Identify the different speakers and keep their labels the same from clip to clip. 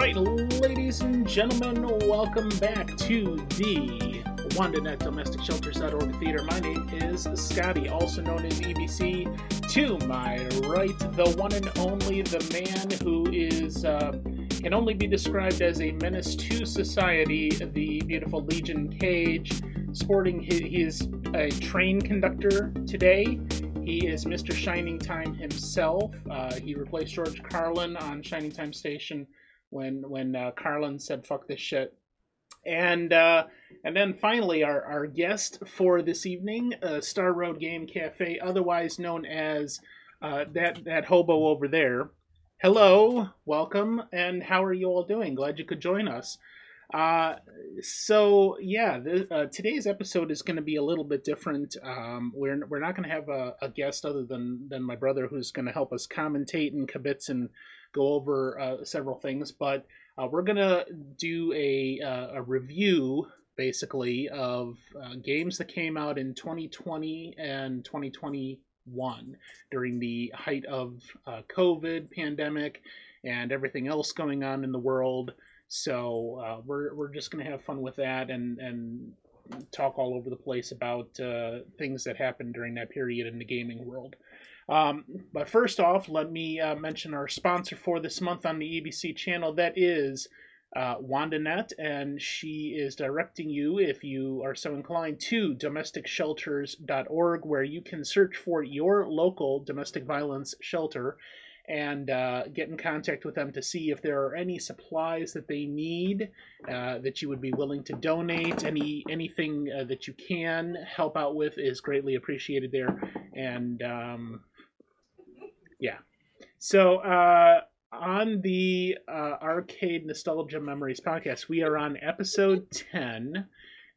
Speaker 1: right, ladies and gentlemen, welcome back to the WandaNet Domestic Shelters.org Theater. My name is Scotty, also known as EBC. To my right, the one and only, the man who is uh, can only be described as a menace to society, the beautiful Legion Cage, sporting his, a train conductor today. He is Mr. Shining Time himself. Uh, he replaced George Carlin on Shining Time Station when when uh, Carlin said "fuck this shit." And uh, and then finally, our, our guest for this evening, uh, Star Road Game Cafe, otherwise known as uh, that that hobo over there. Hello, welcome, and how are you all doing? Glad you could join us. Uh, so yeah, the, uh, today's episode is going to be a little bit different. Um, we're we're not going to have a, a, guest other than than my brother, who's going to help us commentate and kibitz and go over uh, several things. But uh, we're to do a uh, a review basically of uh, games that came out in 2020 and 2021 during the height of COVID pandemic and everything else going on in the world. So uh, we're we're just gonna have fun with that and and talk all over the place about uh, things that happened during that period in the gaming world. Um, but first off, let me uh, mention our sponsor for this month on the EBC channel. That is uh, WandaNet, and she is directing you, if you are so inclined, to domesticshelters.org, where you can search for your local domestic violence shelter and uh, get in contact with them to see if there are any supplies that they need uh, that you would be willing to donate. Any anything uh, that you can help out with is greatly appreciated there. And um, yeah, so uh, on the uh, Arcade Nostalgia Memories podcast, we are on episode ten.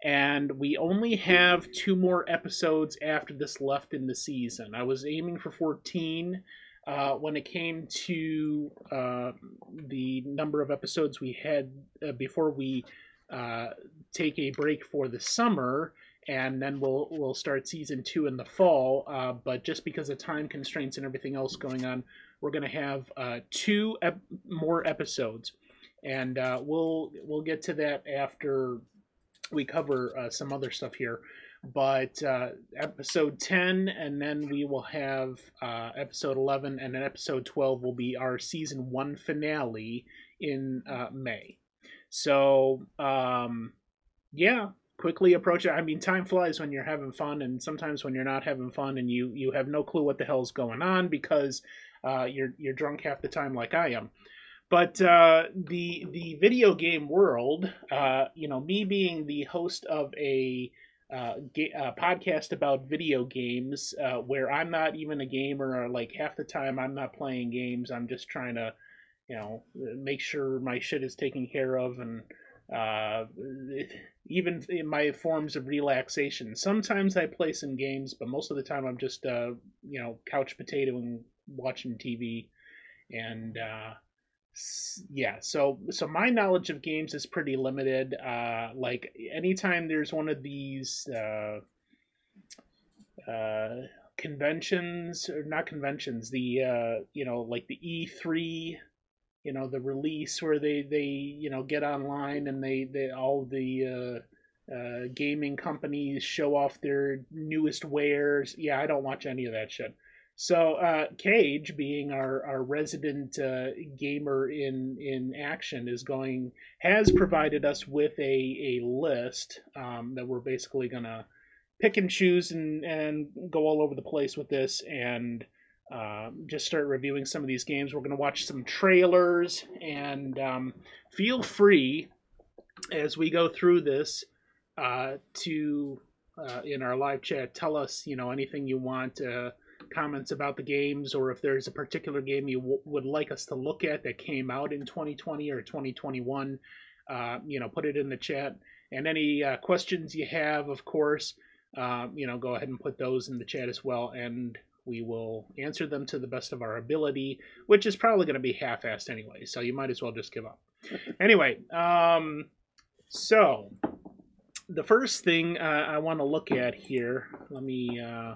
Speaker 1: And we only have two more episodes after this left in the season. I was aiming for 14 uh, when it came to uh, the number of episodes we had uh, before we uh, take a break for the summer, and then we'll we'll start season two in the fall. Uh, but just because of time constraints and everything else going on, we're going to have uh, two ep- more episodes, and we'll we'll get to that after we cover some other stuff here. But uh, episode 10 and then we will have uh, episode 11 and then episode 12 will be our season 1 finale in uh, may. So um, yeah quickly approach it i mean time flies when you're having fun and sometimes when you're not having fun and you you have no clue what the hell's going on because uh, you're you're drunk half the time like i am but uh, the the video game world, uh, you know, me being the host of a uh, ga- uh, podcast about video games uh, where I'm not even a gamer, or like half the time I'm not playing games. I'm just trying to, you know, make sure my shit is taken care of and uh, even in my forms of relaxation. Sometimes I play some games, but most of the time I'm just, uh, you know, couch potato and watching TV. And uh, yeah so so my knowledge of games is pretty limited uh like anytime there's one of these uh uh conventions or not conventions the uh you know like the e3 you know the release where they they you know get online and they they all the uh uh, gaming companies show off their newest wares. Yeah, I don't watch any of that shit. So uh, Cage, being our, our resident uh, gamer in in action, is going has provided us with a a list um, that we're basically gonna pick and choose and and go all over the place with this and uh, just start reviewing some of these games. We're gonna watch some trailers and um, feel free as we go through this uh, to uh, in our live chat tell us you know anything you want. Uh, comments about the games or if there's a particular game you w- would like us to look at that came out in 2020 or 2021 uh, you know put it in the chat and any uh, questions you have of course uh, you know go ahead and put those in the chat as well and we will answer them to the best of our ability which is probably going to be half-assed anyway so you might as well just give up anyway um, so the first thing uh, i want to look at here let me uh,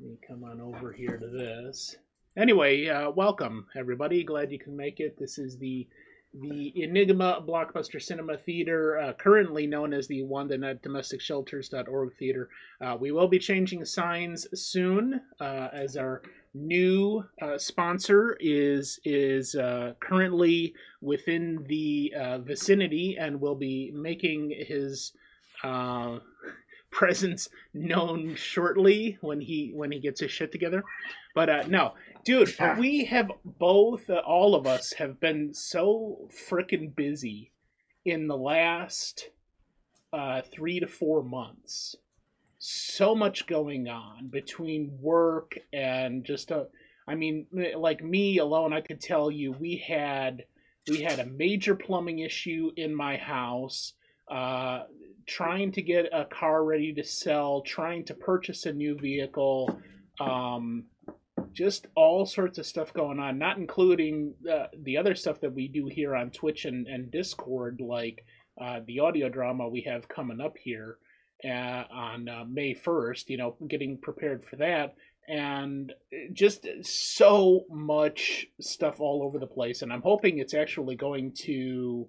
Speaker 1: let me come on over here to this. anyway, uh, welcome everybody. Glad you can make it. This is the the Enigma Blockbuster Cinema Theater, uh, currently known as the WandaNet Domestic Shelters.org Theater. Uh, we will be changing signs soon uh, as our new uh, sponsor is is uh, currently within the uh, vicinity and will be making his presence known shortly when he when he gets his shit together. But uh, no, dude, we have both, uh, all of us, have been so freaking busy in the last uh, three to four months. So much going on between work and just a. I mean, like me alone, I could tell you we had we had a major plumbing issue in my house. Uh, trying to get a car ready to sell, trying to purchase a new vehicle, um, just all sorts of stuff going on, not including uh, the other stuff that we do here on Twitch and, and Discord, like uh, the audio drama we have coming up here uh, on uh, May 1st, you know, getting prepared for that. And just so much stuff all over the place. And I'm hoping it's actually going to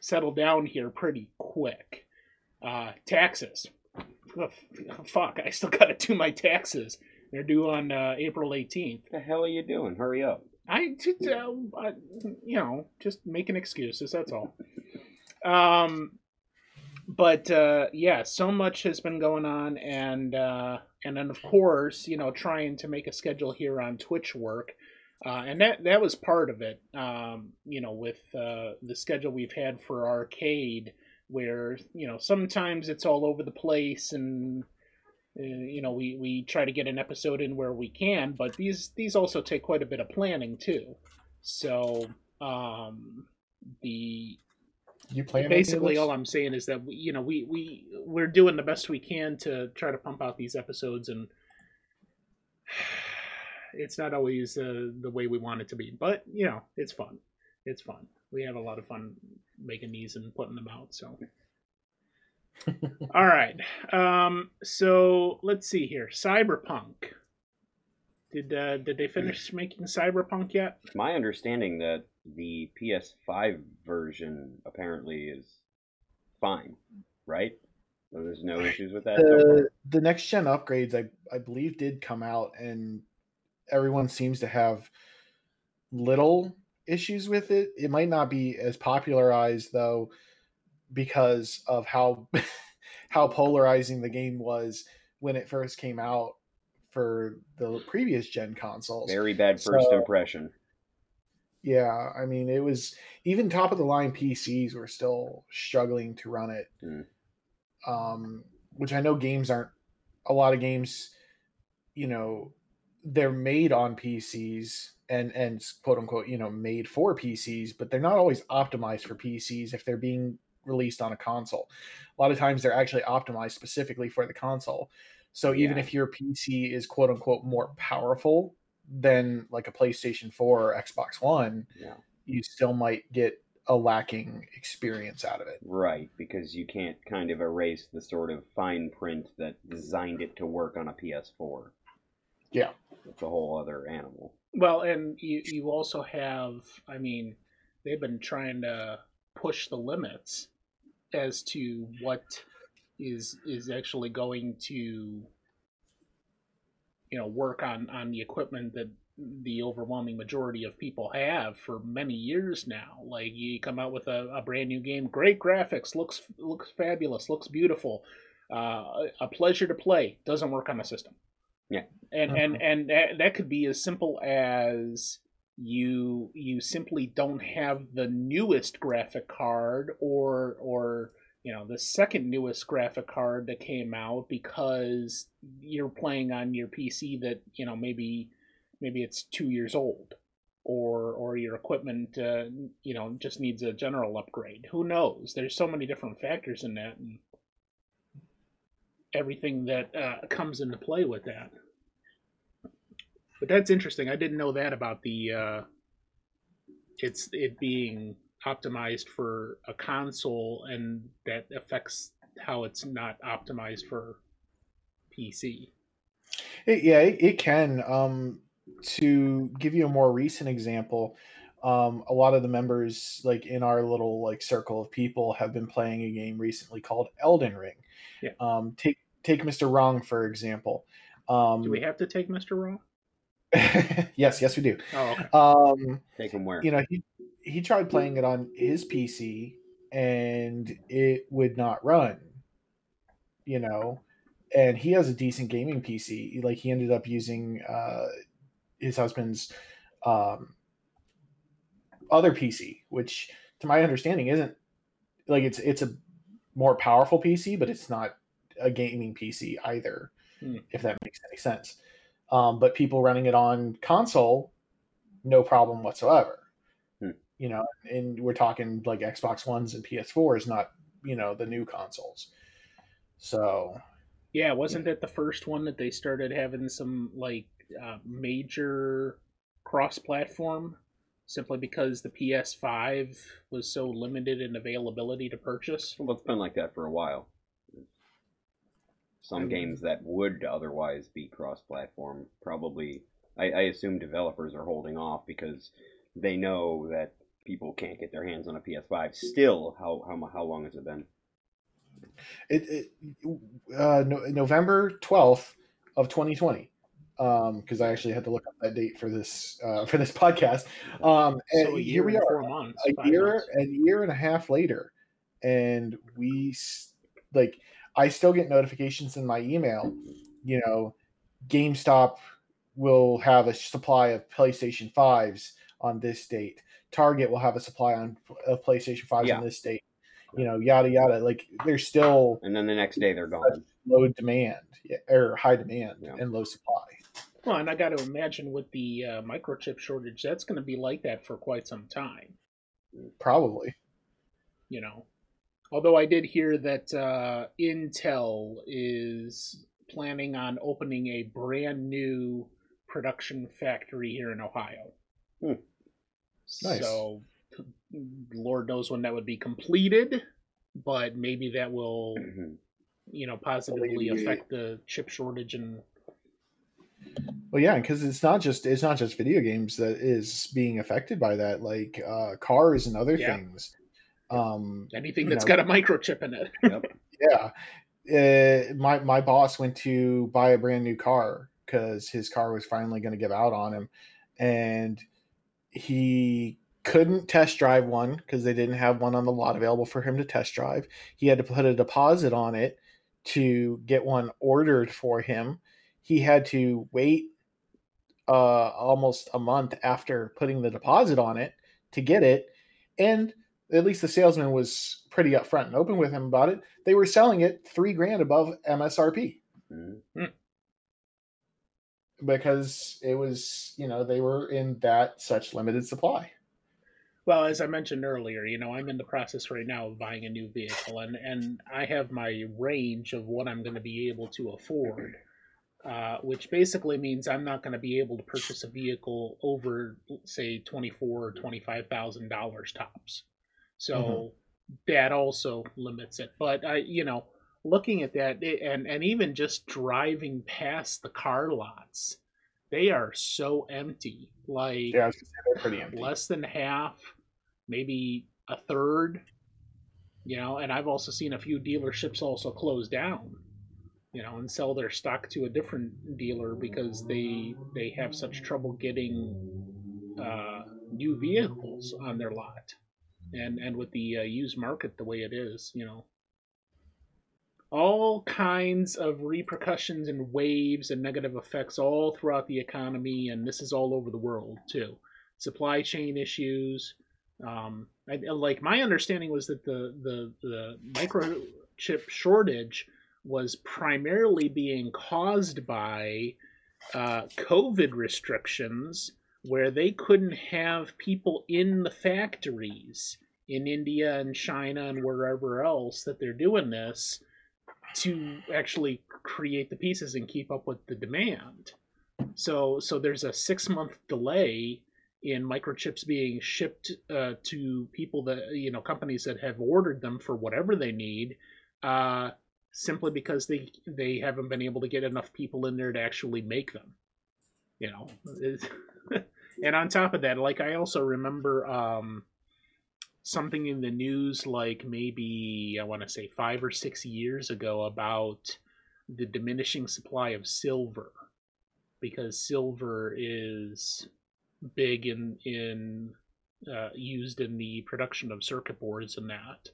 Speaker 1: settle down here pretty quick. Uh, taxes. Fuck, I still gotta do my taxes. They're due on uh, April 18th.
Speaker 2: The hell are you doing? Hurry up.
Speaker 1: I just, uh, I, you know, just making excuses. That's all. Um, but uh, yeah, so much has been going on, and uh, and then of course, you know, trying to make a schedule here on Twitch work, uh, and that that was part of it. Um, you know, with uh, the schedule we've had for arcade, where you know sometimes it's all over the place and you know we we try to get an episode in where we can but these these also take quite a bit of planning too. So um the
Speaker 3: you plan
Speaker 1: basically all i'm saying is that we, you know we we we're doing the best we can to try to pump out these episodes and it's not always uh, the way we want it to be but you know it's fun. It's fun. We have a lot of fun making these and putting them out. So, all right. Um, so let's see here. Cyberpunk. Did uh, did they finish making Cyberpunk yet?
Speaker 2: It's my understanding that the PS5 version apparently is fine, right? So there's no issues with that.
Speaker 3: The, the next gen upgrades, I I believe, did come out, and everyone seems to have little issues with it. It might not be as popularized though because of how how polarizing the game was when it first came out for the previous gen consoles.
Speaker 2: Very bad first so, impression.
Speaker 3: Yeah, I mean it was even top of the line PCs were still struggling to run it. Mm. Um, which I know games aren't a lot of games, you know, they're made on PCs and and quote unquote you know made for PCs, but they're not always optimized for PCs if they're being released on a console. A lot of times they're actually optimized specifically for the console. So even yeah. if your PC is quote unquote more powerful than like a PlayStation 4 or Xbox One, yeah. you still might get a lacking experience out of it.
Speaker 2: Right, because you can't kind of erase the sort of fine print that designed it to work on a PS4.
Speaker 3: Yeah.
Speaker 2: It's a whole other animal.
Speaker 1: Well, and you you also have, I mean, they've been trying to push the limits as to what is is actually going to you know work on on the equipment that the overwhelming majority of people have for many years now. Like you come out with a, a brand new game, great graphics, looks looks fabulous, looks beautiful, uh, a pleasure to play. Doesn't work on the system.
Speaker 2: Yeah,
Speaker 1: and and and that, that could be as simple as you you simply don't have the newest graphic card or or you know the second newest graphic card that came out because you're playing on your PC that you know maybe maybe it's two years old or or your equipment uh, you know just needs a general upgrade. Who knows? There's so many different factors in that and everything that uh, comes into play with that but that's interesting. I didn't know that about the uh, it's it being optimized for a console and that affects how it's not optimized for PC.
Speaker 3: It, yeah, it, it can. Um, to give you a more recent example, um, a lot of the members, like in our little like circle of people, have been playing a game recently called Elden Ring.
Speaker 1: Yeah.
Speaker 3: Um, take take Mr. Wrong for example. Um,
Speaker 1: Do we have to take Mr. Wrong?
Speaker 3: yes, yes, we do.
Speaker 1: Oh, okay.
Speaker 3: Um,
Speaker 2: Take him where?
Speaker 3: you know, he he tried playing it on his PC and it would not run. You know, and he has a decent gaming PC. Like he ended up using uh, his husband's um, other PC, which, to my understanding, isn't like it's it's a more powerful PC, but it's not a gaming PC either.
Speaker 1: Hmm.
Speaker 3: If that makes any sense. Um, but people running it on console, no problem whatsoever.
Speaker 2: Hmm.
Speaker 3: You know, and we're talking like Xbox Ones and PS4s, not you know the new consoles. So
Speaker 1: Yeah, wasn't that the first one that they started having some like uh, major cross-platform? Simply because the PS5 was so limited in availability to purchase.
Speaker 2: Well, it's been like that for a while. Some games that would otherwise be cross-platform probably, I, I assume developers are holding off because they know that people can't get their hands on a PS5. Still, how how how long has it been?
Speaker 3: it, it uh, no, November twelfth of twenty twenty. Um, because I actually had to look up that date for this uh, for this podcast. Um, and
Speaker 1: So a
Speaker 3: here
Speaker 1: year
Speaker 3: we are,
Speaker 1: four months.
Speaker 3: a year
Speaker 1: months.
Speaker 3: a year and a half later and we like i still get notifications in my email you know gamestop will have a supply of playstation 5s on this date target will have a supply on of playstation 5s
Speaker 2: Yeah.
Speaker 3: on this date you know yada yada like there's still
Speaker 2: And then the next day they're gone.
Speaker 3: low demand or high demand
Speaker 2: Yeah.
Speaker 3: and low supply
Speaker 1: Well, and I got to imagine with the uh, microchip shortage, that's going to be like that for quite some time.
Speaker 3: probably
Speaker 1: You know, although I did hear that uh, Intel is planning on opening a brand new production factory here in Ohio.
Speaker 2: Hmm.
Speaker 3: Nice.
Speaker 1: So, Lord knows when that would be completed, but maybe that will,
Speaker 2: Mhm.
Speaker 1: you know, positively affect the chip shortage and
Speaker 3: Well, yeah, because it's not just it's not just video games that is being affected by that, like uh, cars and other
Speaker 1: Yeah.
Speaker 3: things. Um,
Speaker 1: anything that's
Speaker 3: know-
Speaker 1: got a microchip in it.
Speaker 3: yeah, uh, my my boss went to buy a brand new car because his car was finally going to give out on him, and he couldn't test drive one because they didn't have one on the lot available for him to test drive. He had to put a deposit on it to get one ordered for him. He had to wait uh, almost a month after putting the deposit on it to get it, and at least the salesman was pretty upfront and open with him about it. They were selling it three grand above MSRP
Speaker 2: Mhm.
Speaker 3: because it was, you know, they were in that such limited supply.
Speaker 1: Well, as I mentioned earlier, you know, I'm in the process right now of buying a new vehicle, and and I have my range of what I'm going to be able to afford, uh, which basically means I'm not going to be able to purchase a vehicle over, say, twenty four or twenty five thousand dollars tops. So that also limits it. But I, you know, looking at that, it- and and even just driving past the car lots, they are so empty. Like
Speaker 3: Yeah, I was gonna say they're pretty empty.
Speaker 1: less than half, maybe a third. You know, and I've also seen a few dealerships also close down, you know, and sell their stock to a different dealer because they they have such trouble getting uh, new vehicles on their lot, and and with the uh, used market the way it is, you know, all kinds of repercussions and waves and negative effects all throughout the economy, and this is all over the world too. Supply chain issues. Um, I, like my understanding was that the the the microchip shortage was primarily being caused by uh, COVID restrictions, where they couldn't have people in the factories in India and China and wherever else that they're doing this to actually create the pieces and keep up with the demand. So so there's a six month delay in microchips being shipped uh, to people that you know companies that have ordered them for whatever they need, uh, simply because they they haven't been able to get enough people in there to actually make them. you know. and on top of that, like I also remember um, something in the news, like maybe I want to say five or six years ago, about the diminishing supply of silver, because silver is big in in uh, used in the production of circuit boards and that,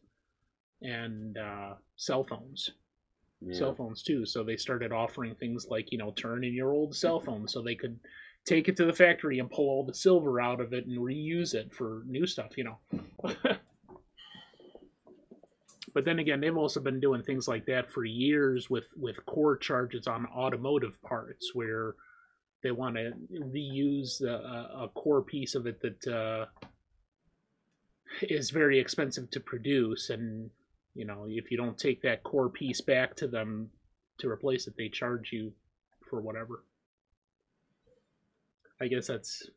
Speaker 1: and uh, cell phones. Yeah. Cell phones too. So they started offering things like you know turn in your old cell phone so they could take it to the factory and pull all the silver out of it and reuse it for new stuff. You know. but then again, they've also been doing things like that for years with with core charges on automotive parts where they want to reuse a, a, core piece of it that uh, is very expensive to produce and you know if you don't take that core piece back to them to replace it they charge you for whatever i guess that's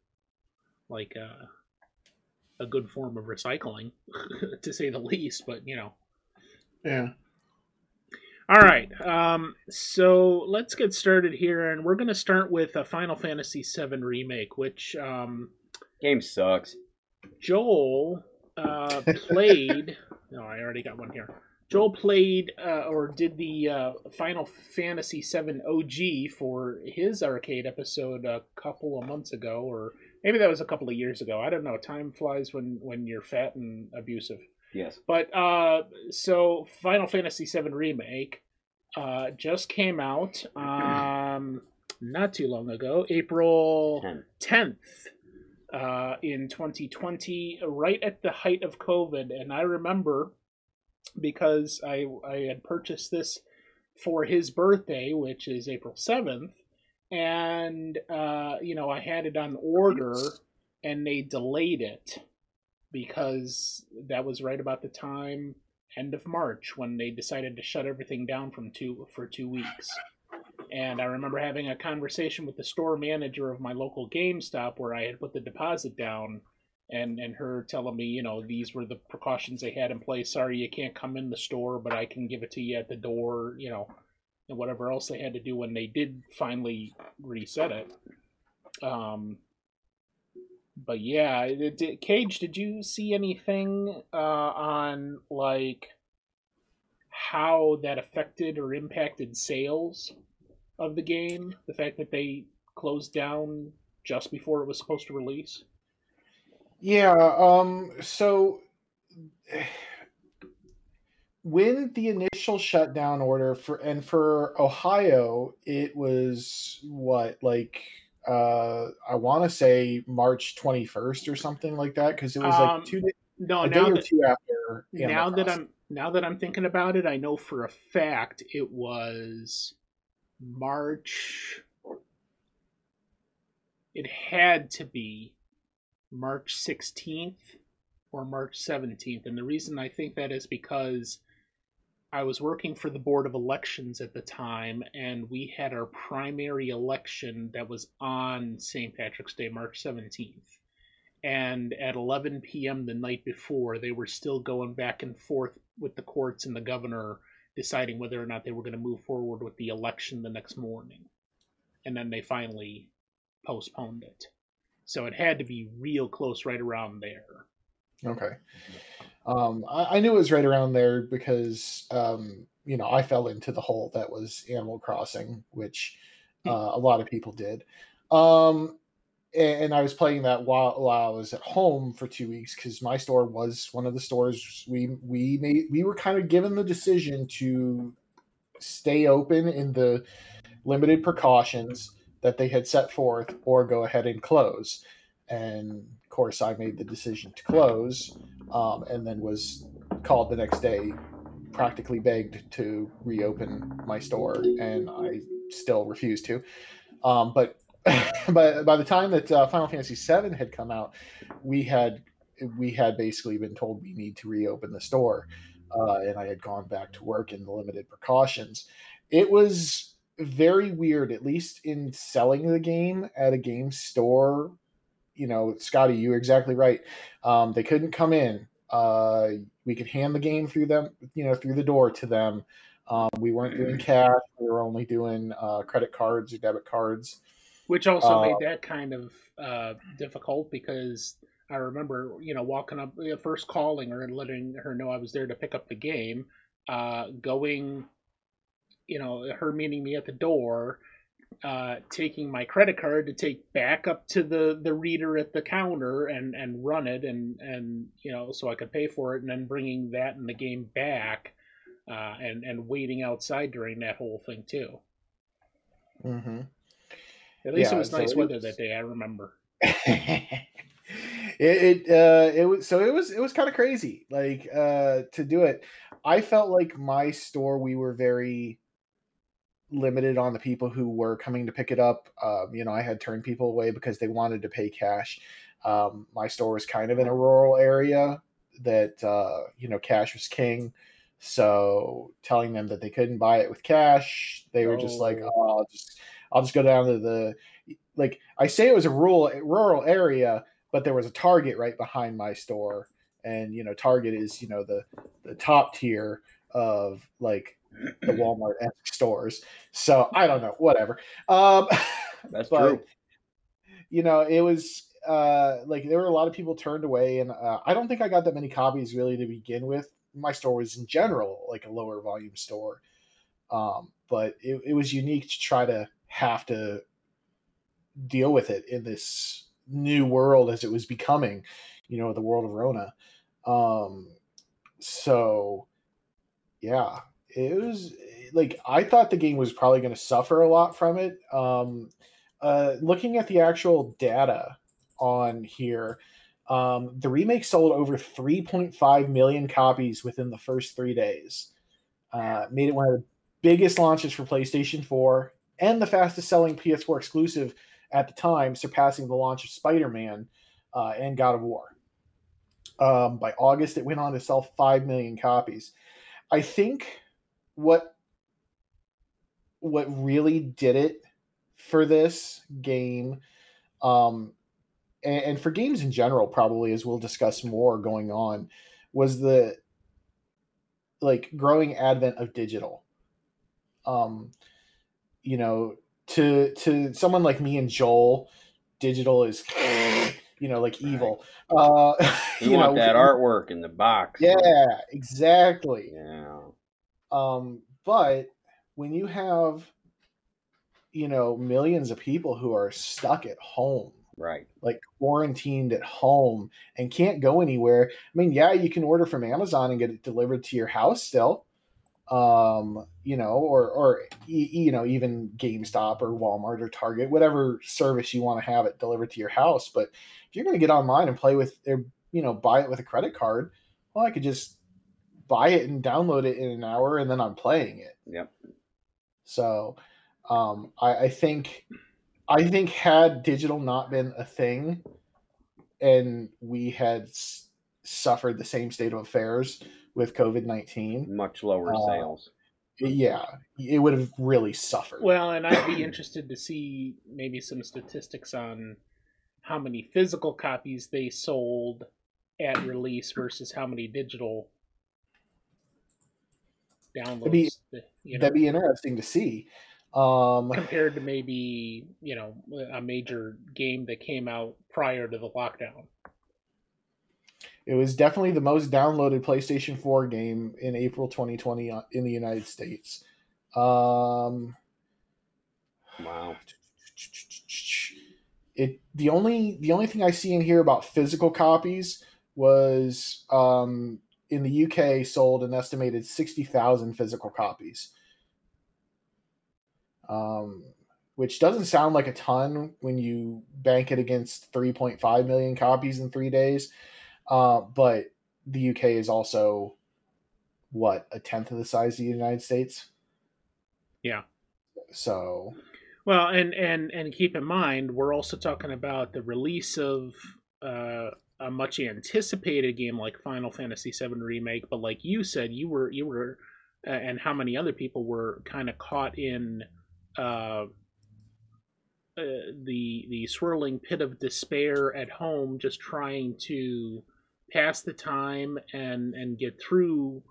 Speaker 1: like a, a good form of recycling to say the least but you know
Speaker 3: yeah
Speaker 1: all right um, so let's get started here and we're going to start with a final fantasy VII remake which um,
Speaker 2: game sucks
Speaker 1: joel uh, played. no, I already got one here. Joel played uh, or did the uh, Final Fantasy VII OG for his arcade episode a couple of months ago, or maybe that was a couple of years ago. I don't know. Time flies when when you're fat and abusive.
Speaker 2: Yes.
Speaker 1: But uh, so Final Fantasy VII remake uh, just came out um, not too long ago, April tenth uh, in 2020, right at the height of COVID. And I remember because I, I had purchased this for his birthday, which is April 7th. And, uh, you know, I had it on order and they delayed it because that was right about the time end of March when they decided to shut everything down from two for two weeks. And I remember having a conversation with the store manager of my local GameStop where I had put the deposit down and and her telling me, you know, these were the precautions they had in place. Sorry, you can't come in the store, but I can give it to you at the door, you know, and whatever else they had to do when they did finally reset it. Um, but yeah, Cage, did you see anything uh, on like how that affected or impacted sales? of the game, the fact that they closed down just before it was supposed to release?
Speaker 3: Yeah, um so when the initial shutdown order for and for Ohio, it was what like uh I want to say March 21st or something like that because it was like um, two days
Speaker 1: no, day or two after now that I'm now that I'm thinking about it, I know for a fact it was March. It had to be March 16th or March 17th. And the reason I think that is because I was working for the Board of Elections at the time, and we had our primary election that was on St. Patrick's Day, March 17th. And at 11 p.m. the night before, they were still going back and forth with the courts and the governor deciding whether or not they were going to move forward with the election the next morning. And then they finally postponed it. So it had to be real close right around there.
Speaker 3: Okay. Um, I, I, knew it was right around there because, um, you know, I fell into the hole that was Animal Crossing, which hmm. uh, a lot of people did. Um, and I was playing that while, while I was at home for two weeks because my store was one of the stores we we made we were kind of given the decision to stay open in the limited precautions that they had set forth or go ahead and close and of course I made the decision to close um, and then was called the next day practically begged to reopen my store and I still refused to um, but by by the time that uh, Final Fantasy VII had come out, we had we had basically been told we need to reopen the store, uh, and I had gone back to work in the limited precautions. It was very weird, at least in selling the game at a game store. You know, Scotty, you were exactly right. Um, they couldn't come in. Uh, we could hand the game through them, you know, through the door to them. Um, we weren't doing cash. We were only doing uh, credit cards or debit cards
Speaker 1: which also uh, made that kind of uh, difficult because I remember, you know, walking up, first calling her and letting her know I was there to pick up the game, uh, going, you know, her meeting me at the door, uh, taking my credit card to take back up to the, the reader at the counter and, and run it and, and, you know, so I could pay for it and then bringing that and the game back uh, and, and waiting outside during that whole thing too.
Speaker 3: Mm-hmm.
Speaker 1: At least yeah, it was nice weather was... that day. I remember.
Speaker 3: it it uh it was so it was it was kind of crazy like uh to do it i felt like my store we were very limited on the people who were coming to pick it up. Um you know i had turned people away because they wanted to pay cash. Um my store was kind of in a rural area that uh you know cash was king. So telling them that they couldn't buy it with cash they were oh. just like oh, i'll just i'll just go down to the like I say it was a rural rural area, but there was a Target right behind my store, and you know Target is you know the the top tier of like the Walmart stores. So I don't know, whatever. Um,
Speaker 2: That's but, true.
Speaker 3: You know, it was uh, like there were a lot of people turned away, and uh, I don't think I got that many copies really to begin with. My store was in general like a lower volume store, um, but it, it was unique to try to have to deal with it in this new world as it was becoming, you know, the world of Rona. Um, so yeah, it was like I thought the game was probably going to suffer a lot from it. Um, uh, looking at the actual data on here, um, the remake sold over 3.5 million copies within the first three days. Uh, made it one of the biggest launches for PlayStation 4 and the fastest selling PS4 exclusive at the time, surpassing the launch of Spider Man uh, and God of War. Um, by August, it went on to sell 5 million copies. I think what what really did it for this game um, and, and, for games in general probably as we'll discuss more going on was the like growing advent of digital. Um you know to to someone like me and Joel, digital is you know like evil. Uh,
Speaker 2: you, you want know, that artwork in the box.
Speaker 3: Yeah, exactly.
Speaker 2: Yeah.
Speaker 3: Um, but when you have you know millions of people who are stuck at home
Speaker 2: right
Speaker 3: like quarantined at home and can't go anywhere i mean yeah you can order from amazon and get it delivered to your house still um, you know, or or you know, even GameStop or Walmart or Target, whatever service you want to have it delivered to your house. But if you're going to get online and play with, or you know, buy it with a credit card, well, I could just buy it and download it in an hour, and then I'm playing it.
Speaker 2: Yep.
Speaker 3: So, um, I, I think, I think had digital not been a thing, and we had s- suffered the same state of affairs with COVID nineteen.
Speaker 2: Much lower uh, sales.
Speaker 3: Yeah, it would have really suffered.
Speaker 1: Well, and I'd be interested to see maybe some statistics on how many physical copies they sold at release versus how many digital downloads.
Speaker 3: That'd be, you know, that'd be interesting to see. Um,
Speaker 1: compared to maybe you know a major game that came out prior to the lockdown.
Speaker 3: It was definitely the most downloaded PlayStation 4 game in April 2020 uh, in the United States. Um,
Speaker 2: wow.
Speaker 3: It the only the only thing I see in here about physical copies was um, in the UK sold an estimated 60,000 physical copies. Um, which doesn't sound like a ton when you bank it against 3.5 million copies in 3 days. Uh, but the UK is also what a tenth of the size of the United States.
Speaker 1: Yeah.
Speaker 3: So.
Speaker 1: Well, and and and keep in mind, we're also talking about the release of uh, a much anticipated game like Final Fantasy VII Remake. But like you said, you were you were, uh, and how many other people were kind of caught in. Uh, uh, the the swirling pit of despair at home, just trying to pass the time and and get through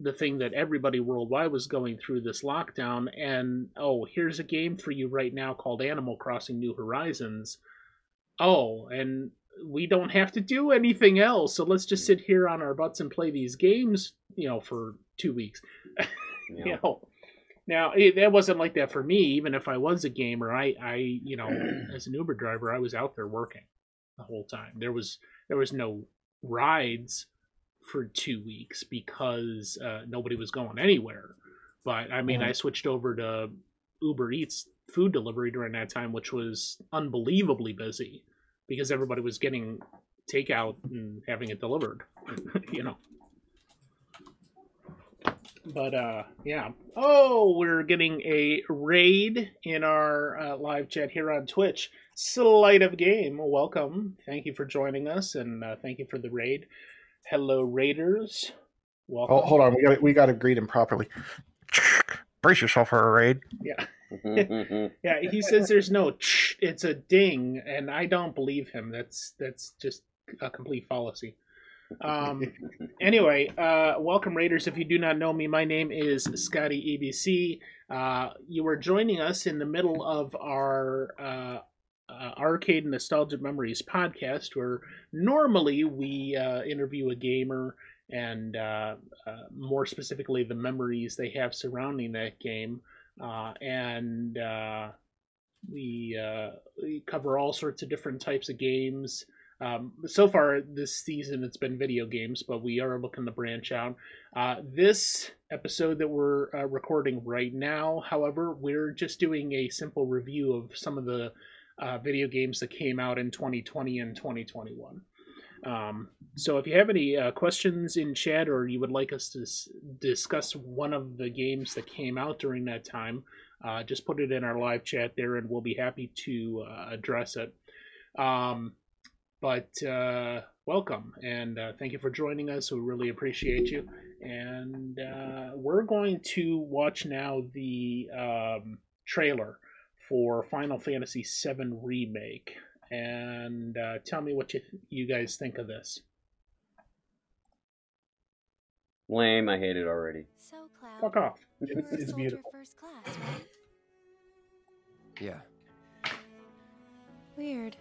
Speaker 1: the thing that everybody worldwide was going through this lockdown. And oh, here's a game for you right now called Animal Crossing New Horizons. Oh, and we don't have to do anything else. So let's just sit here on our butts and play these games, you know, for two weeks.
Speaker 2: You
Speaker 1: you
Speaker 2: know?
Speaker 1: know. Now it, that wasn't like that for me. Even if I was a gamer, I, I, you know, as an Uber driver, I was out there working the whole time. There was there was no rides for two weeks because uh, nobody was going anywhere. But I mean. I switched over to Uber Eats food delivery during that time, which was unbelievably busy because everybody was getting takeout and having it delivered. you know. But uh, yeah. Oh, we're getting a raid in our uh, live chat here on Twitch. Sleight of Game, welcome. Thank you for joining us, and uh, thank you for the raid. Hello, Raiders. Welcome.
Speaker 3: Oh, hold on, we got we got to greet him properly. Brace yourself for a raid.
Speaker 1: Yeah, yeah. He says there's no ch, it's a ding, and I don't believe him. That's that's just a complete fallacy. Um, anyway, uh, welcome Raiders. If you do not know me, my name is Scotty EBC. Uh, you are joining us in the middle of our uh, uh, Arcade and Nostalgia Memories podcast, where normally we uh, interview a gamer and uh, uh, more specifically the memories they have surrounding that game. Uh, and uh, we, uh, we cover all sorts of different types of games. Um, so far this season, it's been video games, but we are looking to branch out. Uh, this episode that we're uh, recording right now, however, we're just doing a simple review of some of the uh, video games that came out in 2020 and 2021. Um, so if you have any uh, questions in chat or you would like us to s- discuss one of the games that came out during that time, uh, just put it in our live chat there and we'll be happy to uh, address it. Um, but uh, welcome and uh, thank you for joining us. We really appreciate you. And uh, we're going to watch now the um, trailer for Final Fantasy VII Remake. And uh, tell me what you you guys think of this.
Speaker 2: Lame. I hate it already.
Speaker 4: So, Cloud,
Speaker 1: Fuck off.
Speaker 4: you were a
Speaker 3: It's beautiful.
Speaker 4: first class, right?
Speaker 5: Yeah.
Speaker 4: Weird.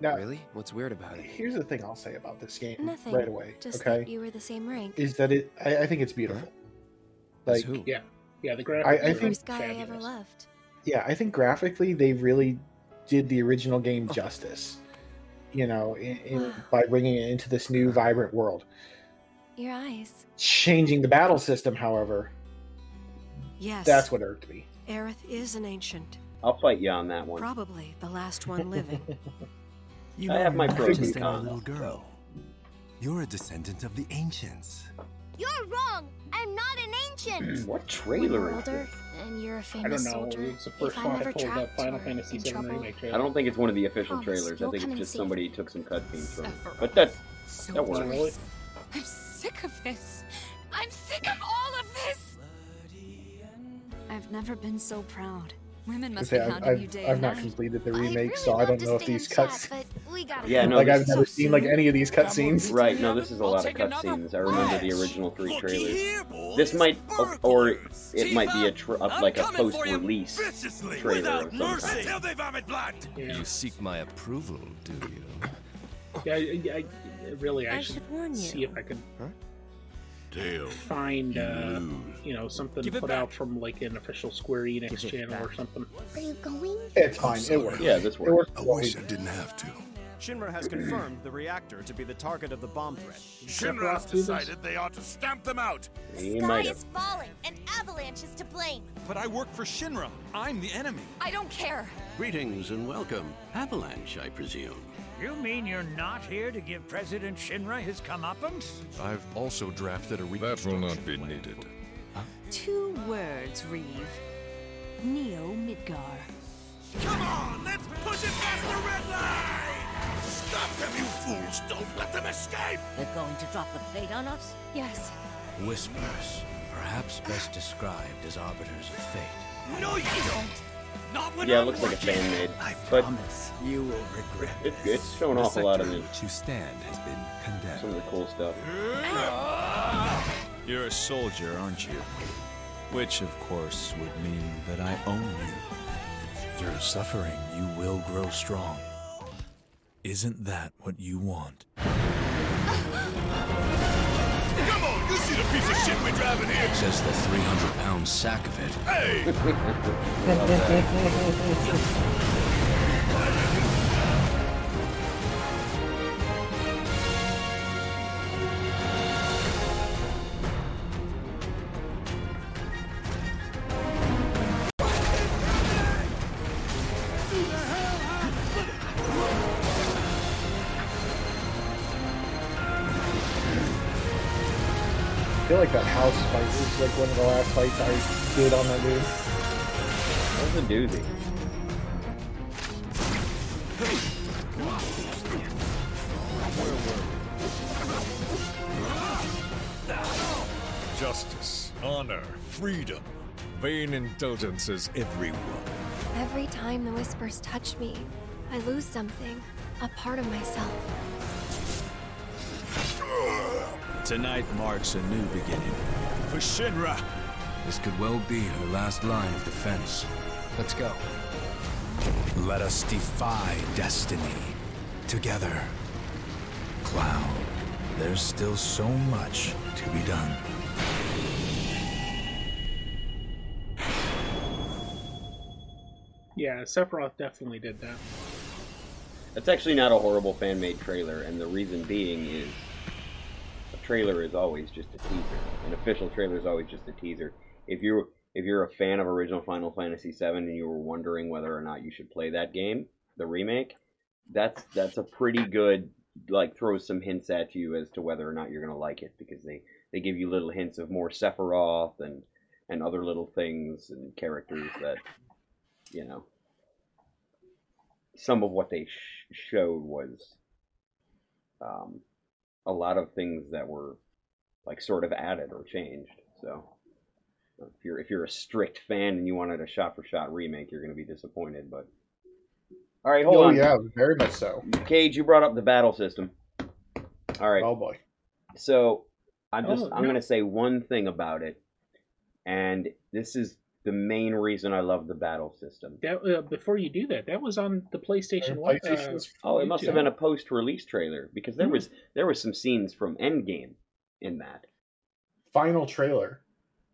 Speaker 3: Now,
Speaker 5: Really? What's weird about it?
Speaker 3: here's the thing I'll say about this game
Speaker 4: Nothing.
Speaker 3: right away.
Speaker 4: Just
Speaker 3: okay,
Speaker 4: that you were the same rank.
Speaker 3: is that it? I, I think it's beautiful.
Speaker 5: As
Speaker 3: Like,
Speaker 5: who?
Speaker 1: Yeah, yeah. The graphics.
Speaker 3: I- I
Speaker 4: the
Speaker 3: think-
Speaker 4: first guy I ever loved.
Speaker 3: yeah, I think graphically they really did the original game oh. justice. You know, in, in, by bringing it into this new vibrant world.
Speaker 4: Your eyes.
Speaker 3: Changing the battle system, however,
Speaker 6: Yes,
Speaker 3: that's what irked me.
Speaker 6: Aerith is an ancient,
Speaker 2: I'll fight you on that one.
Speaker 6: probably the last one living.
Speaker 7: You
Speaker 2: I have my
Speaker 7: you're
Speaker 2: pros and
Speaker 7: just a
Speaker 2: cons.
Speaker 7: little girl. You're a descendant of the ancients.
Speaker 8: You're wrong. I'm not an ancient.
Speaker 2: Hmm,
Speaker 4: what
Speaker 2: trailer
Speaker 4: you're
Speaker 2: is
Speaker 4: older
Speaker 2: this?
Speaker 4: and you're a
Speaker 1: I
Speaker 4: famous
Speaker 1: don't know.
Speaker 4: soldier,
Speaker 1: It's the first
Speaker 4: if
Speaker 1: one
Speaker 4: I'm
Speaker 1: I
Speaker 4: ever
Speaker 1: pulled up Final Fantasy
Speaker 4: in
Speaker 1: VII
Speaker 4: trouble,
Speaker 1: remake
Speaker 2: I don't think it's one of the official
Speaker 4: Promise,
Speaker 2: trailers. I think it's just
Speaker 4: see.
Speaker 2: somebody took some cutscenes from. it. But that
Speaker 6: So
Speaker 2: that works.
Speaker 1: Really?
Speaker 6: I'm sick of this. I'm sick of all of this. I've never been so proud. Women
Speaker 3: I
Speaker 6: must
Speaker 3: say,
Speaker 6: be
Speaker 3: I've,
Speaker 6: hounding you
Speaker 3: I've,
Speaker 6: day
Speaker 3: I've not
Speaker 6: night.
Speaker 3: completed the
Speaker 8: I'd
Speaker 3: remake,
Speaker 8: really
Speaker 3: so I don't know if these
Speaker 8: in chat,
Speaker 3: cuts.
Speaker 8: But we gotta
Speaker 2: Yeah, no,
Speaker 3: like I've
Speaker 2: is-
Speaker 3: never seen like any of these cutscenes.
Speaker 2: Right, no, this is a lot of cutscenes. I remember the original three trailers. This might, or, or it might be a tr- up like a post-release trailer of some kind.
Speaker 1: Yeah,
Speaker 7: You seek my approval, do you?
Speaker 1: yeah. I, I, really, I,
Speaker 6: I
Speaker 1: should
Speaker 6: should warn
Speaker 1: see if I can
Speaker 9: Tail.
Speaker 1: find, uh, you know, something
Speaker 9: Give it
Speaker 1: put
Speaker 9: back.
Speaker 1: out from like an official Square Enix channel or something.
Speaker 8: Are you going?
Speaker 3: It's fine. It works.
Speaker 2: Yeah, this
Speaker 3: It
Speaker 2: works.
Speaker 3: works.
Speaker 9: I wish I didn't have to.
Speaker 10: Shinra has confirmed the reactor to be the target of the bomb threat.
Speaker 1: Sephiroth do this?
Speaker 9: they ought to stamp them out.
Speaker 2: He
Speaker 8: Sky
Speaker 2: might have.
Speaker 8: is falling. and avalanche is to blame.
Speaker 10: But I work for Shinra. I'm the enemy.
Speaker 6: I don't care.
Speaker 11: Greetings and welcome. Avalanche, I presume.
Speaker 12: You mean you're not here to give President Shinra his comeuppance?
Speaker 7: I've also drafted a reeve.
Speaker 9: That will not be needed.
Speaker 6: Two words, Reeve. Neo Midgar.
Speaker 9: Come on, let's push it past the red line! Stop them, you fools! Don't let them escape!
Speaker 6: They're going to drop the plate on us? Yes.
Speaker 11: Whispers, perhaps best described as arbiters of fate.
Speaker 9: No, you don't! Not when
Speaker 2: Yeah, it looks like a fan made.
Speaker 5: I
Speaker 2: But
Speaker 5: promise you will regret
Speaker 2: it,
Speaker 5: this.
Speaker 2: it's showing
Speaker 7: The
Speaker 2: off a lot of
Speaker 7: sector
Speaker 2: the,
Speaker 7: in you stand has been condemned.
Speaker 2: some of the cool stuff.
Speaker 13: You're a soldier, aren't you? Which, of course, would mean that I own you. Through suffering, you will grow strong. Isn't that what you want?
Speaker 9: Come on, you see the piece of shit we're driving here?
Speaker 13: Says the 300 pound sack of it.
Speaker 9: Hey!
Speaker 3: feel like that house fight was like one of the last fights I did on that game.
Speaker 2: That was a doozy.
Speaker 13: Justice, honor, freedom. Vain indulgences everywhere.
Speaker 4: Every time the whispers touch me, I lose something, a part of myself.
Speaker 13: Tonight marks a new beginning. For Shinra! This could well be her last line of defense. Let's go. Let us defy destiny. Together. Cloud, there's still so much to be done.
Speaker 1: Yeah, Sephiroth definitely did that.
Speaker 2: That's actually not a horrible fan made trailer, and the reason being is a trailer is always just a teaser. An official trailer is always just a teaser. If you're if you're a fan of original Final Fantasy VII and you were wondering whether or not you should play that game, the remake, that's that's a pretty good like throws some hints at you as to whether or not you're gonna like it because they they give you little hints of more Sephiroth and and other little things and characters that you know some of what they sh- showed was um, a lot of things that were like sort of added or changed. So if you're if you're a strict fan and you wanted a shot for shot remake, you're going to be disappointed. But all right, hold
Speaker 3: oh
Speaker 2: on.
Speaker 3: yeah, very much so.
Speaker 2: Cage, you brought up the battle system. All right.
Speaker 3: Oh boy.
Speaker 2: So I'm just
Speaker 1: Oh,
Speaker 2: I'm
Speaker 1: no.
Speaker 2: going to say one thing about it, and this is the main reason I love the battle system.
Speaker 1: That uh, before you do that, that was on the PlayStation One. Uh,
Speaker 2: Oh, it must have been a post-release trailer because there
Speaker 1: Hmm.
Speaker 2: was there was some scenes from Endgame in that.
Speaker 3: Final trailer.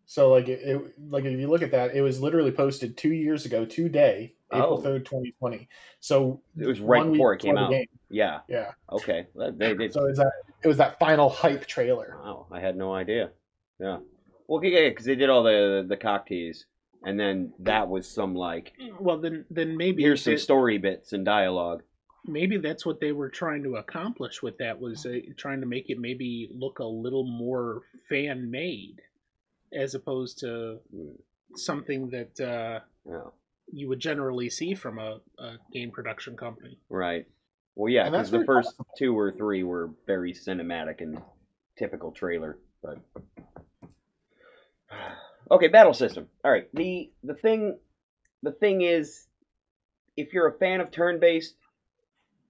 Speaker 3: So like it, it like if you look at that, it was literally posted two years ago today, April
Speaker 2: Oh.
Speaker 3: third, twenty twenty. So
Speaker 2: It was right
Speaker 3: one
Speaker 2: before it came out.
Speaker 3: game.
Speaker 2: Yeah.
Speaker 3: Yeah.
Speaker 2: Okay. That- They did.
Speaker 3: So it's that it was that final hype trailer.
Speaker 2: Wow, I had no idea. Yeah. Well, yeah, because they did all the the cock tease, and then that was some like
Speaker 1: Well, then then maybe
Speaker 2: here's some
Speaker 1: it-
Speaker 2: story bits and dialogue.
Speaker 1: maybe that's what they were trying to accomplish with that was uh, trying to make it maybe look a little more fan made as opposed to something that uh,
Speaker 2: Yeah.
Speaker 1: you would generally see from a, a game production company
Speaker 2: Right. Well, yeah, because the
Speaker 1: very
Speaker 2: first two or three were very cinematic and typical trailer. But okay, battle system. All right. The the thing the thing is, if you're a fan of turn based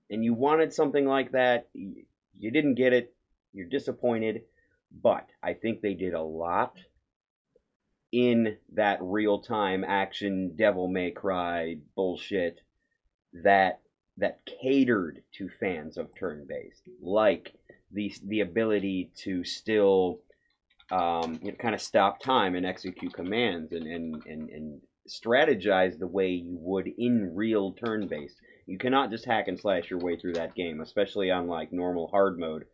Speaker 2: and you wanted something like that, you didn't get it. You're disappointed. But I think they did a lot in that real time action devil may cry bullshit that that catered to fans of turn based, like the the ability to still um, you know, kind of stop time and execute commands and, and, and, and strategize the way you would in real turn based. You cannot just hack and slash your way through that game, especially on like normal hard mode.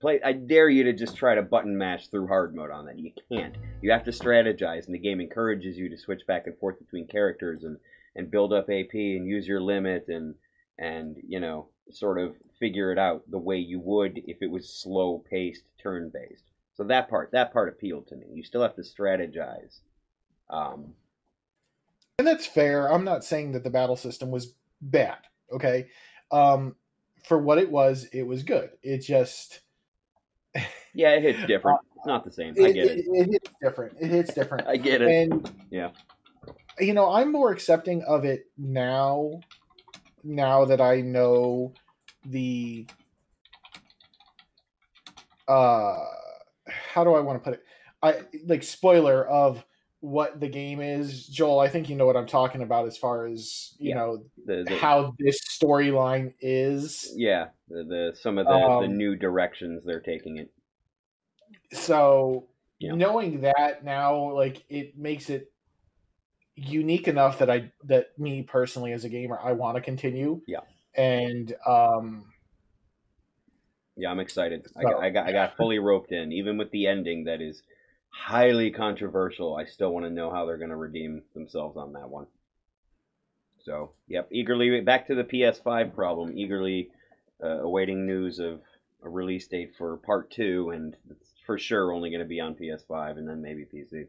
Speaker 2: Play. I dare you to just try to button mash through hard mode on that. You can't. You have to strategize, and the game encourages you to switch back and forth between characters and and build up AP and use your limit and and you know sort of figure it out the way you would if it was slow paced turn based. So that part that part appealed to me. You still have to strategize. Um,
Speaker 3: And that's fair. I'm not saying that the battle system was bad. Okay. Um, for what it was, it was good. It just
Speaker 2: yeah, it hits different. It's not the same. I get it.
Speaker 3: It, hits different. It hits different.
Speaker 2: I get it.
Speaker 3: And
Speaker 2: Yeah.
Speaker 3: you know, I'm more accepting of it now. Now that I know the uh how do I want to put it? I like spoiler of what the game is, Joel. I think you know what I'm talking about as far as you
Speaker 2: Yeah.
Speaker 3: know
Speaker 2: The, the,
Speaker 3: how this storyline is.
Speaker 2: yeah, the, the some of the, the
Speaker 3: Um,
Speaker 2: new directions they're taking it.
Speaker 3: So
Speaker 2: Yeah.
Speaker 3: knowing that now, like it makes it unique enough that I that me personally as a gamer, I want to continue.
Speaker 2: Yeah.
Speaker 3: And um
Speaker 2: Yeah, I'm excited. I,
Speaker 3: So,
Speaker 2: got, I got I got fully roped in, even with the ending that is highly controversial. I still want to know how they're going to redeem themselves on that one. So, yep, eagerly back to the PS5 problem. Eagerly uh, awaiting news of a release date for Part Two, and it's for sure only going to be on PS5 and then maybe PC.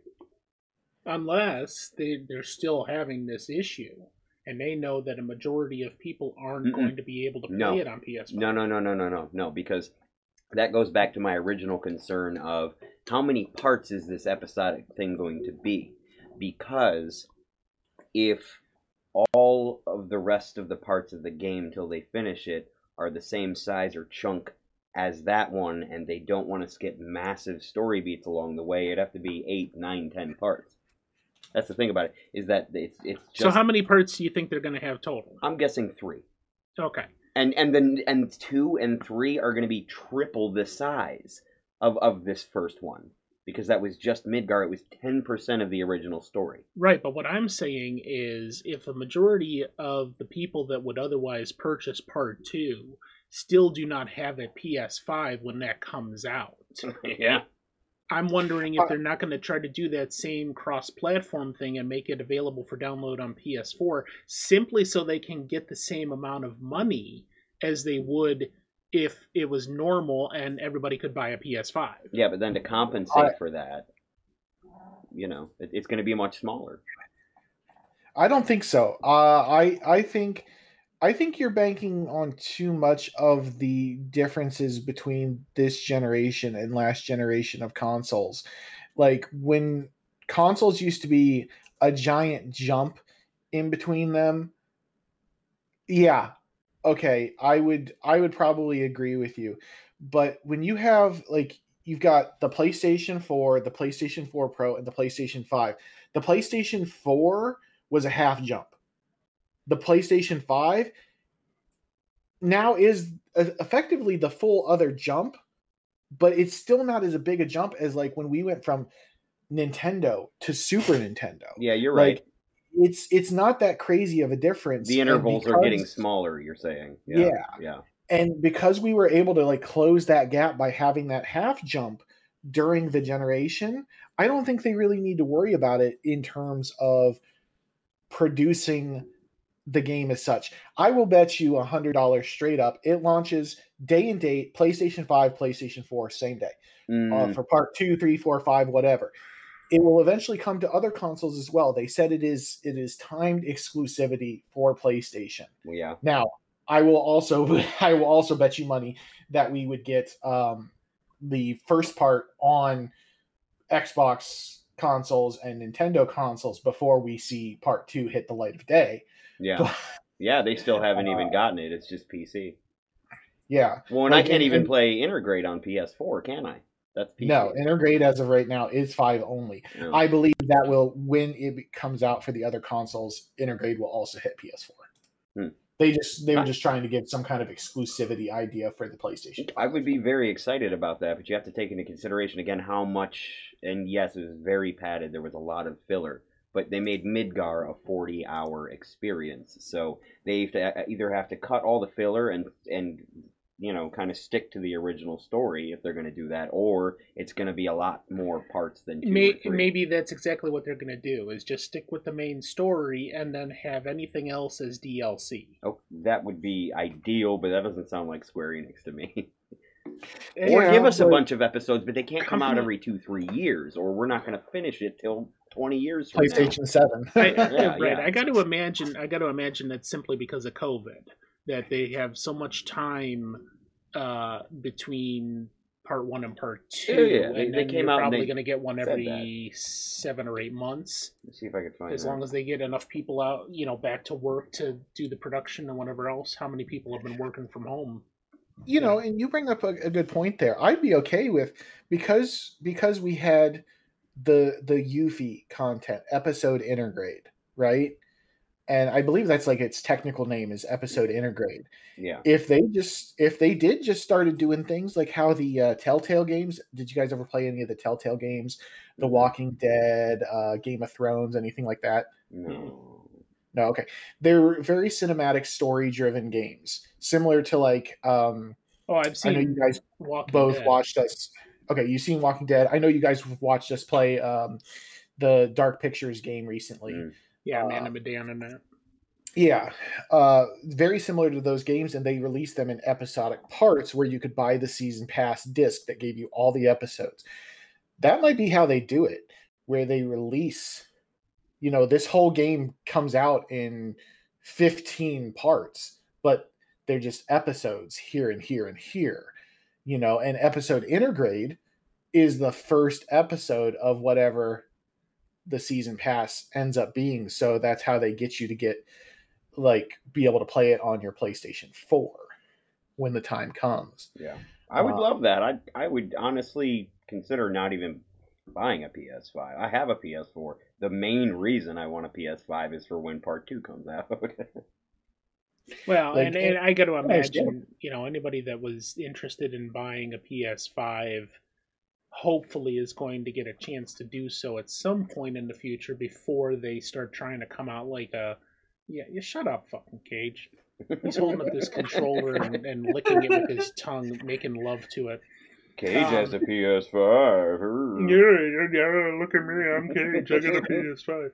Speaker 1: unless they they're still having this issue and they know that a majority of people aren't
Speaker 2: Mm-mm.
Speaker 1: going to be able to play
Speaker 2: No.
Speaker 1: it on PS5.
Speaker 2: No, no, no, no, no, no, no, because that goes back to my original concern of how many parts is this episodic thing going to be? Because if all of the rest of the parts of the game till they finish it are the same size or chunk as that one, and they don't want to skip massive story beats along the way, it'd have to be eight, nine, ten parts. That's the thing about it is that it's it's just.
Speaker 1: So how many parts do you think they're going to have total?
Speaker 2: I'm guessing three
Speaker 1: Okay.
Speaker 2: and and then and two and three are going to be triple the size of of this first one because that was just Midgar. It was ten percent of the original story.
Speaker 1: Right, but what I'm saying is if a majority of the people that would otherwise purchase part 2 still do not have a PS5 when that comes out.
Speaker 2: yeah.
Speaker 1: I'm wondering if they're not going to try to do that same cross platform thing and make it available for download on PS4 simply so they can get the same amount of money as they would if it was normal and everybody could buy a PS5.
Speaker 2: Yeah, but then to compensate
Speaker 3: I-
Speaker 2: for that, you know, it, it's going to be much smaller.
Speaker 3: I don't think so. Uh, I I think I think you're banking on too much of the differences between this generation and last generation of consoles. Like when consoles used to be a giant jump in between them. Yeah. Okay, I would I would probably agree with you. But when you have like you've got the PlayStation 4, the PlayStation 4 Pro and the PlayStation 5. The PlayStation 4 was a half jump. The PlayStation 5 now is e- effectively the full other jump, but it's still not as big a jump as like when we went from Nintendo to Super Nintendo.
Speaker 2: Yeah, you're right.
Speaker 3: Like it's it's not that crazy of a difference.
Speaker 2: the intervals are getting smaller. You're saying.
Speaker 3: Yeah,
Speaker 2: Yeah. Yeah.
Speaker 3: and because we were able to like close that gap by having that half jump during the generation i don't think they really need to worry about it in terms of producing the game as such i will bet you a hundred dollars straight up it launches day and date playstation 5 playstation 4 same day uh,
Speaker 2: Mm,
Speaker 3: for part two, three, four, five, whatever. It will eventually come to other consoles as well. They said it is it is timed exclusivity for PlayStation.
Speaker 2: yeah.
Speaker 3: Now, I will also I will also bet you money that we would get um, the first part on Xbox consoles and Nintendo consoles before we see part two hit the light of day.
Speaker 2: Yeah. Yeah. They still haven't even gotten it. It's just PC.
Speaker 3: Yeah.
Speaker 2: Well, and
Speaker 3: Like,
Speaker 2: I can't
Speaker 3: and-
Speaker 2: even play Intergrade on PS4, can I? That's PC.
Speaker 3: No, Intergrade as of right now is five only.
Speaker 2: Yeah.
Speaker 3: I believe that will when it comes out for the other consoles, Intergrade will also hit PS4.
Speaker 2: Hmm.
Speaker 3: They just they were just trying to give some kind of exclusivity idea for the PlayStation.
Speaker 2: I would be very excited about that, but you have to take into consideration again how much. And yes, it was very padded. There was a lot of filler, but they made Midgar a forty-hour experience. So they have to uh, either have to cut all the filler and and you know kind of stick to the original story if they're going to do that, or it's going to be a lot more parts than two
Speaker 1: May,
Speaker 2: or three.
Speaker 1: maybe that's exactly what they're going to do is just stick with the main story and then have anything else as DLC.
Speaker 2: Oh, that would be ideal, but that doesn't sound like Square Enix to me. Eh, or
Speaker 3: Yeah,
Speaker 2: give us a bunch of episodes, but they can't come out every two, three years, or we're not going to finish it till twenty years from
Speaker 3: PlayStation Seven.
Speaker 1: I,
Speaker 2: Yeah,
Speaker 1: right.
Speaker 2: yeah.
Speaker 1: I got to imagine. I got to imagine that's simply because of COVID that they have so much time uh, between part one and part two.
Speaker 2: Yeah, yeah. They,
Speaker 1: and
Speaker 2: they
Speaker 1: then
Speaker 2: came
Speaker 1: you're
Speaker 2: out
Speaker 1: probably going to get one
Speaker 2: said
Speaker 1: every seven or eight months.
Speaker 2: Let's see if I can find
Speaker 1: As
Speaker 2: that.
Speaker 1: long as they get enough people out, you know, back to work to do the production and whatever else. How many people have been working from home?
Speaker 3: you know and you bring up a, a good point there i'd be okay with because because we had the the Yuffie content episode Intergrade right and i believe that's like its technical name is episode Intergrade.
Speaker 2: Yeah.
Speaker 3: if they just if they did just started doing things like how the uh, telltale games did you guys ever play any of the telltale games the walking dead uh, game of thrones anything like that
Speaker 2: No.
Speaker 3: no, okay. They're very cinematic, story driven games, similar to like. um
Speaker 1: Oh, I've seen.
Speaker 3: I know you guys
Speaker 1: Walking
Speaker 3: both
Speaker 1: Dead.
Speaker 3: watched us. Okay, you've seen Walking Dead. I know you guys watched us play um the Dark Pictures game recently.
Speaker 2: Mm.
Speaker 1: Yeah,
Speaker 3: Uh,
Speaker 1: Man of Medan and that.
Speaker 3: Yeah, uh, very similar to those games, and they released them in episodic parts where you could buy the season pass disc that gave you all the episodes. That might be how they do it, where they release, you know, this whole game comes out in 15 parts, but they're just episodes here and here and here, you know, and episode intergrade is the first episode of whatever the season pass ends up being. So that's how they get you to get like be able to play it on your PlayStation 4 when the time comes.
Speaker 2: Yeah. I would
Speaker 3: Uh,
Speaker 2: love that. I I would honestly consider not even buying a PS5. I have a PS4. The main reason I want a PS5 is for when Part Two comes out.
Speaker 1: Well,
Speaker 3: Like,
Speaker 1: and, and I got to imagine, you know, anybody that was interested in buying a PS5 hopefully is going to get a chance to do so at some point in the future before they start trying to come out like a. Yeah, you shut up, fucking Cage. He's holding up this controller and, and licking it with his tongue, making love to it.
Speaker 2: Cage
Speaker 1: Um,
Speaker 2: has a PS5.
Speaker 1: Yeah, yeah, look at me, I'm Cage. I got a PS5.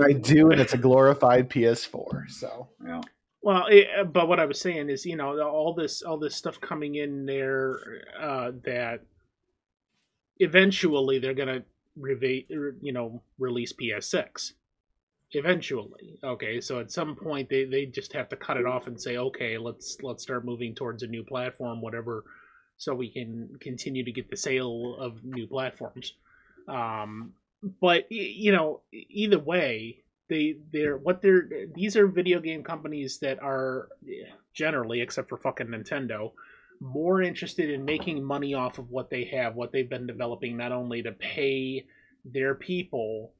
Speaker 3: I do, and it's a glorified PS4. So
Speaker 2: Yeah.
Speaker 1: Well, it, but what I was saying is, you know, all this all this stuff coming in there uh, that eventually they're gonna reva- er, you know release PS6. Eventually, okay. So at some point they, they just have to cut it off and say, okay, let's let's start moving towards a new platform, whatever, so we can continue to get the sale of new platforms. Um, but you know, either way, they they're what they're these are video game companies that are generally, except for fucking Nintendo, more interested in making money off of what they have, what they've been developing, not only to pay their people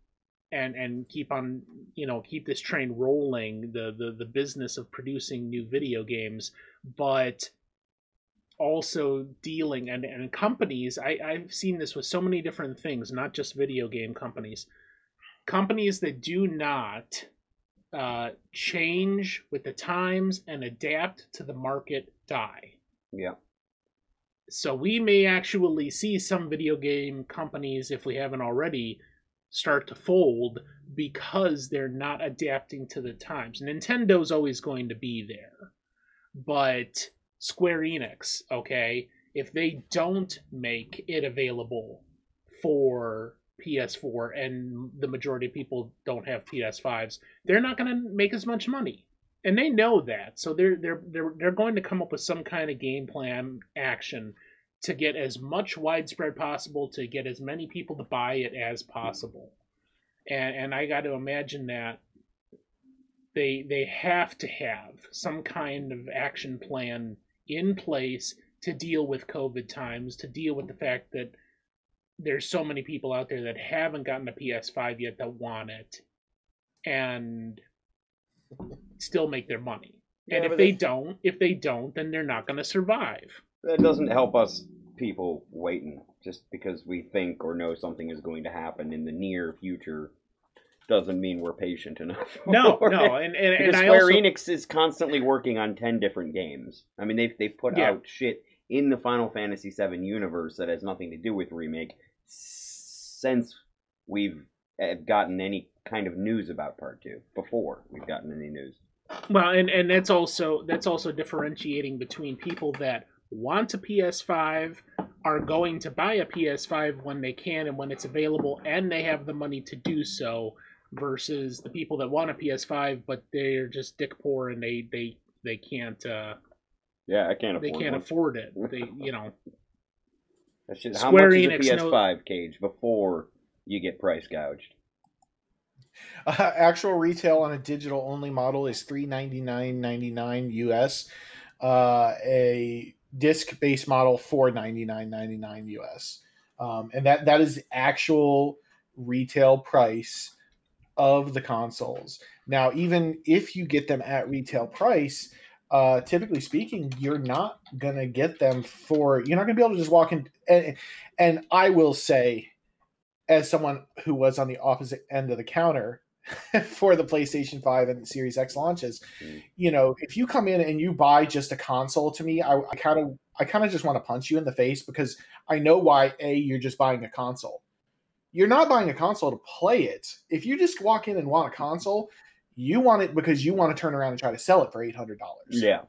Speaker 1: and and keep on you know keep this train rolling the the, the business of producing new video games but also dealing and, and companies I, i've seen this with so many different things not just video game companies. Companies that do not uh, change with the times and adapt to the market die
Speaker 2: Yeah.
Speaker 1: so we may actually see some video game companies, if we haven't already, start to fold because they're not adapting to the times. Nintendo's always going to be there. But Square Enix, okay, if they don't make it available for PS4 and the majority of people don't have PS5s, they're not going to make as much money and they know that. So they're they're they're they're going to come up with some kind of game plan action to get as much widespread possible to get as many people to buy it as possible. And and i got to imagine that they they have to have some kind of action plan in place to deal with covid times to deal with the fact that there's so many people out there that haven't gotten a ps5 yet that want it. And still make their money.
Speaker 2: Yeah,
Speaker 1: and if
Speaker 2: but
Speaker 1: they don't, if they don't, then they're not going to survive.
Speaker 2: That doesn't help us people waiting just because we think or know something is going to happen in the near future doesn't mean we're patient enough.
Speaker 1: No, no, and and,
Speaker 2: because
Speaker 1: and I
Speaker 2: Square
Speaker 1: also
Speaker 2: Enix is constantly working on ten different games. I mean, they've they've put
Speaker 1: Yeah.
Speaker 2: out shit in the Final Fantasy VII universe that has nothing to do with remake since we've uh, gotten any kind of news about Part Two. Before we've gotten any news.
Speaker 1: Well, and and that's also that's also differentiating between people that want a PS5 are going to buy a PS5 when they can and when it's available and they have the money to do so versus the people that want a PS5 but they're just dick poor and they they they can't uh
Speaker 2: Yeah, I can't afford.
Speaker 1: they can't
Speaker 2: one.
Speaker 1: afford it. They you know
Speaker 2: That should, how much is a PS5 cage before you get price gouged?
Speaker 3: Uh, actual retail on a digital only model is three ninety nine ninety nine US. Uh, a disc based model four ninety nine ninety nine US. Um, and that that is the actual retail price of the consoles. Now, even if you get them at retail price, uh, typically speaking, you're not gonna get them for you're not gonna be able to just walk in. And, and I will say, as someone who was on the opposite end of the counter for the PlayStation 5 and the Series X launches, mm. you know, if you come in and you buy just a console to me, I kind of I kind of just want to punch you in the face because I know why a you're just buying a console. You're not buying a console to play it. If you just walk in and want a console, you want it because you want to turn around and try to sell it for eight hundred dollars.
Speaker 2: Yeah.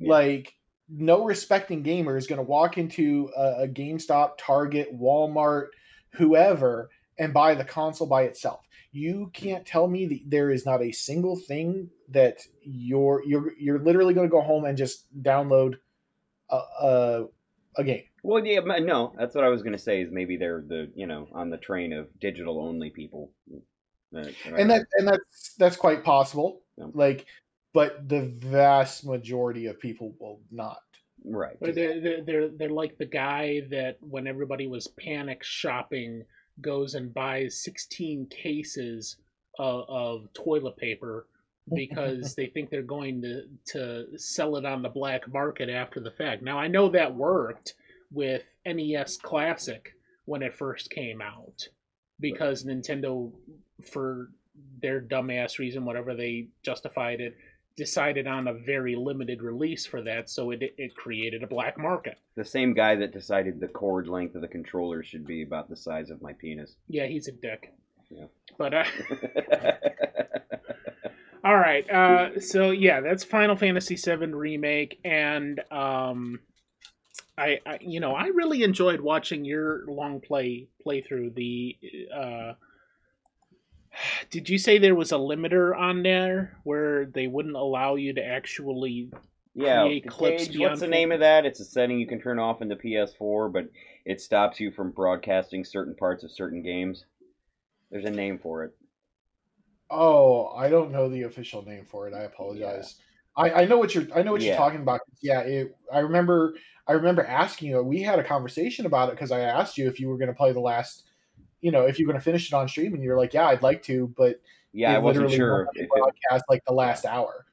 Speaker 3: Like no respecting gamer is going to walk into a, a GameStop, Target, Walmart, whoever, and buy the console by itself. You can't tell me that there is not a single thing that you're you're you're literally going to go home and just download a, a, a game.
Speaker 2: Well, yeah, no, that's what I was going to say. Is maybe they're the you know on the train of digital only people,
Speaker 3: and that and that's that's quite possible. Like, but the vast majority of people will not.
Speaker 2: Right.
Speaker 1: They're, they're they're they're like the guy that when everybody was panic shopping goes and buys 16 cases of, of toilet paper because they think they're going to to sell it on the black market after the fact. Now I know that worked with NES Classic when it first came out because Nintendo for their dumbass reason whatever they justified it decided on a very limited release for that so it it created a black market.
Speaker 2: The same guy that decided the cord length of the controller should be about the size of my penis.
Speaker 1: Yeah, he's a dick.
Speaker 2: Yeah.
Speaker 1: But uh All right. Uh so yeah, that's Final Fantasy VII remake and um I, I you know, I really enjoyed watching your long play playthrough the uh did you say there was a limiter on there where they wouldn't allow you to actually
Speaker 2: Yeah,
Speaker 1: create clips
Speaker 2: cage, what's the name of that? It's a setting you can turn off in the PS4, but it stops you from broadcasting certain parts of certain games. There's a name for it.
Speaker 3: Oh, I don't know the official name for it. I apologize. I, I know what you're. I know what
Speaker 2: Yeah.
Speaker 3: you're talking about. Yeah, it, I remember. I remember asking you. We had a conversation about it because I asked you if you were going to play the last. You know, if you're going to finish it on stream, and you're like, "Yeah, I'd like to," but
Speaker 2: Yeah, I wasn't sure if it-
Speaker 3: like the last hour.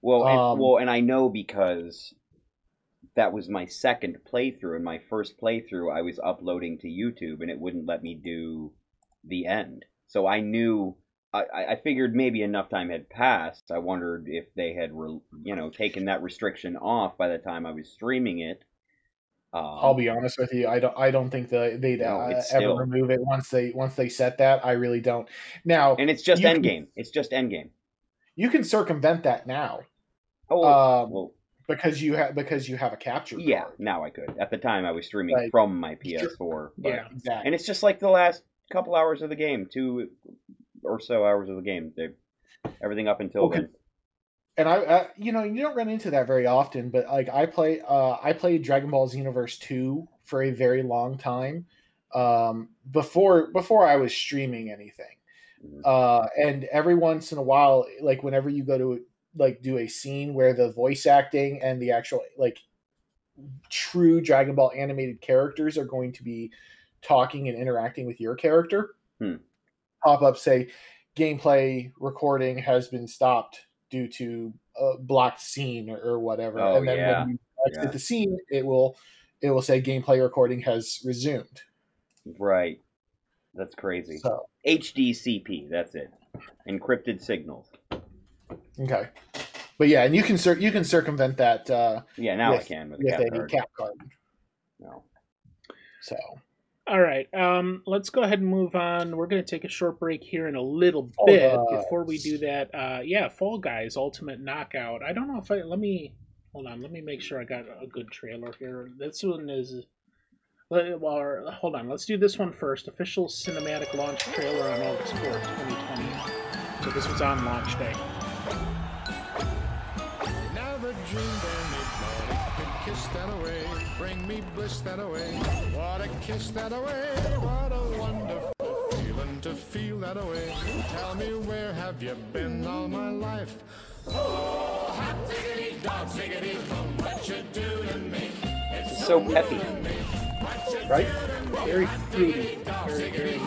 Speaker 2: Well, and,
Speaker 3: Um,
Speaker 2: well, and I know because that was my second playthrough. And my first playthrough, I was uploading to YouTube, and it wouldn't let me do the end. So I knew. I, I I figured maybe enough time had passed. I wondered if they had, re, you know, taken that restriction off by the time I was streaming it. Um,
Speaker 3: I'll be honest with you. I don't. I don't think that they'd
Speaker 2: No,
Speaker 3: uh, ever
Speaker 2: still-
Speaker 3: remove it once they once they set that. I really don't. Now,
Speaker 2: and it's just
Speaker 3: can-
Speaker 2: Endgame. It's just Endgame.
Speaker 3: You can circumvent that now.
Speaker 2: Oh,
Speaker 3: um,
Speaker 2: well,
Speaker 3: because you have because you have a capture.
Speaker 2: yeah. Now I could. At the time, I was streaming
Speaker 3: Like,
Speaker 2: from my. PS4. But,
Speaker 3: Yeah, exactly.
Speaker 2: And it's just like the last couple hours of the game, two or so hours of the game. They everything up until
Speaker 3: Okay.
Speaker 2: then.
Speaker 3: And I, I you know you don't run into that very often but like i play uh i played dragon ball Xenoverse 2 for a very long time um before before i was streaming anything. Uh and every once in a while like whenever you go to like do a scene where the voice acting and the actual like true dragon ball animated characters are going to be talking and interacting with your character
Speaker 2: Hmm.
Speaker 3: pop up say gameplay recording has been stopped due to a blocked scene or, or whatever
Speaker 2: Oh,
Speaker 3: and then
Speaker 2: yeah.
Speaker 3: when you exit
Speaker 2: Yeah.
Speaker 3: the scene it will it will say gameplay recording has resumed
Speaker 2: Right. That's crazy.
Speaker 3: So-
Speaker 2: HDCP. That's it. Encrypted signals.
Speaker 3: okay but yeah and you can cir- you can circumvent that uh
Speaker 2: Yeah, now I can with a
Speaker 3: with
Speaker 2: cap
Speaker 3: a
Speaker 2: card.
Speaker 3: cap card
Speaker 2: No.
Speaker 3: so
Speaker 1: All right, um, let's go ahead and move on. We're going to take a short break here in a little
Speaker 3: Fall
Speaker 1: bit.
Speaker 3: Guys.
Speaker 1: Before we do that, uh, yeah, Fall Guys Ultimate Knockout. I don't know if I let me hold on. Let me make sure I got a good trailer here. This one is. Well, hold on. Let's do this one first. Official cinematic launch trailer on August 4th, 2020. So this was on launch day.
Speaker 14: That away. Bring me bliss that away. What a kiss that away. What a wonderful feeling to feel that away. Tell me where have you been all my life? Oh, hot diggity dog, diggity what you do to me?
Speaker 2: It's so peppy.
Speaker 3: Right?
Speaker 1: Very fruity, very, very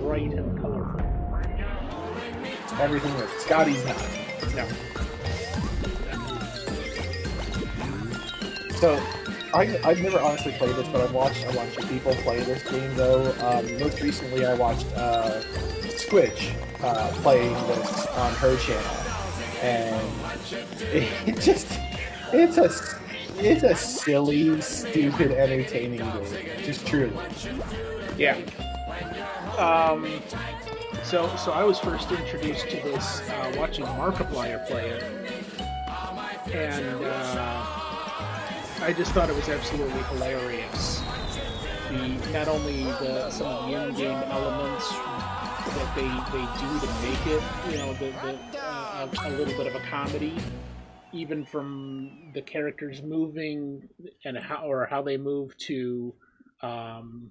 Speaker 1: bright and colorful.
Speaker 3: Everything that Scotty's not.
Speaker 1: No.
Speaker 3: So, I, I've never honestly played this, but I've watched a bunch of people play this game, though. Um, most recently, I watched uh, Squidge uh, playing this on her channel. And it just, it's a, it's a silly, stupid, entertaining game. Just truly.
Speaker 1: Yeah. Um, so, so I was first introduced to this uh, watching Markiplier play it, and uh, I just thought it was absolutely hilarious. The not only the some of the in-game elements that they, they do to make it, you know, the, the uh, a, little bit of a comedy, even from the characters moving and how or how they move to. Um,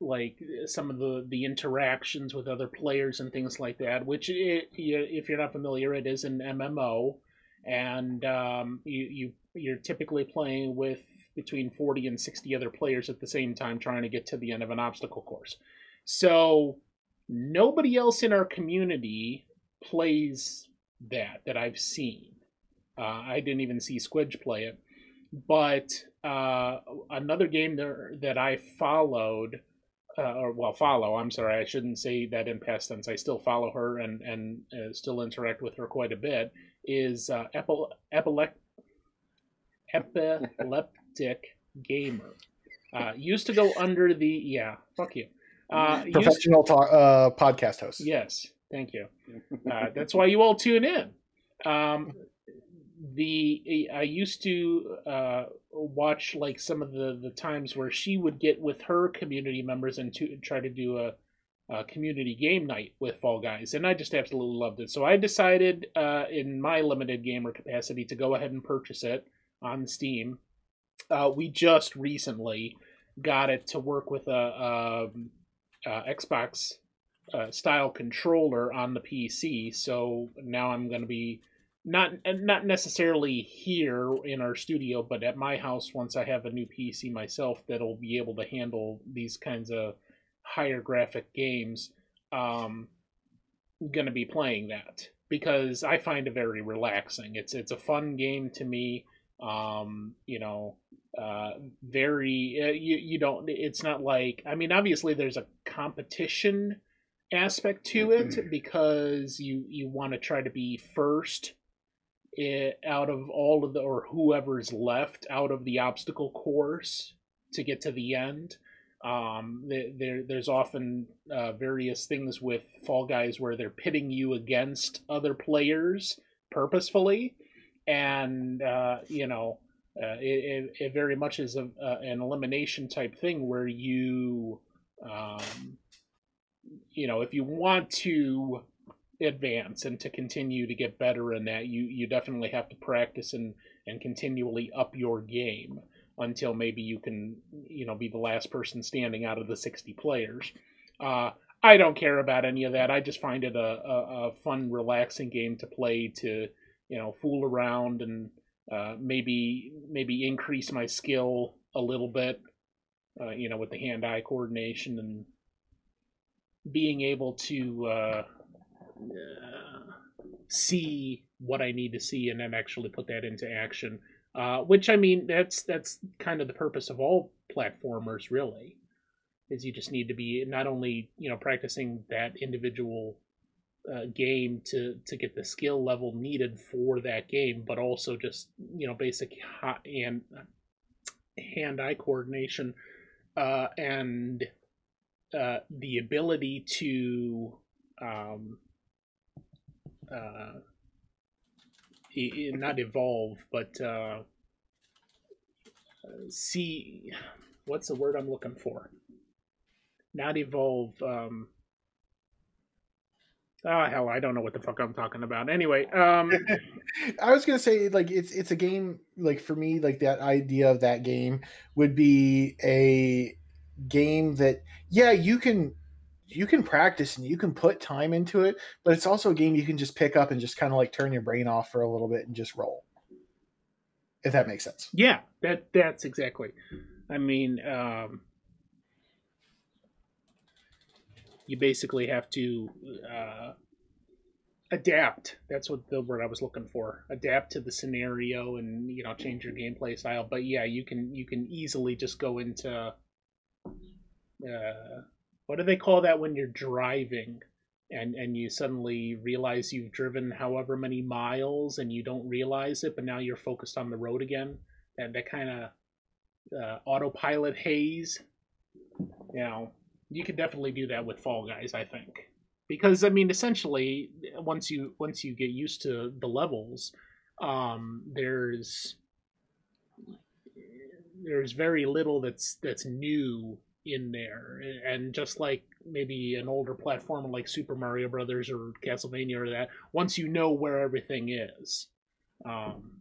Speaker 1: like some of the the interactions with other players and things like that which it, if you're not familiar it is an mmo and um, you, you you're typically playing with between 40 and 60 other players at the same time trying to get to the end of an obstacle course. So nobody else in our community plays that that i've seen. Uh, i didn't even see squidge play it. But uh, another game there that i followed uh, or well follow i'm sorry i shouldn't say that in past tense. I still follow her and and uh, still interact with her quite a bit is uh, epil- epilec- epileptic gamer. Uh, used to go under the yeah fuck you. Uh,
Speaker 3: Professional talk, uh, podcast host.
Speaker 1: yes thank you. Uh, that's why you all tune in. Um, the I used to uh, watch like some of the the times where she would get with her community members and to try to do a, a community game night with Fall Guys, and I just absolutely loved it. So I decided, uh, in my limited gamer capacity, to go ahead and purchase it on Steam. Uh, we just recently got it to work with a, a, a Xbox uh, style controller on the PC, so now I'm going to be not not necessarily here in our studio, but at my house once I have a new PC myself that'll be able to handle these kinds of higher graphic games. Um, going to be playing that because I find it very relaxing. It's it's a fun game to me. Um, you know, uh, very uh, you you don't. It's not like I mean, obviously there's a competition aspect to it because you you want to try to be first it, out of all of the or whoever's left out of the obstacle course to get to the end. Um, there, there's often uh, various things with Fall Guys where they're pitting you against other players purposefully, and uh, you know, uh, it, it, very much is a, an elimination type thing where you, um, you know, if you want to advance and to continue to get better in that you you definitely have to practice and and continually up your game until maybe you can you know be the last person standing out of the 60 players. Uh, i don't care about any of that. I just find it a, a, a fun relaxing game to play to you know fool around and uh, maybe maybe increase my skill a little bit uh, you know with the hand eye coordination and being able to uh, uh, see what I need to see and then actually put that into action. Uh, which I mean, that's that's kind of the purpose of all platformers, really, is you just need to be not only you know practicing that individual uh, game to to get the skill level needed for that game, but also just you know basic hot and hand eye coordination uh, and uh, the ability to um, uh, not evolve, but uh, see what's the word I'm looking for? Not evolve. Um, Oh hell, I don't know what the fuck I'm talking about. Anyway, um,
Speaker 3: I was gonna say like it's it's a game like for me like that idea of that game would be a game that yeah you can you can practice and you can put time into it, but it's also a game you can just pick up and just kind of like turn your brain off for a little bit and just roll. If that makes sense.
Speaker 1: Yeah, that that's exactly. I mean, um, you basically have to uh, adapt. That's what the word I was looking for. Adapt to the scenario and you know change your gameplay style. But yeah, you can you can easily just go into uh, what do they call that when you're driving and and you suddenly realize you've driven however many miles and you don't realize it, but now you're focused on the road again. That that kind of uh, autopilot haze. You know, you could definitely do that with Fall Guys, I think, because I mean, essentially, once you once you get used to the levels, um, there's there's very little that's that's new in there, and just like maybe an older platform like Super Mario Brothers or Castlevania or that, once you know where everything is, um,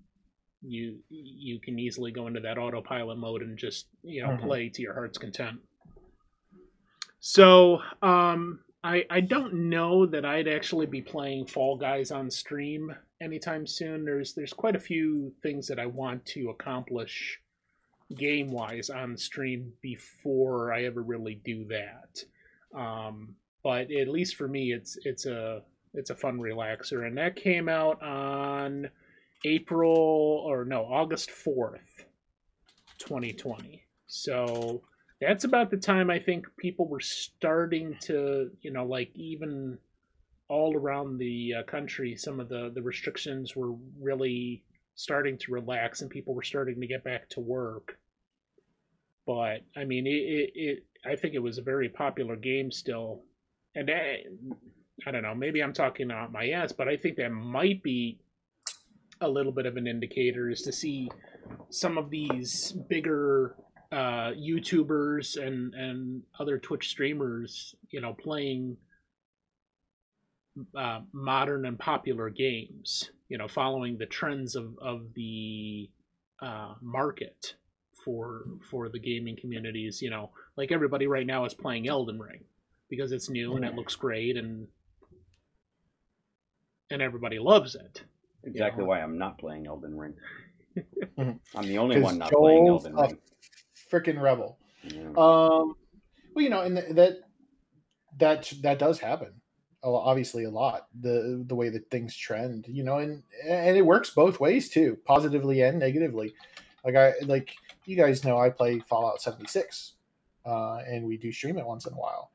Speaker 1: you you can easily go into that autopilot mode and just you know
Speaker 3: Mhm.
Speaker 1: play to your heart's content. So um, I I don't know that I'd actually be playing Fall Guys on stream anytime soon. There's there's quite a few things that I want to accomplish game wise on stream before I ever really do that. Um, but at least for me, it's it's a it's a fun relaxer, and that came out on April or no August fourth, twenty twenty. So that's about the time I think people were starting to you know like even all around the uh, country, some of the the restrictions were really starting to relax, and people were starting to get back to work. But I mean, it, it, it I think it was a very popular game still, and I, I don't know, maybe I'm talking out my ass, but I think that might be a little bit of an indicator is to see some of these bigger uh, YouTubers and and other Twitch streamers, you know, playing uh, modern and popular games. You know, following the trends of of the uh, market for for the gaming communities. You know, like everybody right now is playing Elden Ring because it's new and it looks great and and everybody loves it.
Speaker 2: Exactly
Speaker 1: know?
Speaker 2: why I'm not playing Elden Ring. I'm the only one not playing
Speaker 3: Joel's
Speaker 2: Elden
Speaker 3: a
Speaker 2: Ring.
Speaker 3: Freaking rebel.
Speaker 2: Yeah.
Speaker 3: Um, well, you know, and th- that that that does happen. Obviously, a lot the the way that things trend, you know, and and it works both ways too, positively and negatively. Like I like you guys know, I play Fallout seventy six, uh, and we do stream it once in a while.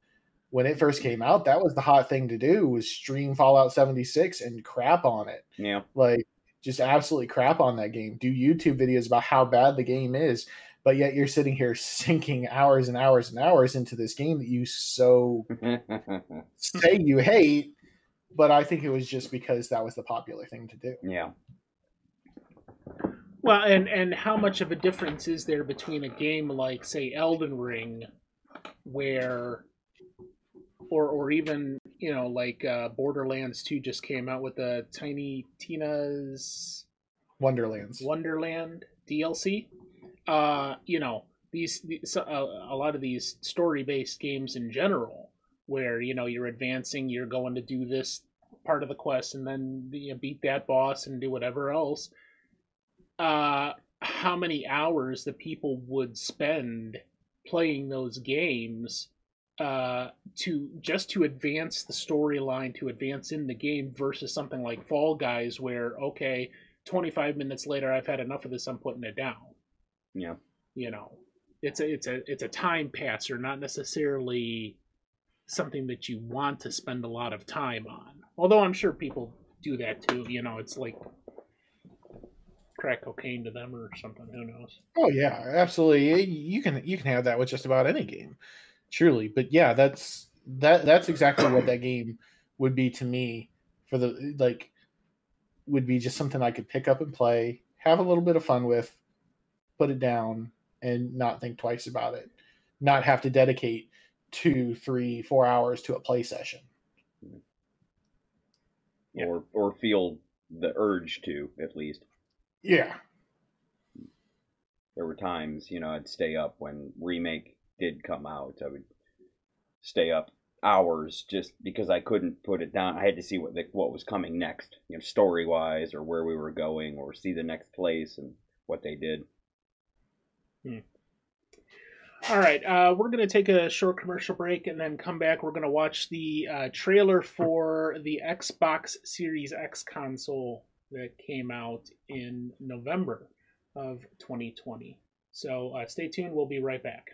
Speaker 3: When it first came out, that was the hot thing to do was stream Fallout seventy six and crap on it
Speaker 2: Yeah.
Speaker 3: like just absolutely crap on that game do youtube videos about how bad the game is but yet you're sitting here sinking hours and hours and hours into this game that you so say you hate but i think it was just because that was the popular thing to do
Speaker 2: yeah.
Speaker 1: Well, and and how much of a difference is there between a game like say Elden Ring, where, or or even you know like uh, Borderlands Two just came out with the Tiny Tina's
Speaker 3: wonderlands
Speaker 1: Wonderland DLC. Uh, you know these, these uh, a lot of these story based games in general, where you know you're advancing, you're going to do this part of the quest, and then you know, beat that boss and do whatever else uh, how many hours the people would spend playing those games uh, to just to advance the storyline, to advance in the game, versus something like Fall Guys, where okay, 25 minutes later, I've had enough of this, I'm putting it down.
Speaker 2: Yeah.
Speaker 1: You know, it's a it's a it's a time passer, not necessarily something that you want to spend a lot of time on. Although I'm sure people do that too. You know, it's like crack cocaine to them or something. Who knows?
Speaker 3: oh yeah absolutely you can you can have that with just about any game truly but yeah that's that that's exactly what that game would be to me for the like would be just something i could pick up and play have a little bit of fun with put it down and not think twice about it not have to dedicate two three four hours to a play session
Speaker 2: yeah. or or feel the urge to at least.
Speaker 3: Yeah.
Speaker 2: There were times, you know, I'd stay up when remake did come out. I would stay up hours just because I couldn't put it down. I had to see what the, what was coming next, you know, story wise, or where we were going, or see the next place and what they did.
Speaker 1: Hmm. All right, uh, we're going to take a short commercial break and then come back. We're going to watch the uh, trailer for the Xbox Series X console that came out in November of 2020. So uh, stay tuned. We'll be right back.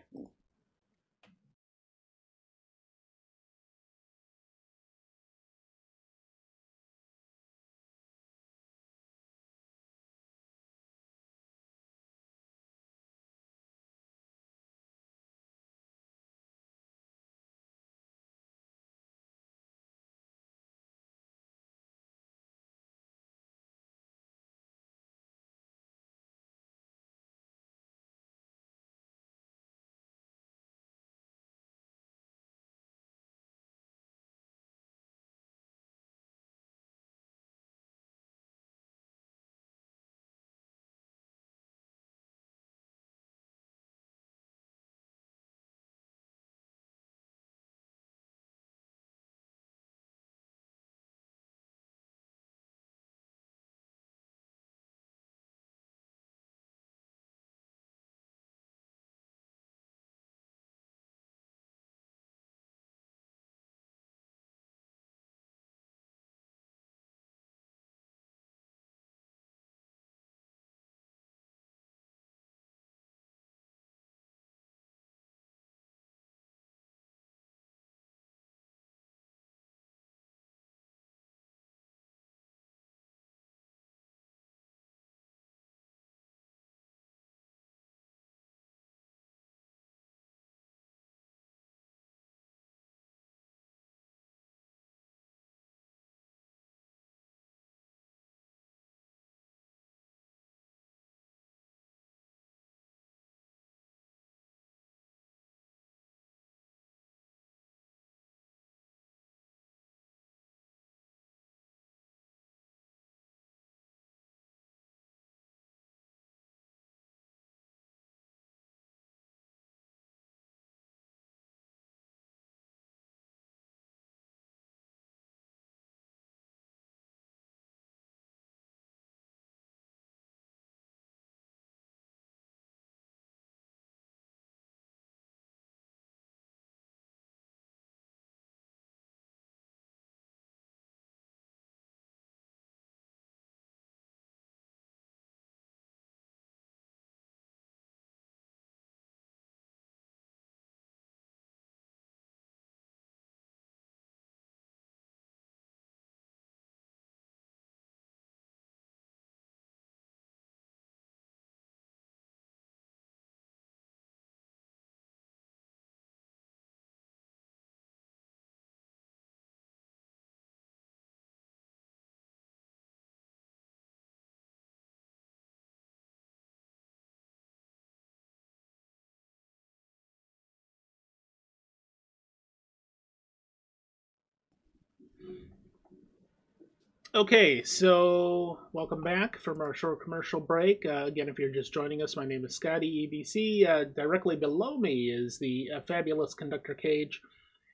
Speaker 1: Okay, so welcome back from our short commercial break. Uh, again, if you're just joining us, my name is Scotty EBC. Uh, directly below me is the uh, fabulous conductor Cage,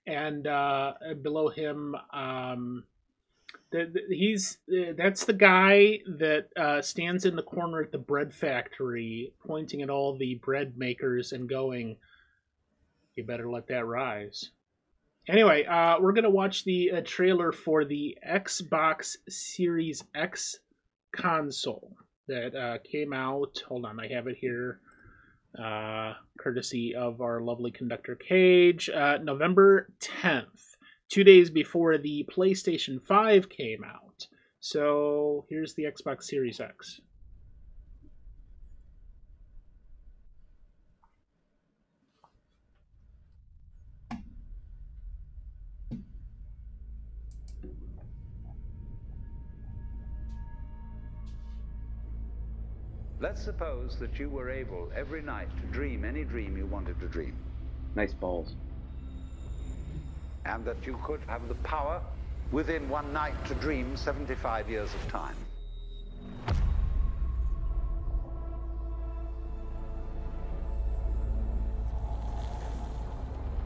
Speaker 1: and uh, below him, um, the, the, he's uh, that's the guy that uh, stands in the corner at the bread factory, pointing at all the bread makers and going, "You better let that rise." Anyway, uh, we're gonna watch the uh, trailer for the Xbox Series X console that uh, came out. Hold on, I have it here, uh, courtesy of our lovely conductor Cage. Uh, November tenth, two days before the PlayStation Five came out. So here's the Xbox Series X.
Speaker 15: Let's suppose that you were able every night to dream any dream you wanted to dream.
Speaker 2: Nice balls.
Speaker 15: And that you could have the power within one night to dream 75 years of time.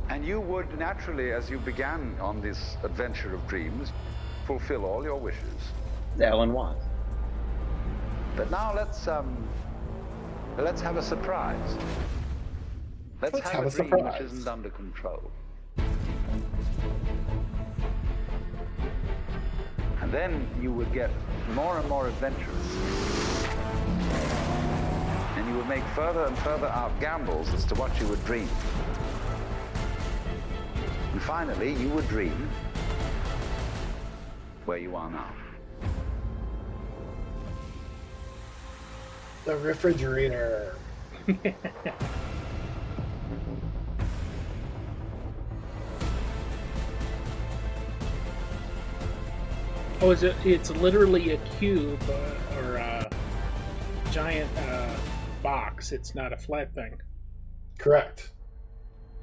Speaker 15: And you would naturally, as you began on this adventure of dreams, fulfill all your wishes.
Speaker 2: Alan Watts.
Speaker 15: But now let's um, let's have a surprise. Let's,
Speaker 3: Let's
Speaker 15: have,
Speaker 3: have
Speaker 15: a, dream
Speaker 3: surprise.
Speaker 15: which isn't under control. And then you would get more and more adventurous. And you would make further and further out gambles as to what you would dream. And finally, you would dream where you are now.
Speaker 3: The refrigerator.
Speaker 1: Oh, is it? It's literally a cube uh, or a giant uh, box. It's not a flat thing.
Speaker 3: Correct.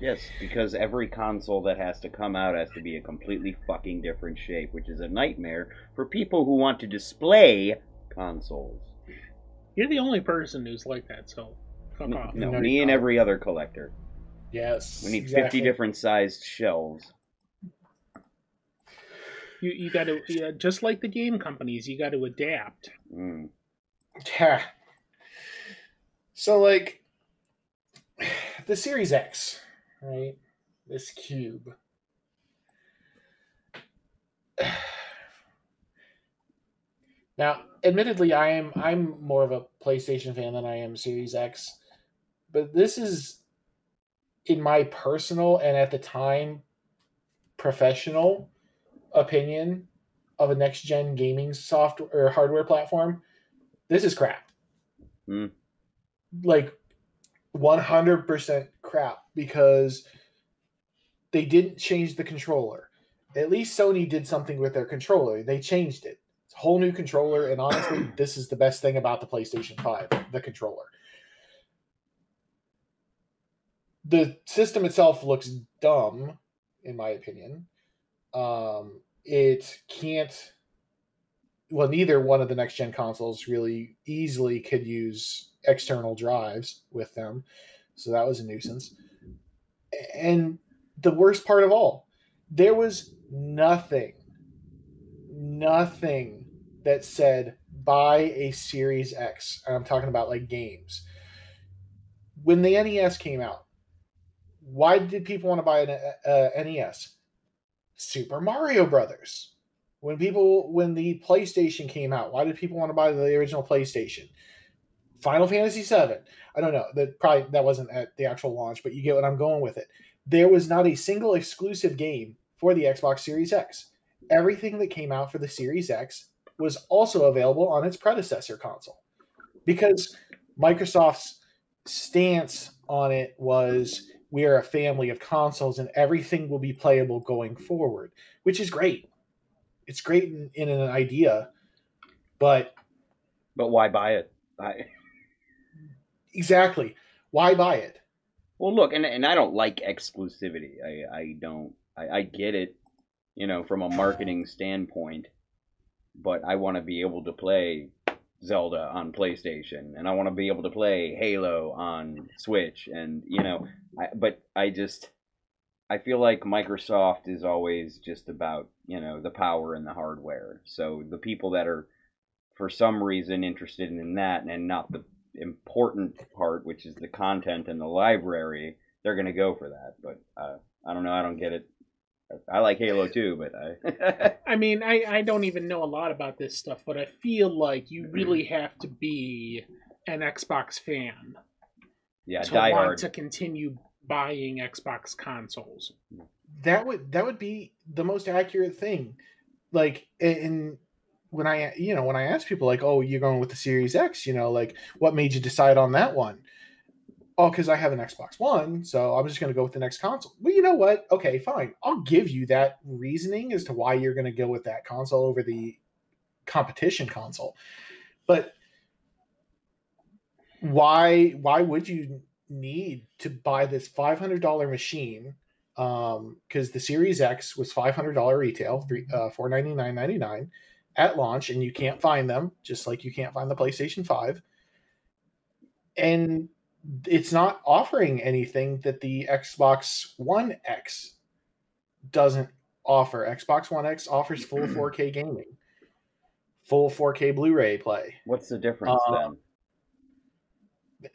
Speaker 2: Yes, because every console that has to come out has to be a completely fucking different shape, which is a nightmare for people who want to display consoles.
Speaker 1: You're the only person who's like that, so fuck off.
Speaker 2: No, me and every other collector.
Speaker 3: Yes.
Speaker 2: We need
Speaker 3: exactly.
Speaker 2: 50 different sized shelves.
Speaker 1: You you got to yeah, just like the game companies, you got to adapt.
Speaker 2: Mm.
Speaker 3: Yeah. So like the Series X, right? This cube. Now, admittedly, I am I'm more of a PlayStation fan than I am Series X, but this is in my personal and at the time professional opinion of a next gen gaming software or hardware platform. This is crap.
Speaker 2: Hmm.
Speaker 3: Like 100% crap because they didn't change the controller. At least Sony did something with their controller. They changed it. Whole new controller, and honestly, this is the best thing about the PlayStation 5, the controller. The system itself looks dumb, in my opinion. Um, it can't well neither one of the next gen consoles really easily could use external drives with them so that was a nuisance and the worst part of all there was nothing nothing that said buy a series x and i'm talking about like games when the nes came out why did people want to buy an uh, nes Super Mario Brothers. When people when the PlayStation came out, why did people want to buy the original PlayStation? Final Fantasy VII. I don't know. That probably that wasn't at the actual launch, but you get what I'm going with it. There was not a single exclusive game for the Xbox Series X. Everything that came out for the Series X was also available on its predecessor console. Because Microsoft's stance on it was we are a family of consoles and everything will be playable going forward, which is great. It's great in, in an idea, but
Speaker 2: But why buy it? I...
Speaker 3: exactly why buy it?
Speaker 2: Well, look, and and I don't like exclusivity. I I don't. I, I get it, you know, from a marketing standpoint, but I want to be able to play Zelda on PlayStation, and I want to be able to play Halo on Switch, and you know, I, but I just I feel like Microsoft is always just about you know the power and the hardware. So the people that are for some reason interested in that and not the important part, which is the content and the library, they're gonna go for that. But uh, I don't know. I don't get it. I like Halo too, but I.
Speaker 1: I mean, I, I don't even know a lot about this stuff, but I feel like you mm-hmm. really have to be an Xbox fan
Speaker 2: yeah,
Speaker 1: to
Speaker 2: die
Speaker 1: want
Speaker 2: hard.
Speaker 1: to continue buying Xbox consoles.
Speaker 3: That would that would be the most accurate thing. Like in when I you know when I ask people like, oh, you're going with the Series X, you know, like what made you decide on that one? Oh, because I have an Xbox One, so I'm just going to go with the next console. Well, you know what? Okay, fine. I'll give you that reasoning as to why you're going to go with that console over the competition console. But why why would you need to buy this $500 machine Um, because the Series X was five hundred dollar retail, three uh, four ninety nine ninety nine at launch, and you can't find them, just like you can't find the PlayStation Five. And it's not offering anything that the Xbox One X doesn't offer. Xbox One X offers full 4K gaming, full 4K Blu-ray play.
Speaker 2: What's the difference
Speaker 3: Uh,
Speaker 2: then?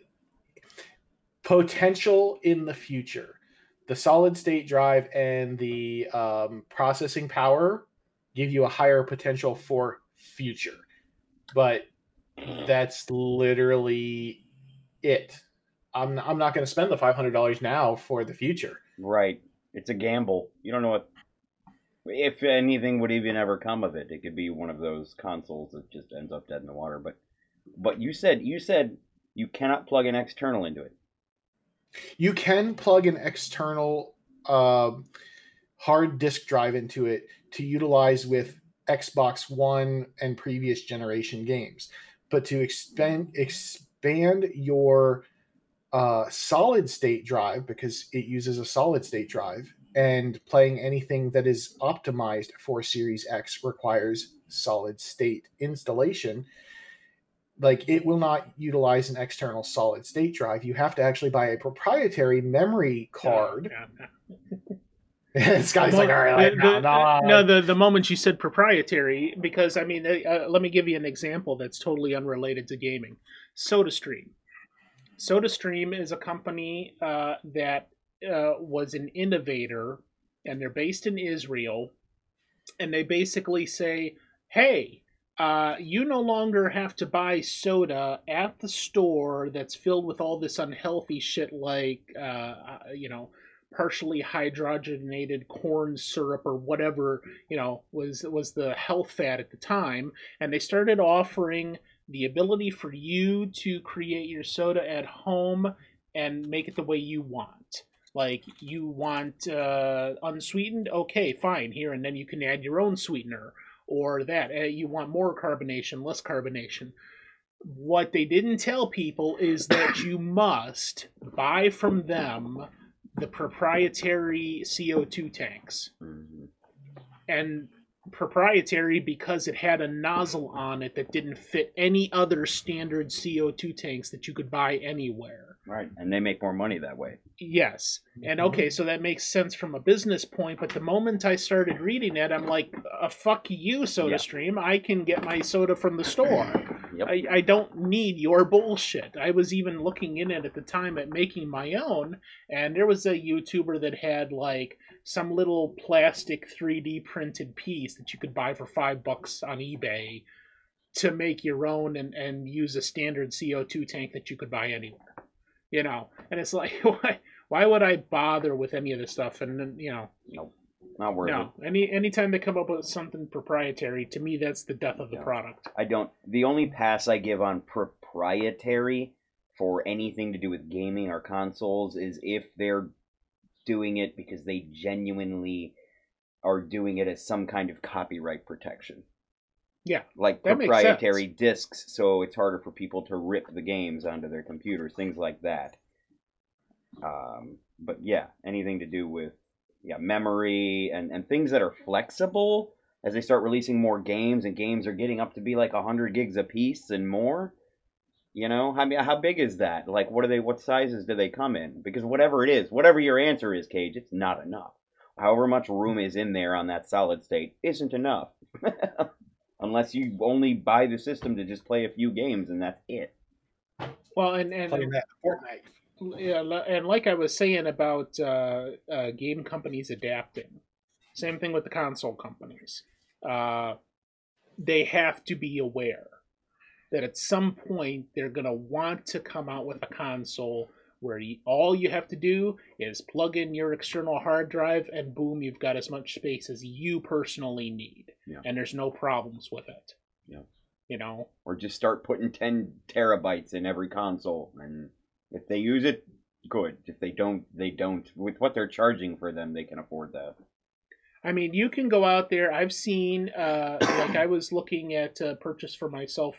Speaker 3: Potential in the future. The solid state drive and the um, processing power give you a higher potential for future. But that's literally it. I'm, I'm not going to spend the $500 now for the future.
Speaker 2: Right. It's a gamble. You don't know what if anything would even ever come of it. It could be one of those consoles that just ends up dead in the water. But but you said you said you cannot plug an external into it.
Speaker 3: You can plug an external um hard disk drive into it to utilize with Xbox One and previous generation games. But to expand expand your uh, solid state drive because it uses a solid state drive and playing anything that is optimized for Series X requires solid state installation. Like it will not utilize an external solid state drive. You have to actually buy a proprietary memory card. this guy's like, all right,
Speaker 1: the,
Speaker 3: no,
Speaker 1: the-
Speaker 3: no,
Speaker 1: no, the the moment you said proprietary, because I mean, uh, let me give you an example that's totally unrelated to gaming. SodaStream. SodaStream is a company uh, that uh, was an innovator, and they're based in Israel, and they basically say, "Hey, uh, you no longer have to buy soda at the store that's filled with all this unhealthy shit like, uh, uh, you know." partially hydrogenated corn syrup or whatever you know was was the health fad at the time and they started offering the ability for you to create your soda at home and make it the way you want. Like you want uh, unsweetened? Okay fine here and then you can add your own sweetener or that. Uh, you want more carbonation less carbonation. What they didn't tell people is that you must buy from them the proprietary CO2 tanks. And proprietary because it had a nozzle on it that didn't fit any other standard CO2 tanks that you could buy anywhere.
Speaker 2: Right. And they make more money that way.
Speaker 1: Yes. And okay, so that makes sense from a business point, but the moment I started reading it, I'm like, uh, fuck you, SodaStream. I can get my soda from the store. I, I don't need your bullshit. I was even looking in it at the time at making my own, and there was a YouTuber that had like some little plastic 3D printed piece that you could buy for five bucks on eBay to make your own and, and use a standard CO2 tank that you could buy anywhere. You know, and it's like, why why would I bother with any of this stuff? And then you know,
Speaker 2: nope, not worth
Speaker 1: no. Any anytime they come up with something proprietary, to me that's the death of the product.
Speaker 2: I don't. The only pass I give on proprietary for anything to do with gaming or consoles is if they're doing it because they genuinely are doing it as some kind of copyright protection.
Speaker 1: Yeah,
Speaker 2: like proprietary discs, so it's harder for people to rip the games onto their computers, things like that. Um, but yeah, anything to do with yeah memory and and things that are flexible as they start releasing more games and games are getting up to be like 100 gigs a piece and more you know? How how big is that? Like what are they what sizes do they come in? Because whatever it is whatever your answer is cage it's not enough. However much room is in there on that solid state isn't enough. Unless you only buy the system to just play a few games and that's it.
Speaker 1: Well, and and
Speaker 3: Playing that Fortnite.
Speaker 1: yeah, and like I was saying about uh, uh, game companies adapting, same thing with the console companies. Uh, they have to be aware that at some point they're going to want to come out with a console where you, all you have to do is plug in your external hard drive and boom, you've got as much space as you personally need,
Speaker 2: Yeah.
Speaker 1: and there's no problems with it.
Speaker 2: Yeah.
Speaker 1: You know,
Speaker 2: or just start putting 10 terabytes in every console and if they use it good if they don't they don't with what they're charging for them they can afford that
Speaker 1: I mean, you can go out there. I've seen, uh, like, I was looking at a purchase for myself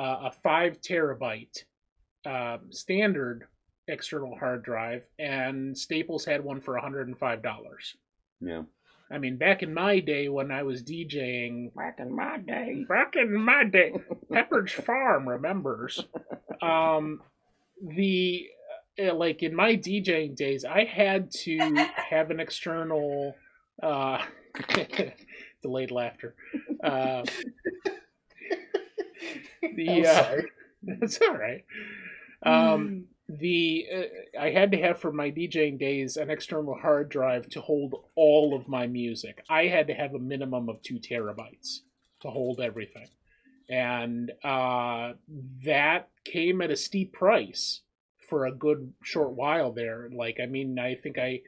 Speaker 1: uh, a five terabyte um, standard external hard drive, and Staples had one for $105.
Speaker 2: Yeah.
Speaker 1: I mean, back in my day when I was DJing,
Speaker 2: back in my day,
Speaker 1: back in my day, Pepperidge Farm remembers. Um, the uh, like in my DJing days, I had to have an external. Uh, delayed laughter. Uh, the uh, that's all right. Um, the uh, I had to have for my DJing days an external hard drive to hold all of my music. I had to have a minimum of two terabytes to hold everything, and uh, that came at a steep price for a good short while there. Like, I mean, I think I.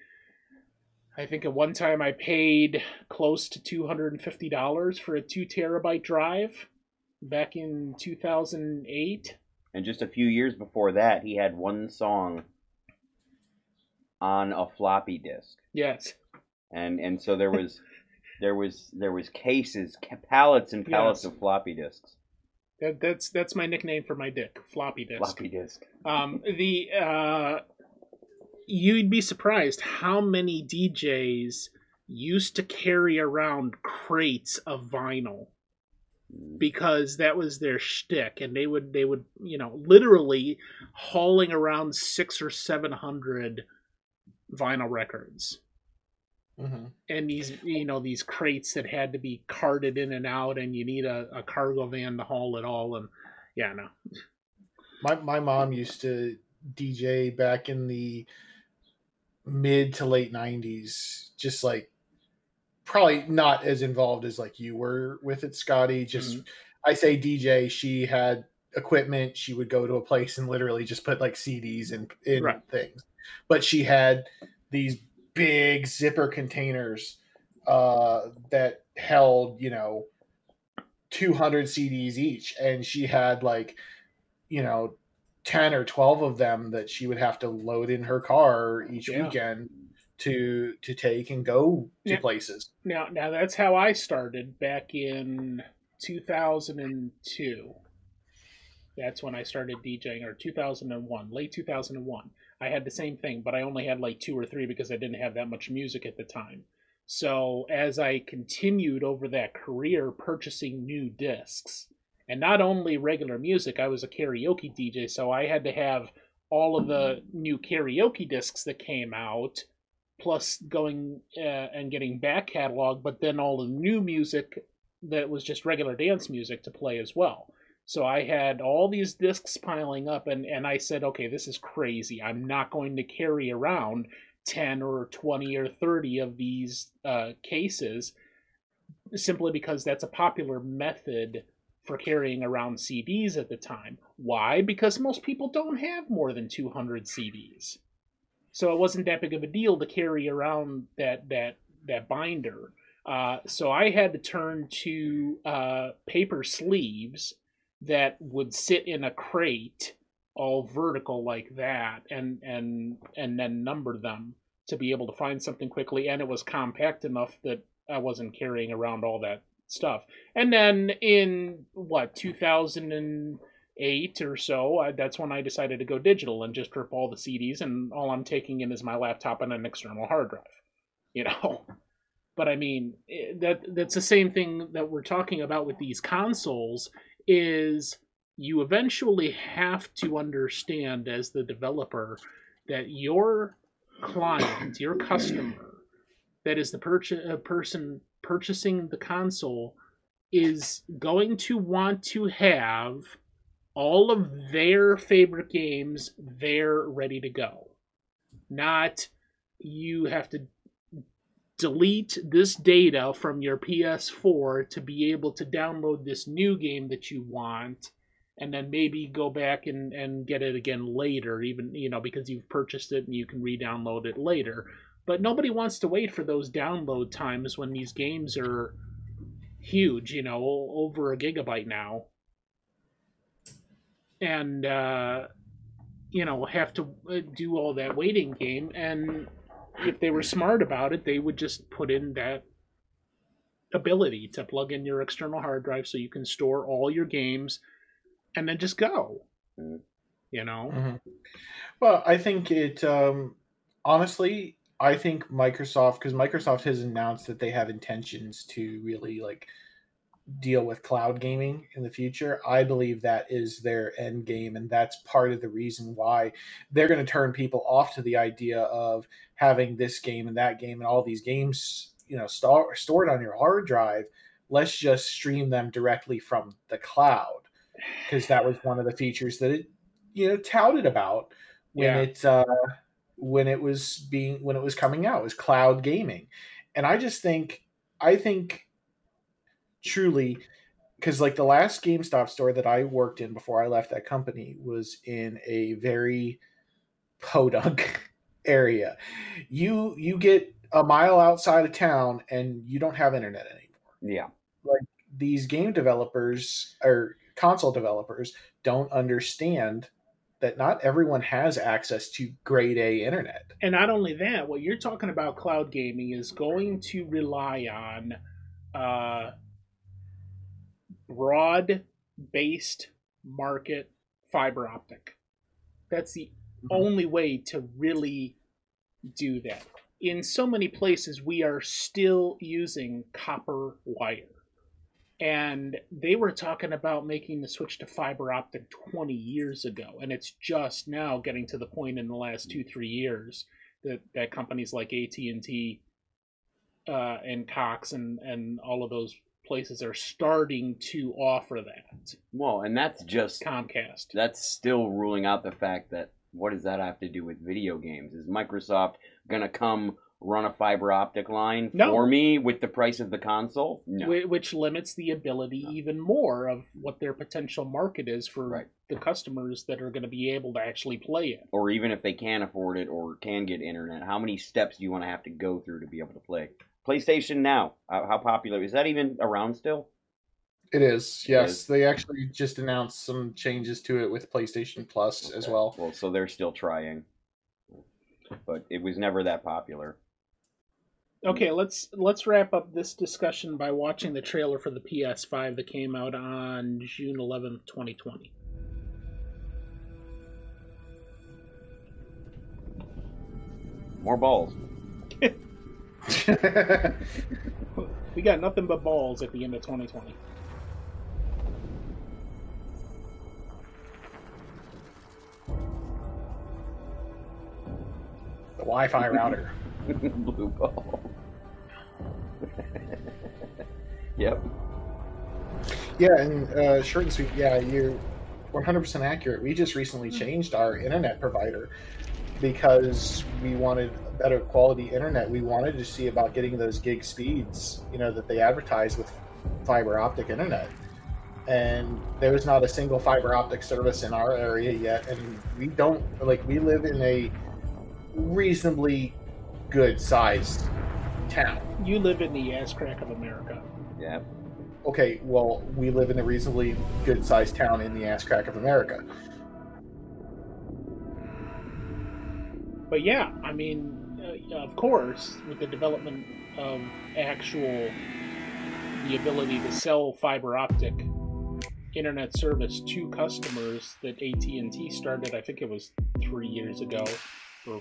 Speaker 1: I think at one time I paid close to two hundred and fifty dollars for a two terabyte drive back in two thousand eight.
Speaker 2: And just a few years before that, he had one song on a floppy disk.
Speaker 1: Yes.
Speaker 2: And and so there was there was there was cases, pallets and pallets
Speaker 1: Yes.
Speaker 2: of floppy disks.
Speaker 1: That, that's that's my nickname for my dick, floppy disk.
Speaker 2: Floppy disk.
Speaker 1: Um, the uh, you'd be surprised how many DJs used to carry around crates of vinyl because that was their shtick, and they would they would you know literally hauling around six or seven hundred vinyl records
Speaker 3: Mm-hmm.
Speaker 1: and these you know these crates that had to be carted in and out and you need a, a cargo van to haul it all and yeah no
Speaker 3: My my mom used to DJ back in the mid to late '90s, just like probably not as involved as like you were with it, Scotty. Just I say DJ, she had equipment. She would go to a place and literally just put like CDs in in
Speaker 1: Right.
Speaker 3: things, but she had these big zipper containers uh, that held you know 200 CDs each, and she had like you know 10 or 12 of them that she would have to load in her car each
Speaker 1: Yeah.
Speaker 3: weekend to to take and go to
Speaker 1: Yeah.
Speaker 3: places.
Speaker 1: Now, now that's how I started back in 2002. That's when I started DJing, or 2001, late 2001. I had the same thing, but I only had like two or three because I didn't have that much music at the time. So as I continued over that career purchasing new discs, and not only regular music, I was a karaoke DJ, so I had to have all of the new karaoke discs that came out plus going uh, and getting back catalog, but then all the new music that was just regular dance music to play as well. So I had all these discs piling up, and, and I said, okay, this is crazy. I'm not going to carry around 10 or 20 or 30 of these uh, cases simply because that's a popular method for carrying around CDs at the time. Why? Because most people don't have more than 200 CDs so it wasn't that big of a deal to carry around that that that binder. Uh, so I had to turn to uh, paper sleeves that would sit in a crate, all vertical like that, and and and then number them to be able to find something quickly. And it was compact enough that I wasn't carrying around all that stuff. And then in what 2008 or so, uh, that's when I decided to go digital and just rip all the CDs, and all I'm taking in is my laptop and an external hard drive. You know. But I mean, eh, that that's the same thing that we're talking about with these consoles is you eventually have to understand as the developer that your client, your customer, that is the purchase, uh, person purchasing the console, is going to want to have all of their favorite games there ready to go. Not you have to delete this data from your PS4 to be able to download this new game that you want and then maybe go back and, and get it again later even you know because you've purchased it and you can re-download it later but nobody wants to wait for those download times when these games are huge you know over a gigabyte now and uh, you know have to uh, do all that waiting game and if they were smart about it they would just put in that ability to plug in your external hard drive so you can store all your games and then just go You know.
Speaker 3: Mhm. Well, I think it. Um, honestly, I think Microsoft because Microsoft has announced that they have intentions to really like deal with cloud gaming in the future. I believe that is their end game, and that's part of the reason why they're going to turn people off to the idea of having this game and that game and all these games, you know, star- stored on your hard drive. Let's just stream them directly from the cloud because that was one of the features that it, you know, touted about when
Speaker 1: Yeah.
Speaker 3: it uh, when it was being when it was coming out was cloud gaming, and I just think I think truly because like the last GameStop store that I worked in before I left that company was in a very podunk area. You you get a mile outside of town and you don't have internet anymore.
Speaker 2: Yeah.
Speaker 3: Like these game developers or console developers don't understand that not everyone has access to grade A internet.
Speaker 1: And not only that, what you're talking about cloud gaming is going to rely on uh, broad based market fiber optic. That's the only way to really do that. In so many places, we are still using copper wire. And they were talking about making the switch to fiber optic 20 years ago. And it's just now getting to the point in the last two, three years that, that companies like AT&T uh, and Cox and, and all of those places are starting to offer that.
Speaker 2: Well, and that's just
Speaker 1: Comcast.
Speaker 2: That's still ruling out the fact that what does that have to do with video games? Is Microsoft gonna come run a fiber optic line
Speaker 1: No.
Speaker 2: for me with the price of the console? No.
Speaker 1: Whi- which limits the ability even more of what their potential market is for the customers that are going to be able to actually play it.
Speaker 2: Or even if they can afford it or can get internet, how many steps do you want to have to go through to be able to play? PlayStation Now, how, how popular is that? Even around still?
Speaker 3: It is. Yes,
Speaker 2: is.
Speaker 3: they actually just announced some changes to it with PlayStation Plus as well.
Speaker 2: Well, so they're still trying, but it was never that popular.
Speaker 1: Okay, let's let's wrap up this discussion by watching the trailer for the PS5 that came out on June 11th, 2020.
Speaker 2: More balls.
Speaker 1: We got nothing but balls at the end of 2020.
Speaker 3: The Wi-Fi router.
Speaker 2: Blue ball. yep.
Speaker 3: Yeah, and uh, short and sweet. Yeah, you're 100% accurate. We just recently changed our internet provider because we wanted better quality internet. We wanted to see about getting those gig speeds, you know, that they advertise with fiber optic internet. And there was not a single fiber optic service in our area yet, and we don't like we live in a reasonably good sized town.
Speaker 1: You live in the ass crack of America.
Speaker 2: Yeah.
Speaker 3: Okay, well, we live in a reasonably good sized town in the ass crack of America.
Speaker 1: But yeah, I mean, uh, of course, with the development of actual the ability to sell fiber optic internet service to customers that AT&T started, I think it was three years ago, or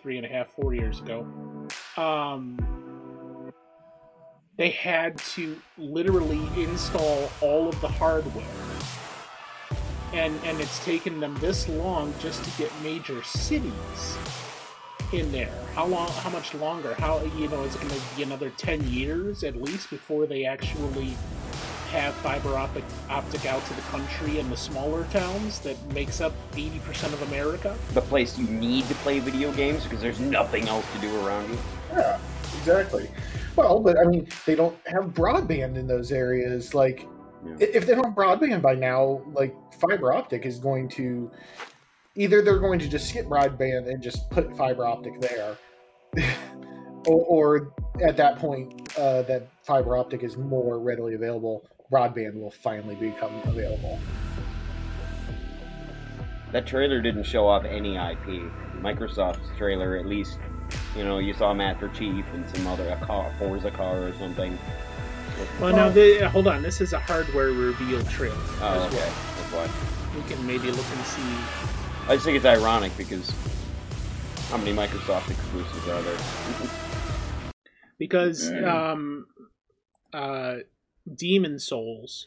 Speaker 1: three and a half, four years ago. Um, they had to literally install all of the hardware and and it's taken them this long just to get major cities in there. How long? How much longer? How you know is it going to be another ten years at least before they actually have fiber optic optic out to the country and the smaller towns that makes up eighty percent of America?
Speaker 2: The place you need to play video games because there's nothing else to do around you.
Speaker 3: Yeah, exactly. Well, but I mean, they don't have broadband in those areas. Like, i if they don't have broadband by now, like fiber optic is going to either they're going to just skip broadband and just put fiber optic there, or, or at that point, uh, that fiber optic is more readily available. Broadband will finally become available.
Speaker 2: That trailer didn't show off any IP. Microsoft's trailer, at least, you know, you saw Master Chief and some other a car, Forza car or something.
Speaker 1: Well, no, the, hold on. This is a hardware reveal trailer.
Speaker 2: Oh,
Speaker 1: as
Speaker 2: okay.
Speaker 1: well.
Speaker 2: That's why.
Speaker 1: we can maybe look and see.
Speaker 2: I just think it's ironic because how many Microsoft exclusives are there?
Speaker 1: because um, uh, Demon's Souls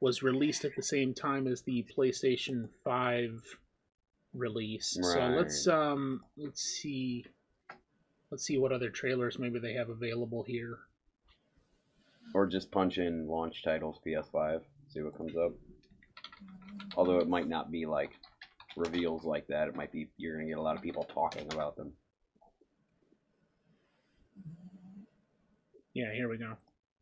Speaker 1: was released at the same time as the PlayStation Five release. So let's um let's see let's see what other trailers maybe they have available here.
Speaker 2: Or just punch in launch titles PS5, see what comes up. Although it might not be like reveals like that. It might be you're gonna get a lot of people talking about them.
Speaker 1: Yeah, here we go.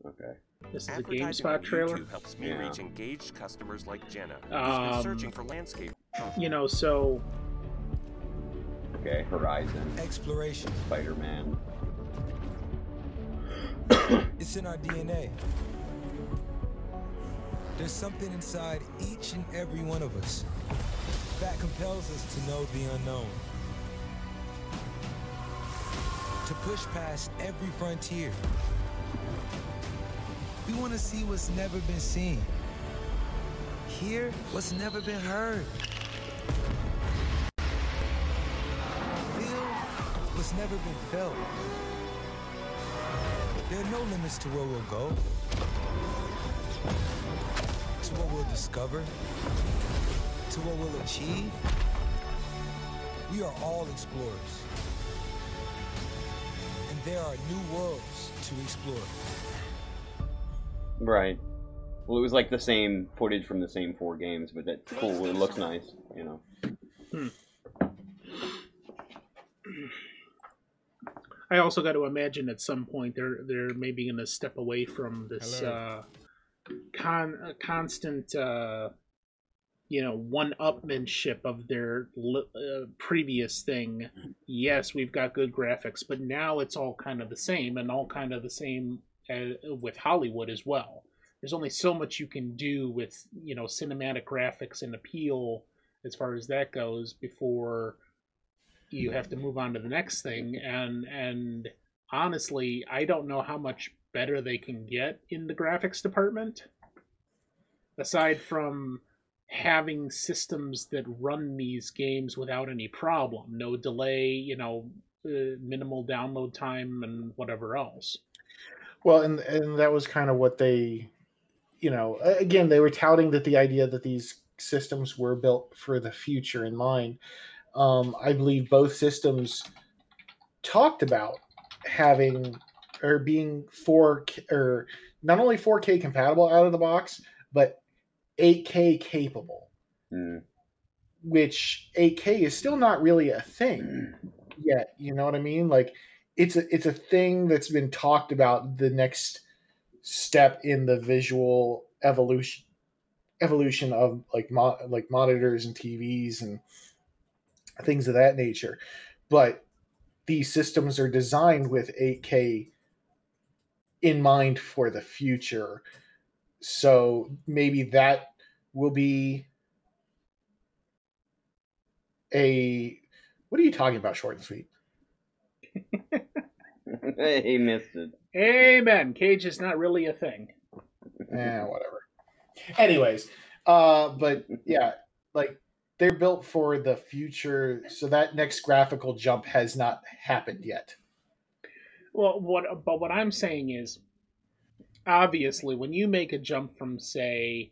Speaker 2: Okay.
Speaker 1: This is a
Speaker 16: Advertising on
Speaker 1: GameSpot trailer.
Speaker 16: YouTube helps me
Speaker 2: Yeah.
Speaker 16: reach engaged customers like Jenna, who's
Speaker 1: Um,
Speaker 16: been searching for landscape.
Speaker 1: You know, so
Speaker 2: Okay, Horizon,
Speaker 17: Exploration.
Speaker 2: Spider Man.
Speaker 17: It's in our DNA. There's something inside each and every one of us that compels us to know the unknown. To push past every frontier. We want to see what's never been seen. Hear what's never been heard. Feel what's never been felt. There are no limits to where we'll go, to what we'll discover, to what we'll achieve. We are all explorers. And there are new worlds to explore.
Speaker 2: Right. Well, it was like the same footage from the same four games, but that's cool. It looks nice, you know.
Speaker 1: Hmm. I also got to imagine at some point they're they're maybe going to step away from this uh, con uh, constant uh, you know one upmanship of their li- uh, previous thing. Yes, we've got good graphics, but now it's all kind of the same, and all kind of the same uh, with Hollywood as well. There's only so much you can do with you know cinematic graphics and appeal as far as that goes before you have to move on to the next thing. And and honestly i don't know how much better they can get in the graphics department aside from having systems that run these games without any problem. No delay you know uh, minimal download time and whatever else.
Speaker 3: Well, and and that was kind of what they, you know, again they were touting that the idea that these systems were built for the future in mind. Um, I believe both systems talked about having or being 4 or not only 4K compatible out of the box, but 8K capable. Which 8K is still not really a thing yet. You know what I mean? Like it's a it's a thing that's been talked about. The next step in the visual evolution evolution of like mo- like monitors and TVs and things of that nature. But these systems are designed with 8K in mind for the future. So maybe that will be a what are you talking about, short and sweet?
Speaker 2: he missed it.
Speaker 1: amen cage is not really a thing
Speaker 3: eh, whatever. Anyways, uh, but yeah, like they're built for the future, so that next graphical jump has not happened yet.
Speaker 1: Well, what but what I'm saying is, obviously, when you make a jump from say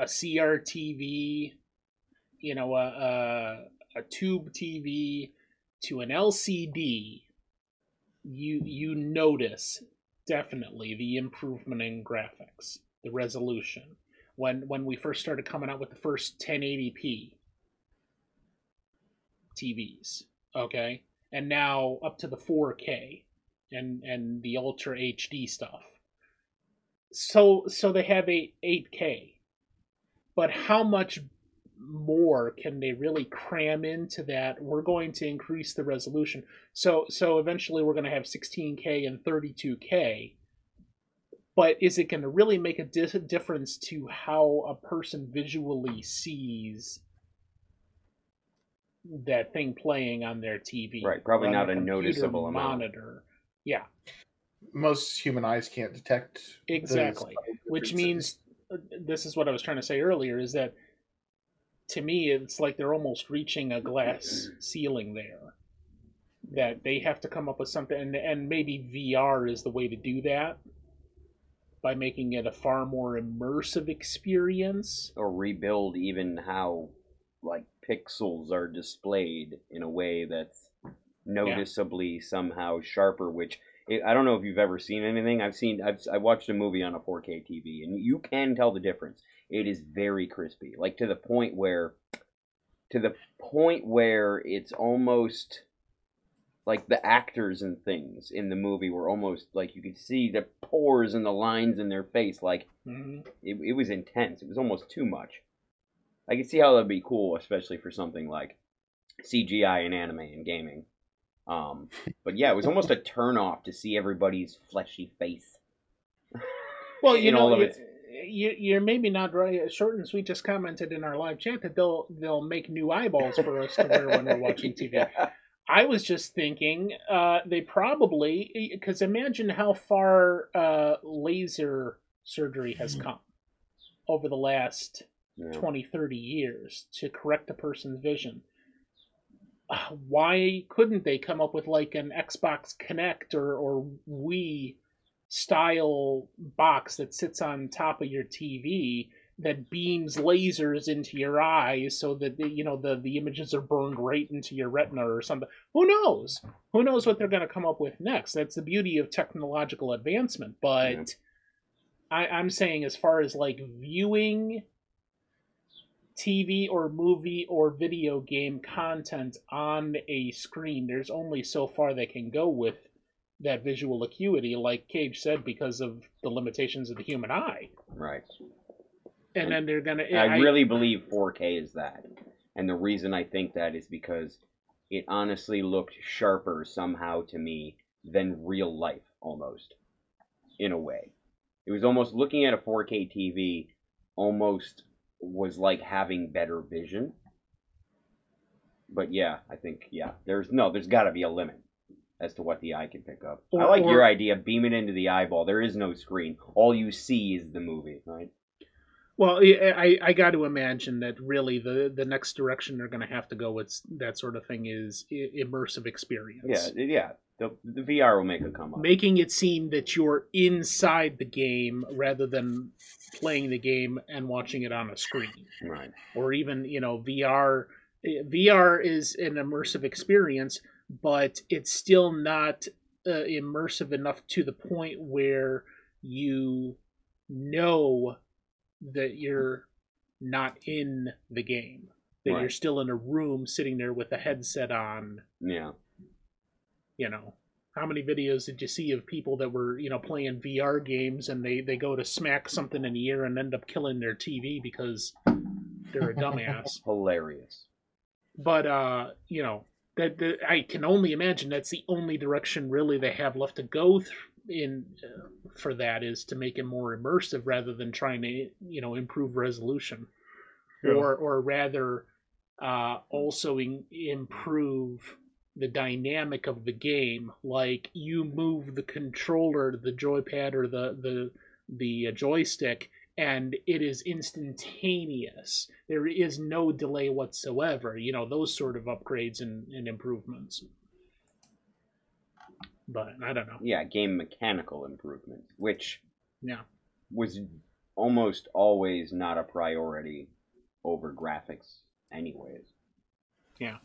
Speaker 1: a CRTV, you know, a a, a tube TV to an LCD, you you notice definitely the improvement in graphics, the resolution. When when we first started coming out with the first 1080p TVs, okay, and now up to the 4K and and the ultra HD stuff. So so they have a 8K. But how much more can they really cram into that? We're going to increase the resolution. So so eventually we're going to have 16K and 32K. But is it going to really make a di- difference to how a person visually sees that thing playing on their TV?
Speaker 2: Right, probably not
Speaker 1: their
Speaker 2: a
Speaker 1: computer
Speaker 2: noticeable amount.
Speaker 1: monitor. Yeah,
Speaker 3: Most human eyes can't detect
Speaker 1: exactly. Which means uh, this is what I was trying to say earlier is that to me, it's like they're almost reaching a glass ceiling there. That they have to come up with something, and, and maybe VR is the way to do that by making it a far more immersive experience.
Speaker 2: Or rebuild even how like pixels are displayed in a way that's noticeably yeah. somehow sharper. Which I don't know if you've ever seen anything. I've seen. I've I watched a movie on a 4K TV, and you can tell the difference. It is very crispy, like to the point where, to the point where it's almost like the actors and things in the movie were almost like you could see the pores and the lines in their face. Like mm-hmm. it, it was intense. It was almost too much. I can see how that'd be cool, especially for something like CGI and anime and gaming. Um, but yeah, it was almost a turn off to see everybody's fleshy face.
Speaker 1: Well, you know, you, you, you're maybe not right. Short and sweet just commented in our live chat that they'll they'll make new eyeballs for us to wear when we're watching TV. yeah. I was just thinking uh, they probably because imagine how far uh, laser surgery has hmm. come over the last yeah. 20, 30 years to correct a person's vision uh, why couldn't they come up with like an Xbox Kinect or, or Wii style box that sits on top of your TV that beams lasers into your eyes so that the, you know the the images are burned right into your retina or something. Who knows? Who knows what they're going to come up with next? That's the beauty of technological advancement. But yeah. I, I'm saying, as far as like viewing TV or movie or video game content on a screen, there's only so far they can go with that visual acuity, like Cage said, because of the limitations of the human eye.
Speaker 2: Right.
Speaker 1: And, and then they're gonna.
Speaker 2: I, I really believe 4K is that, and the reason I think that is because it honestly looked sharper somehow to me than real life, almost, in a way. It was almost looking at a 4K TV, almost was like having better vision. But yeah, I think yeah, there's no, there's got to be a limit as to what the eye can pick up. Or, I like or, your idea, beam it into the eyeball. There is no screen. All you see is the movie, right?
Speaker 1: Well, I, I got to imagine that really the, the next direction they're going to have to go with that sort of thing is immersive experience.
Speaker 2: Yeah, yeah. The, the VR will make come up.
Speaker 1: Making it seem that you're inside the game rather than playing the game and watching it on a screen.
Speaker 2: Right.
Speaker 1: Or even, you know, VR VR is an immersive experience, but it's still not uh, immersive enough to the point where you know that you're not in the game. That right. you're still in a room sitting there with a headset on.
Speaker 2: Yeah.
Speaker 1: You know how many videos did you see of people that were you know playing VR games and they they go to smack something in the air and end up killing their TV because they're a dumbass.
Speaker 2: Hilarious.
Speaker 1: But uh, you know that, that, I can only imagine that's the only direction really they have left to go th- in uh, for that is to make it more immersive rather than trying to you know improve resolution, yeah. or or rather uh, also in, improve the dynamic of the game. Like you move the controller, the joypad, or the the the uh, joystick, and it is instantaneous. There is no delay whatsoever. You know those sort of upgrades and, and improvements. But I don't know.
Speaker 2: Yeah, game mechanical improvement, which
Speaker 1: yeah
Speaker 2: was almost always not a priority over graphics, anyways.
Speaker 1: Yeah.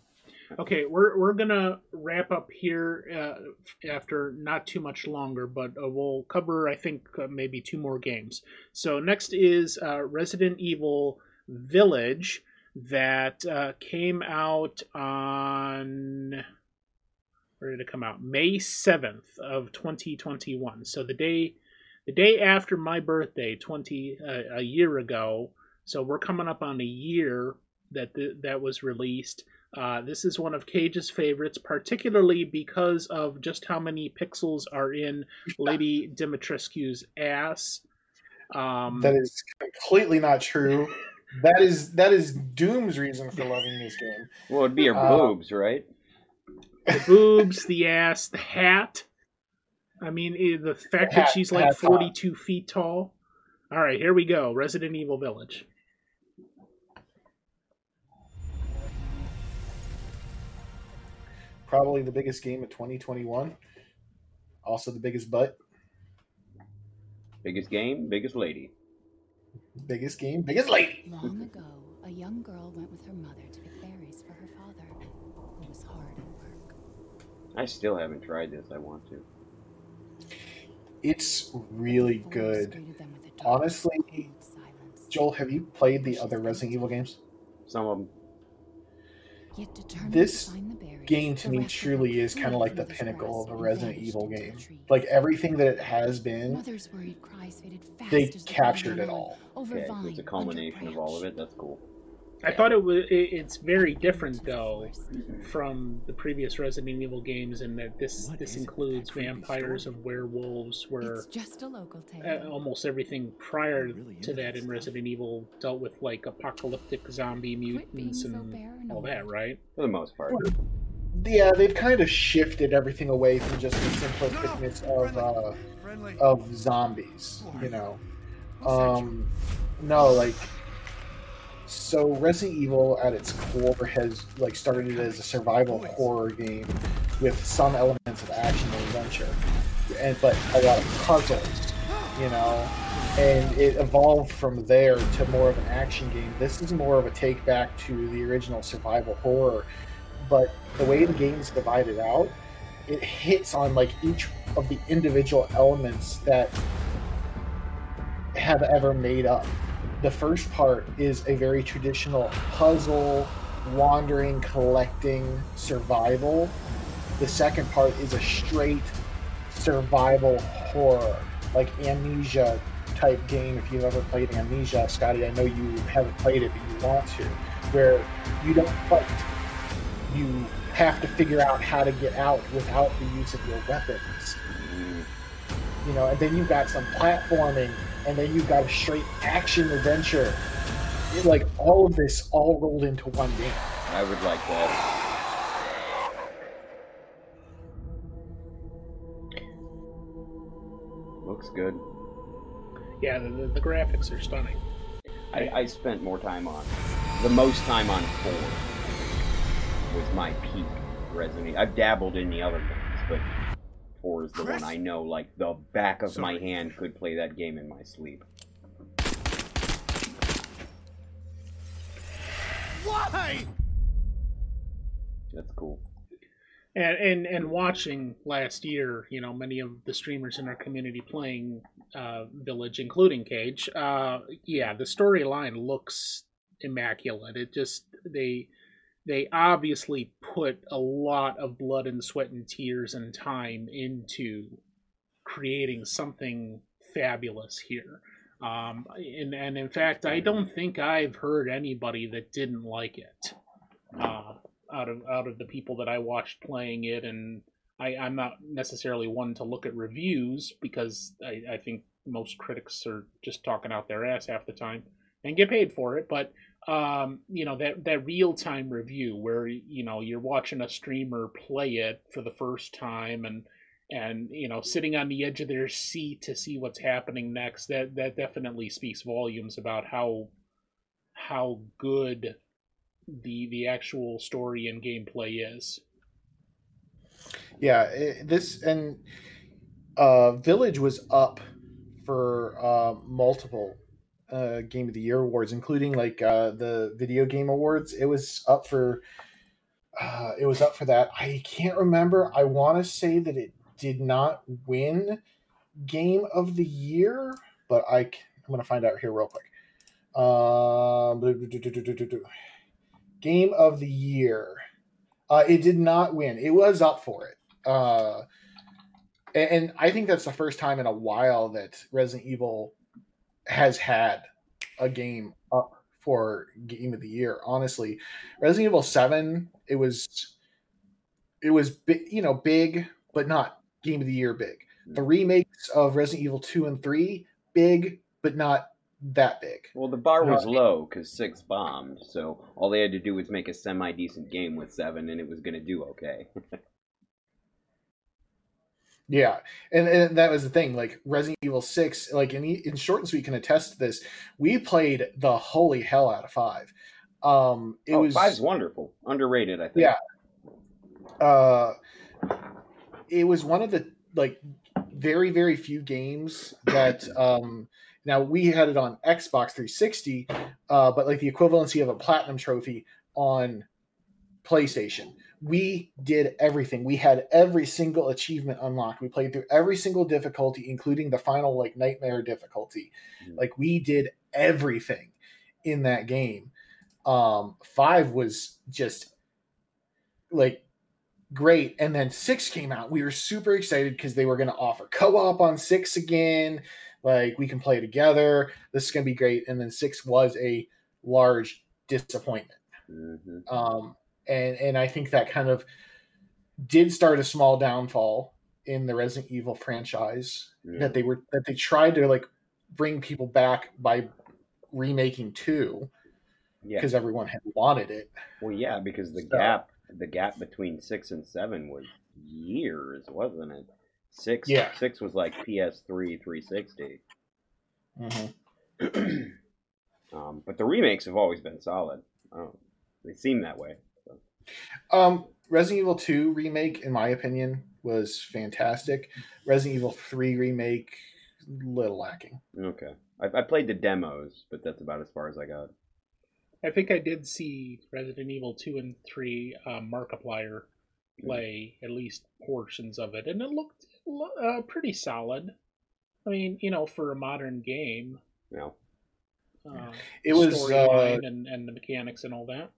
Speaker 1: Okay, we're we're gonna wrap up here uh, after not too much longer, but uh, we'll cover I think uh, maybe two more games. So next is uh, Resident Evil Village that uh, came out on where did it come out? May seventh of twenty twenty one. So the day the day after my birthday, twenty uh, a year ago. So we're coming up on a year that th- that was released. Uh, this is one of Cage's favorites, particularly because of just how many pixels are in Lady Dimitrescu's ass. Um,
Speaker 3: that is completely not true. that is that is Doom's reason for loving this game.
Speaker 2: Well, it'd be her uh, boobs, right?
Speaker 1: The boobs, the ass, the hat. I mean, eh, the fact the hat, that she's like forty-two top. feet tall. All right, here we go. Resident Evil Village.
Speaker 3: Probably the biggest game of 2021. Also the biggest butt.
Speaker 2: Biggest game, biggest lady.
Speaker 3: Biggest game, biggest lady.
Speaker 18: Long ago, a young girl went with her mother to pick berries for her father. It was hard work.
Speaker 2: I still haven't tried this. I want to.
Speaker 3: It's really good. Honestly, Joel, have you played the other Resident Evil games?
Speaker 2: Some of them.
Speaker 3: This game to me truly is kind of like the pinnacle of a Resident Evil game. Like everything that it has been, they captured it all.
Speaker 2: Okay, so it's a culmination of all of it. That's cool.
Speaker 1: I thought it was. It, it's very different though from the previous Resident Evil games, in that this this includes vampires and werewolves, where
Speaker 18: just a local tale.
Speaker 1: uh, almost everything prior to that in Resident Evil dealt with like apocalyptic zombie mutants and all that, right?
Speaker 2: For the most part.
Speaker 3: Yeah, they've kind of shifted everything away from just the simplisticness of uh, of zombies. You know, um, no, like so Resident Evil at its core has like started as a survival horror game with some elements of action and adventure, and but a lot of puzzles, you know. And it evolved from there to more of an action game. This is more of a take back to the original survival horror, but the way the game is divided out, it hits on like each of the individual elements that have ever made up the first part is a very traditional puzzle, wandering, collecting, survival. The second part is a straight survival horror, like amnesia type game. If you've ever played Amnesia, Scotty, I know you haven't played it, but you want to, where you don't fight. You have to figure out how to get out without the use of your weapons. Mm. You know, and then you've got some platforming and then you've got a straight action adventure. It, like all of this all rolled into one game.
Speaker 2: I would like that. Looks good.
Speaker 1: Yeah, the, the, the graphics are stunning.
Speaker 2: I, I spent more time on the most time on four was my peak Resident. I've dabbled in the other ones, but four is the one I know like the back of my hand could play that game in my sleep.
Speaker 9: Why?
Speaker 2: That's cool.
Speaker 1: And, and and watching last year, you know, many of the streamers in our community playing uh, Village, including Cage. Uh, yeah, the storyline looks immaculate. It just they they obviously put a lot of blood and sweat and tears and time into creating something fabulous here. Um, and, and in fact, I don't think I've heard anybody that didn't like it. Uh, out of out of the people that I watched playing it, and I, I'm not necessarily one to look at reviews because I, I think most critics are just talking out their ass half the time and get paid for it. But um, you know that that real time review where you know you're watching a streamer play it for the first time and and you know sitting on the edge of their seat to see what's happening next that that definitely speaks volumes about how how good the the actual story and gameplay is.
Speaker 3: Yeah, it, this and uh, Village was up for uh, multiple uh, Game of the Year awards, including like uh, the Video Game Awards. It was up for uh, it was up for that. I can't remember. I want to say that it did not win Game of the Year, but I I'm gonna find out here real quick. Um, Game of the Year. Uh, it did not win. It was up for it. Uh, and, and I think that's the first time in a while that Resident Evil has had a game up for Game of the Year. Honestly, Resident Evil Seven, it was, it was big, you know, big, but not Game of the Year big. The remakes of Resident Evil Two and Three, big, but not that big.
Speaker 2: Well, the bar was
Speaker 3: Uh,
Speaker 2: low because six bombed, so all they had to do was make a semi decent game with seven, and it was going to do okay.
Speaker 3: Yeah, and, and that was the thing. Like Resident Evil Six, like in in short and sweet can attest to this. We played the holy hell out of five. Um, it
Speaker 2: oh,
Speaker 3: was
Speaker 2: five's wonderful, underrated. I think.
Speaker 3: yeah, uh, it was one of the like very very few games that um now we had it on Xbox 360, uh, but like the equivalency of a platinum trophy on PlayStation. We did everything. We had every single achievement unlocked. We played through every single difficulty, including the final like nightmare difficulty.
Speaker 2: Mm.
Speaker 3: Like we did everything in that game. Um, five was just like great. And then six came out. We were super excited because they were going to offer co-op on six again. Like we can play together. This is going to be great. And then six was a large disappointment.
Speaker 2: Mhm.
Speaker 3: Um, and and I think that kind of did start a small downfall in the Resident Evil franchise.
Speaker 2: Yeah.
Speaker 3: That they were that they tried to like bring people back by remaking two
Speaker 2: Yeah.
Speaker 3: because everyone had wanted it.
Speaker 2: Well, yeah, because the
Speaker 3: So-
Speaker 2: gap the gap between six and seven was years, wasn't it? Six
Speaker 3: Yeah.
Speaker 2: six was like PS3 360. um, but the remakes have always been solid. Oh, they seem that way. So.
Speaker 3: Um, Resident Evil 2 remake, in my opinion, was fantastic. Resident Evil 3 remake, little lacking.
Speaker 2: Okay, I, I played the demos, but that's about as far as I got.
Speaker 1: I think I did see Resident Evil 2 and 3 uh, Markiplier play at least portions of it, and it looked uh, pretty solid. I mean, you know, for a modern game,
Speaker 2: Yeah.
Speaker 1: uh,
Speaker 3: It was, uh,
Speaker 1: and, and the mechanics and all that.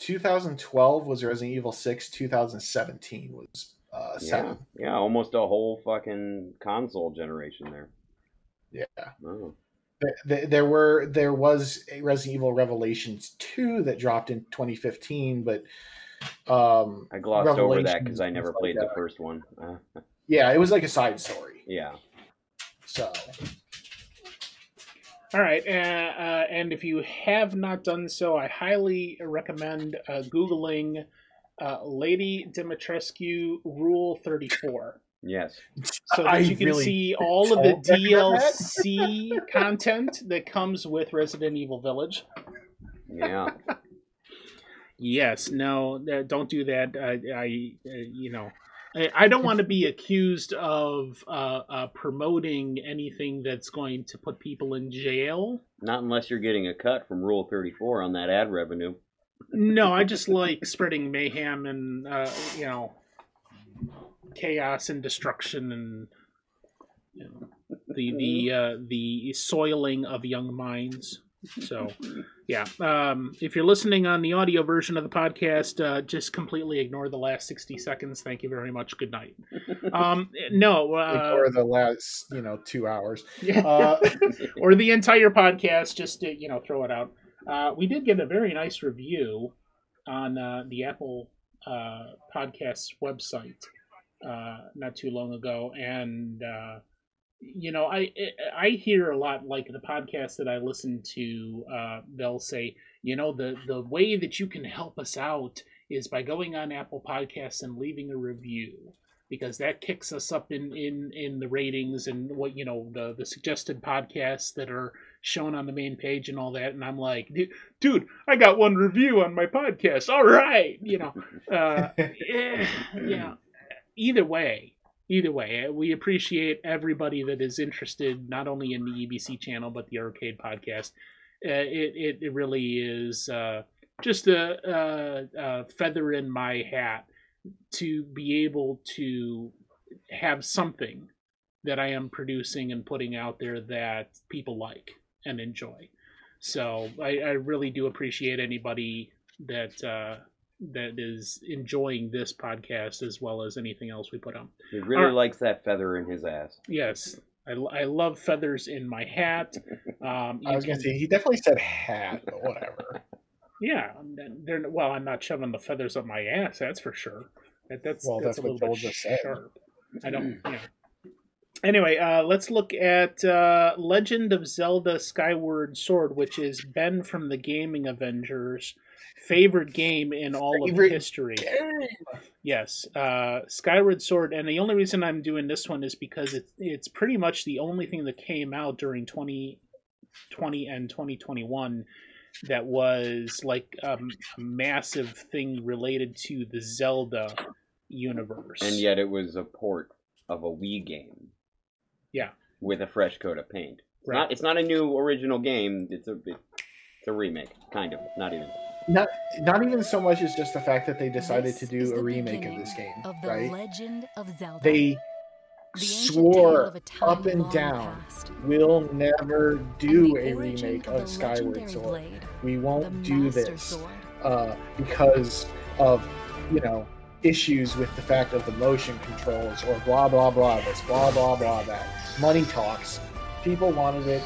Speaker 3: 2012 was Resident Evil 6. 2017 was uh,
Speaker 2: Yeah,
Speaker 3: 7.
Speaker 2: yeah, almost a whole fucking console generation there.
Speaker 3: Yeah.
Speaker 2: Oh.
Speaker 3: Th- th- There were there was a Resident Evil Revelations 2 that dropped in 2015, but um
Speaker 2: I glossed over that because I never played
Speaker 3: like
Speaker 2: the first one.
Speaker 3: Yeah, it was like a side story.
Speaker 2: yeah.
Speaker 3: So
Speaker 1: All right, uh, uh, and if you have not done so, I highly recommend uh, googling uh, Lady Dimitrescu Rule Thirty Four.
Speaker 2: Yes.
Speaker 1: so that
Speaker 3: I
Speaker 1: you can
Speaker 3: really
Speaker 1: see all of the
Speaker 3: don't that.
Speaker 1: DLC content that comes with Resident Evil Village.
Speaker 2: Yeah.
Speaker 1: Yes, no, uh, don't do that. I, I uh, you know, I, I don't want to be accused of uh, uh, promoting anything that's going to put people in jail.
Speaker 2: Not unless you're getting a cut from Rule 34 on that ad revenue.
Speaker 1: No, I just like spreading mayhem and uh, you know, chaos and destruction and you know, the the uh, the soiling of young minds. So, yeah. Um, if you're listening on the audio version of the podcast, uh, just completely ignore the last 60 seconds. Thank you very much. Good night. Um, no. Uh,
Speaker 3: or the last, you know, 2 hours.
Speaker 1: Yeah.
Speaker 3: Uh,
Speaker 1: or the entire podcast, just to, you know, throw it out. Uh, we did get a very nice review on uh, the Apple uh, Podcasts website uh, not too long ago, and uh, you know, I I hear a lot like the podcast that I listen to. Uh, they'll say, you know, the the way that you can help us out is by going on Apple Podcasts and leaving a review because that kicks us up in in in the ratings and what you know the the suggested podcasts that are shown on the main page and all that and i'm like "Dude- dude i got one review on my podcast all right you know uh eh, yeah either way either way uh, we appreciate everybody that is interested not only in the ebc channel but the arcade podcast uh, it, it it really is uh just a, a, a feather in my hat to be able to have something that I am producing and putting out there that people like and enjoy. So I, I really do appreciate anybody that uh, that is enjoying this podcast as well as anything else we put on.
Speaker 2: He really
Speaker 1: All right.
Speaker 2: likes that feather in his ass.
Speaker 1: Yes, I, I love feathers in my hat. Um,
Speaker 3: I was gonna say he definitely said hat, but whatever.
Speaker 1: Yeah, they're well. I'm not shoving the feathers up my ass. That's for sure. That, that's
Speaker 3: Well,
Speaker 1: that's,
Speaker 3: that's
Speaker 1: a
Speaker 3: what
Speaker 1: little
Speaker 3: Joel
Speaker 1: bit
Speaker 3: just said.
Speaker 1: sharp. I don't. Yeah. Anyway, uh, let's look at uh, Legend of Zelda: Skyward Sword, which is Ben from the Gaming Avengers' favorite game in all of
Speaker 3: Favorite
Speaker 1: history. Yes, uh, Skyward Sword, and the only reason I'm doing this one is because it's it's pretty much the only thing that came out during 2020 and 2021 that was like a massive thing related to the Zelda universe.
Speaker 2: And yet it was a port of a Wii game
Speaker 1: yeah,
Speaker 2: with a fresh coat of paint. It's
Speaker 1: Right.
Speaker 2: not. It's not a new original game. It's a. It's a remake, kind of. Not even.
Speaker 3: Not not even so much as just the fact that they decided to do a remake of this game,
Speaker 18: of the
Speaker 3: right?
Speaker 18: Legend of Zelda.
Speaker 3: They
Speaker 18: The
Speaker 3: swore
Speaker 18: tale of a time
Speaker 3: up and down,
Speaker 18: past.
Speaker 3: we'll never do a remake
Speaker 18: of
Speaker 3: of Skyward Sword.
Speaker 18: blade,
Speaker 3: We won't do this uh, because of you know issues with the fact of the motion controls or blah blah blah this blah blah blah that money talks. People wanted it.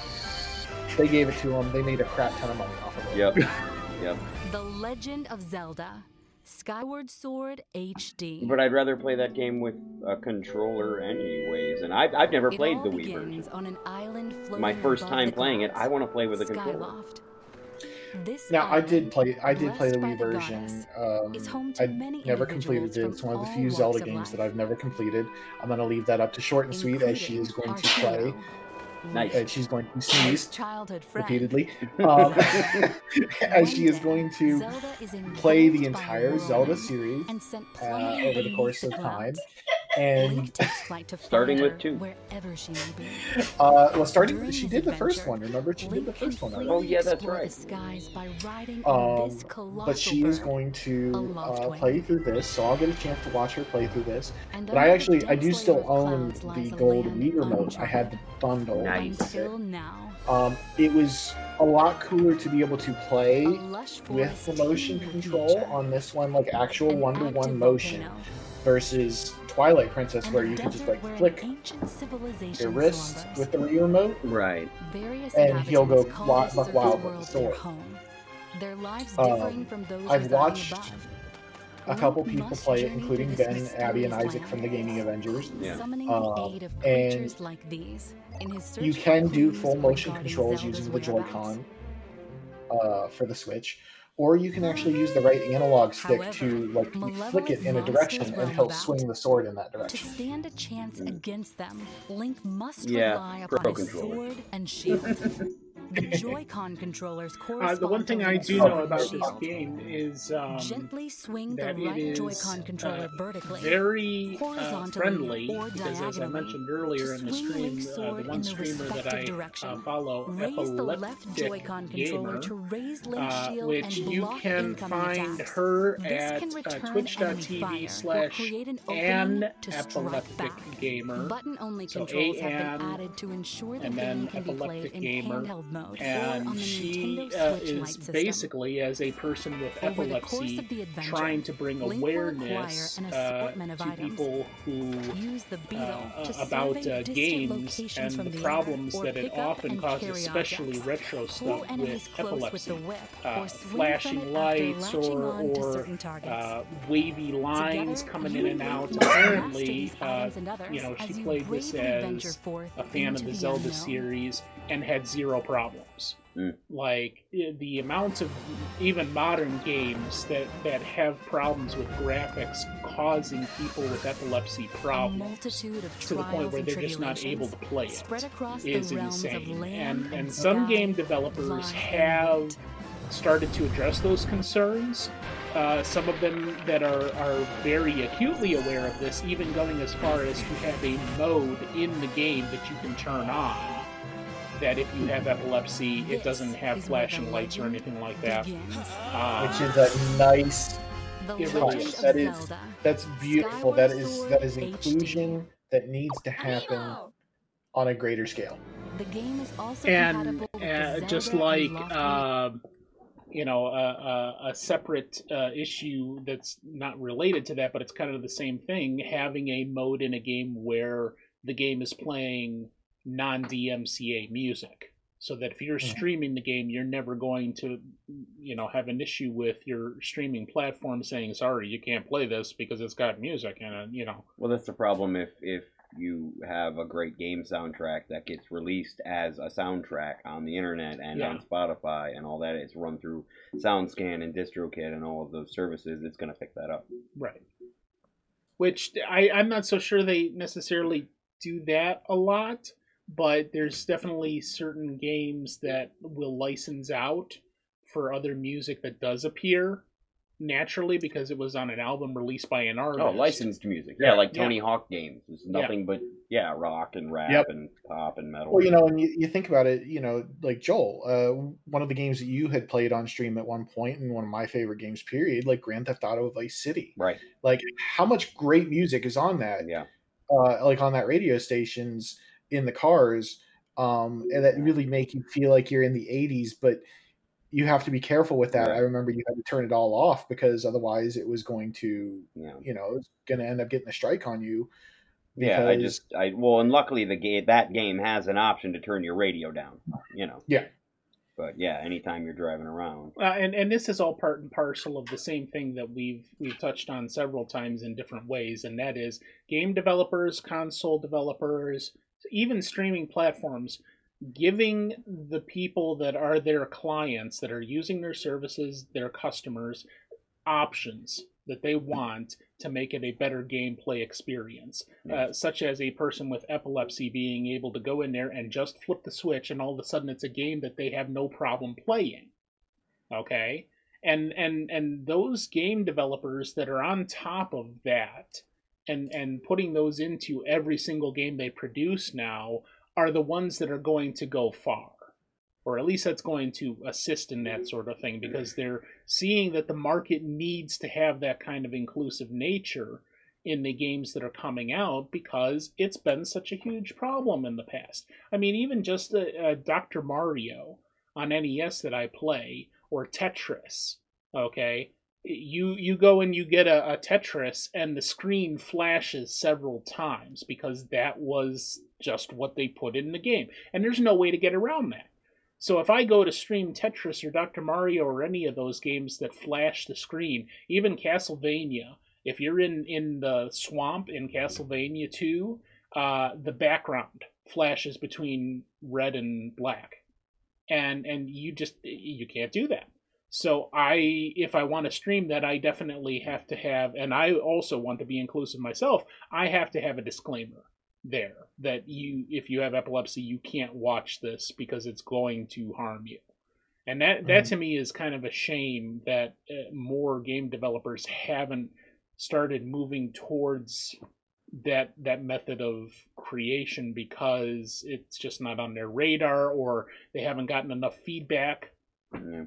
Speaker 3: They gave it to them. They made a crap ton of money off of it.
Speaker 2: Yep. yep.
Speaker 18: The Legend of Zelda. Skyward Sword HD.
Speaker 2: But I'd rather play that game with a controller, anyways. And I've I've never
Speaker 18: It
Speaker 2: played the Wii version.
Speaker 18: begins on an island floating
Speaker 2: My first time playing it. I want to play with a controller.
Speaker 18: Skyloft. This
Speaker 3: Now I did play. I did play the Wii
Speaker 18: the
Speaker 3: version.
Speaker 18: goddess,
Speaker 3: Um,
Speaker 18: home to
Speaker 3: I
Speaker 18: many
Speaker 3: never completed it. It's one of the few Zelda games that. I've never completed. I'm gonna leave that up to short and sweet as she is going to play.
Speaker 2: Nice.
Speaker 3: And she's going to sneeze
Speaker 18: childhood
Speaker 3: repeatedly. Um, as she is going to
Speaker 18: is
Speaker 3: play the entire Zelda series uh, over the course of time.
Speaker 18: Clouds.
Speaker 3: And
Speaker 18: Link takes flight to
Speaker 2: Starting with two.
Speaker 18: wherever she may be.
Speaker 3: uh, well, starting
Speaker 18: During
Speaker 3: she did the first one. Remember, she did the first one.
Speaker 18: freely
Speaker 3: already.
Speaker 2: Oh, yeah, that's right.
Speaker 18: The skies by riding
Speaker 3: Um,
Speaker 18: on this colossal
Speaker 3: but she is going to uh, play through this, so I'll get a chance to watch her play through this.
Speaker 18: And
Speaker 3: But I actually, I do still own the
Speaker 18: a
Speaker 3: gold
Speaker 18: land
Speaker 3: Wii remote. I had the bundle.
Speaker 2: Nice.
Speaker 18: Until now,
Speaker 3: Um, it was a lot cooler to be able to play with the motion control on this one, like actual one-to-one motion,
Speaker 18: volcano,
Speaker 3: versus Twilight Princess, where you can just like
Speaker 18: where
Speaker 3: flick
Speaker 18: ancient civilization
Speaker 3: your wrist with the Wii remote.
Speaker 2: Right.
Speaker 18: Various
Speaker 3: and he'll go wild- buck wild with the
Speaker 18: world their
Speaker 3: sword.
Speaker 18: home. Their lives
Speaker 3: Um,
Speaker 18: differing from those
Speaker 3: I've
Speaker 18: residing
Speaker 3: watched
Speaker 18: above.
Speaker 3: A couple people play it, including Ben, Abby, and
Speaker 18: mysterious
Speaker 3: Isaac from the Gaming Avengers.
Speaker 2: Yeah.
Speaker 3: Um,
Speaker 18: the aid of
Speaker 3: and
Speaker 18: like these in his
Speaker 3: You can do full motion controls using the. Joy-Con uh, for the Switch, or you can actually use the right analog stick to like flick it in a direction, and
Speaker 18: roam
Speaker 3: he'll swing the sword in that direction.
Speaker 18: To
Speaker 3: direction.
Speaker 18: stand a chance hmm. against them, Link must
Speaker 2: Yeah,
Speaker 18: rely
Speaker 2: pro
Speaker 18: upon his sword and shield. the Joy-Con controllers correspond
Speaker 1: Uh, the one thing I do know about this game is um,
Speaker 18: Gently swing the
Speaker 1: that it
Speaker 18: right
Speaker 1: is
Speaker 18: Joy-Con controller
Speaker 1: uh,
Speaker 18: vertically,
Speaker 1: very uh, friendly because, as I mentioned earlier in the stream, uh, the
Speaker 18: in
Speaker 1: one
Speaker 18: the
Speaker 1: streamer that I uh, follow,
Speaker 18: Raise the left
Speaker 1: Epileptic
Speaker 18: Joy-Con controller
Speaker 1: Gamer,
Speaker 18: to raise Link's
Speaker 1: uh,
Speaker 18: shield
Speaker 1: which
Speaker 18: and
Speaker 1: you can find
Speaker 18: attacks.
Speaker 1: her at uh, twitch.tv slash
Speaker 18: an
Speaker 1: an epileptic gamer.
Speaker 18: Button-only
Speaker 1: So
Speaker 18: controls have been added to ensure the
Speaker 1: and
Speaker 18: game
Speaker 1: then
Speaker 18: can be played
Speaker 1: epileptic
Speaker 18: in
Speaker 1: gamer,
Speaker 18: handheld mode or
Speaker 1: and she uh, is basically as a person with
Speaker 18: Over
Speaker 1: epilepsy
Speaker 18: adventure,
Speaker 1: trying to bring
Speaker 18: Link
Speaker 1: awareness uh, to people who
Speaker 18: Use the
Speaker 1: uh,
Speaker 18: to
Speaker 1: about uh, games and the problems that it often causes, especially
Speaker 18: objects.
Speaker 1: retro stuff
Speaker 18: enemies
Speaker 1: with
Speaker 18: close with
Speaker 1: epilepsy.
Speaker 18: the whip,
Speaker 1: uh, flashing
Speaker 18: from it after
Speaker 1: lights or, or uh, wavy lines
Speaker 18: Together,
Speaker 1: coming in and out. Apparently, uh,
Speaker 18: items and others
Speaker 1: you know, she played this as a fan of the Zelda series and had zero problems.
Speaker 2: Mm.
Speaker 1: Like the amount of even modern games that that have problems with graphics causing people with epilepsy problems
Speaker 18: of
Speaker 1: to the point where they're just not able to play it
Speaker 18: spread across the
Speaker 1: is
Speaker 18: of
Speaker 1: insane.
Speaker 18: land
Speaker 1: and
Speaker 18: and
Speaker 1: and some
Speaker 18: sky,
Speaker 1: game developers have started to address those concerns. Uh, some of them that are, are very acutely aware of this, even going as far as to have a mode in the game that you can turn on. That if you have epilepsy, it doesn't have
Speaker 18: is where the
Speaker 1: flashing lights or anything like that.
Speaker 18: begins.
Speaker 1: Uh,
Speaker 3: Which is a nice
Speaker 1: It
Speaker 3: touch.
Speaker 1: really is.
Speaker 3: That is that's beautiful. That
Speaker 18: Skyward
Speaker 3: is
Speaker 18: Sword
Speaker 3: that is inclusion that needs to happen on a greater scale.
Speaker 18: The game is also
Speaker 1: and
Speaker 18: compatible
Speaker 1: uh, just like
Speaker 18: and Loftwing
Speaker 1: um you know a, a, a separate uh, issue that's not related to that but it's kind of the same thing having a mode in a game where the game is playing non-dmca music so that if you're
Speaker 3: Mhm.
Speaker 1: streaming the game you're never going to you know have an issue with your streaming platform saying sorry you can't play this because it's got music and it you know
Speaker 2: Well, that's the problem if if you have a great game soundtrack that gets released as a soundtrack on the internet and
Speaker 1: Yeah.
Speaker 2: on Spotify and all that. It's run through SoundScan and DistroKid and all of those services. It's going to pick that up.
Speaker 1: Right. Which I, I'm not so sure they necessarily do that a lot, but there's definitely certain games that will license out for other music that does appear naturally because it was on an album released by an artist.
Speaker 2: Oh, licensed music. Yeah, like
Speaker 1: Yeah.
Speaker 2: Tony Hawk games. It's
Speaker 1: Yeah.
Speaker 2: nothing but yeah, rock and rap
Speaker 3: Yep.
Speaker 2: and pop and metal.
Speaker 3: Well, you know, and you, you think about it, you know, like Joel, uh, one of the games that you had played on stream at one point, and one of my favorite games, period, like Grand Theft Auto Vice City.
Speaker 2: Right.
Speaker 3: Like, how much great music is on that?
Speaker 2: Yeah.
Speaker 3: Uh, like on that radio stations in the cars, um, and that really make you feel like you're in the '80s, but you have to be careful with that. I remember you had to turn it all off because otherwise it was going to,
Speaker 2: Yeah.
Speaker 3: you know, it's going to end up getting a strike on you.
Speaker 2: Yeah, I just I well, and luckily the game that game has an option to turn your radio down. You know.
Speaker 3: Yeah.
Speaker 2: But yeah, anytime you're driving around.
Speaker 1: Uh, and and this is all part and parcel of the same thing that we've we've touched on several times in different ways, and that is game developers, console developers, even streaming platforms giving the people that are their clients that are using their services, their customers, options that they want to make it a better gameplay experience, uh, such as a person with epilepsy being able to go in there and just flip the switch, and all of a sudden it's a game that they have no problem playing. Okay, and and and those game developers that are on top of that and and putting those into every single game they produce now are the ones that are going to go far or at least that's going to assist in that sort of thing because they're seeing that the market needs to have that kind of inclusive nature in the games that are coming out because it's been such a huge problem in the past. I mean, even just a, a Dr. Mario on NES that I play or Tetris, okay? You you go and you get a, a Tetris and the screen flashes several times because that was just what they put in the game. And there's no way to get around that. So if I go to stream Tetris or Dr. Mario or any of those games that flash the screen, even Castlevania, if you're in in the swamp in Castlevania 2, uh, the background flashes between red and black, and and you just you can't do that. So I, if I want to stream that, I definitely have to have, and I also want to be inclusive myself. I have to have a disclaimer there that you, if you have epilepsy, you can't watch this because it's going to harm you. And that that
Speaker 3: Mhm.
Speaker 1: to me is kind of a shame that uh, more game developers haven't started moving towards that that method of creation because it's just not on their radar or they haven't gotten enough feedback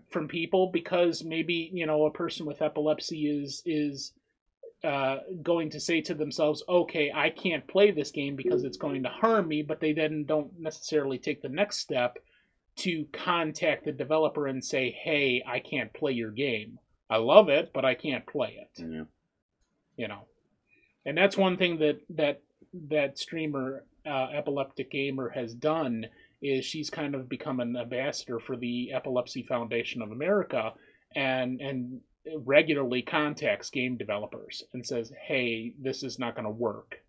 Speaker 1: from people because maybe you know a person with epilepsy is is uh, going to say to themselves, "Okay, I can't play this game because it's going to harm me," but they then don't necessarily take the next step to contact the developer and say, "Hey, I can't play your game. I love it, but I can't play it."
Speaker 2: Yeah.
Speaker 1: You know, and that's one thing that that that streamer uh, epileptic gamer has done is she's kind of become an ambassador for the Epilepsy Foundation of America and and regularly contacts game developers and says, "Hey, this is not going to work."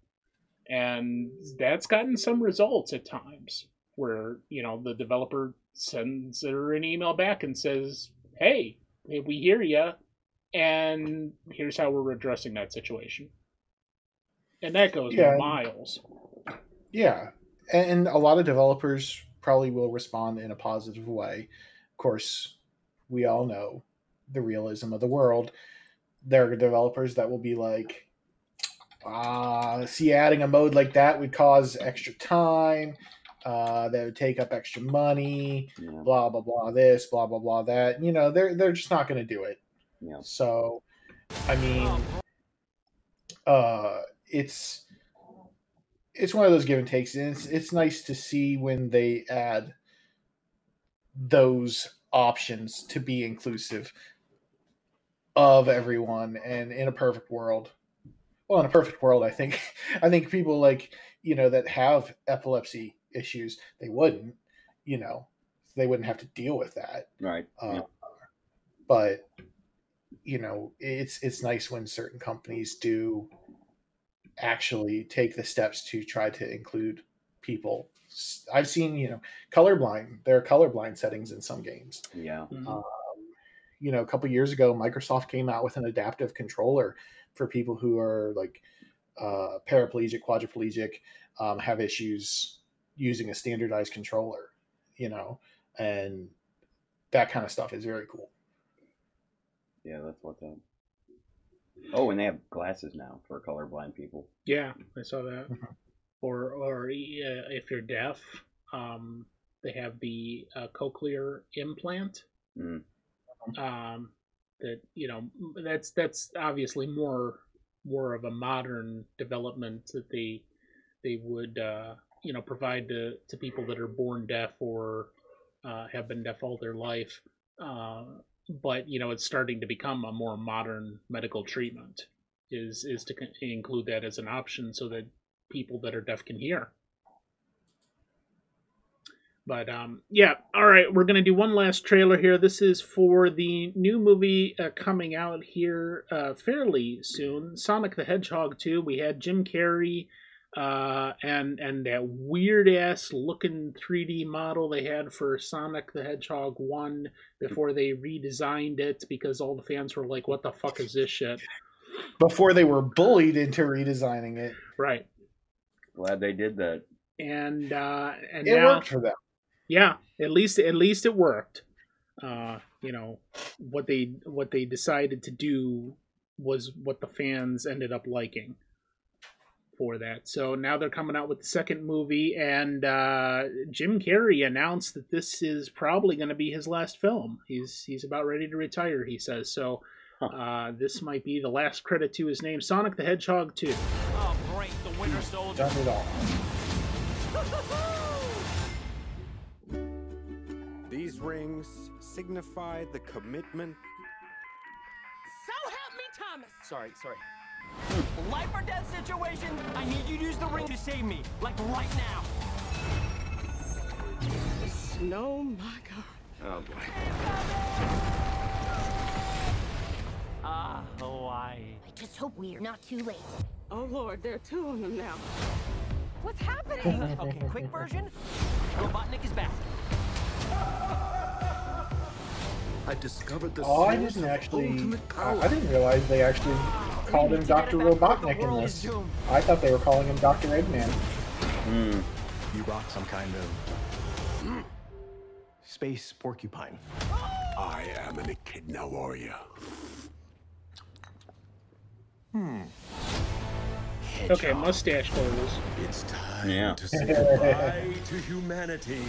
Speaker 1: And that's gotten some results at times where, you know, the developer sends her an email back and says, "Hey, we hear you and here's how we're addressing that situation." And that goes
Speaker 3: Yeah.
Speaker 1: miles.
Speaker 3: Yeah, and a lot of developers probably will respond in a positive way. Of course, we all know the realism of the world. There are developers that will be like, "Ah, see, adding a mode like that would cause extra time. Uh, that would take up extra money. Blah blah blah. This blah blah blah. That you know, they're they're just not going to do it.
Speaker 2: Yeah.
Speaker 3: So, I mean, uh, it's it's one of those give and takes, and it's it's nice to see when they add those options to be inclusive of everyone. And in a perfect world, well, in a perfect world, I think I think people like you know that have epilepsy issues, they wouldn't, you know, they wouldn't have to deal with that.
Speaker 2: Right.
Speaker 3: Uh,
Speaker 2: yeah.
Speaker 3: But you know, it's it's nice when certain companies do actually take the steps to try to include people. I've seen, you know, colorblind. There are colorblind settings in some games.
Speaker 2: Yeah.
Speaker 3: Um, you know, a couple years ago, Microsoft came out with an adaptive controller for people who are like uh, paraplegic, quadriplegic, um, have issues using a standardized controller. You know, and that kind of stuff is very cool.
Speaker 2: Yeah, that's what's up. Oh, and they have glasses now for colorblind people.
Speaker 1: Yeah, I saw that. or or uh, if you're deaf, um, they have the uh, cochlear implant.
Speaker 2: Mm.
Speaker 1: Um, that you know that's that's obviously more more of a modern development that they they would uh, you know provide to, to people that are born deaf or uh, have been deaf all their life. Uh, but you know it's starting to become a more modern medical treatment. Is is to include that as an option so that people that are deaf can hear. But um, yeah, all right, we're gonna do one last trailer here. This is for the new movie uh, coming out here uh, fairly soon, Sonic the Hedgehog 2. We had Jim Carrey uh, and and that weird ass looking 3D model they had for Sonic the Hedgehog 1 before they redesigned it because all the fans were like, "What the fuck is this shit?"
Speaker 3: Before they were bullied into redesigning it.
Speaker 1: Right.
Speaker 2: Glad they did that.
Speaker 1: And uh, and
Speaker 3: It
Speaker 1: now,
Speaker 3: worked for them.
Speaker 1: yeah at least at least it worked uh you know what they what they decided to do was what the fans ended up liking for that so now they're coming out with the second movie and uh jim carrey announced that this is probably going to be his last film he's he's about ready to retire he says so uh this might be the last credit to his name sonic the hedgehog 2
Speaker 12: Oh, great, the Winter Soldier.
Speaker 3: Done it all.
Speaker 10: These rings signify the commitment.
Speaker 12: So help me, Thomas! Sorry, sorry. Life or death situation, I need you to use the ring to save me, like right now.
Speaker 19: Snow, my God.
Speaker 2: Oh boy.
Speaker 12: Ah, Hawaii.
Speaker 8: I just hope we're not too late.
Speaker 19: Oh Lord, there are two of them now.
Speaker 12: What's happening? okay, quick version. Robotnik is back.
Speaker 9: I discovered the
Speaker 3: Oh, I didn't actually.
Speaker 9: ultimate power.
Speaker 3: I didn't realize they actually called him Doctor Robotnik in this. I thought they were calling him Doctor Eggman.
Speaker 2: Hmm.
Speaker 20: You rock some kind of space porcupine.
Speaker 9: I am an echidna warrior.
Speaker 20: Hmm.
Speaker 1: okay mustache goals
Speaker 9: It's time
Speaker 2: Yeah.
Speaker 9: to say goodbye to humanity.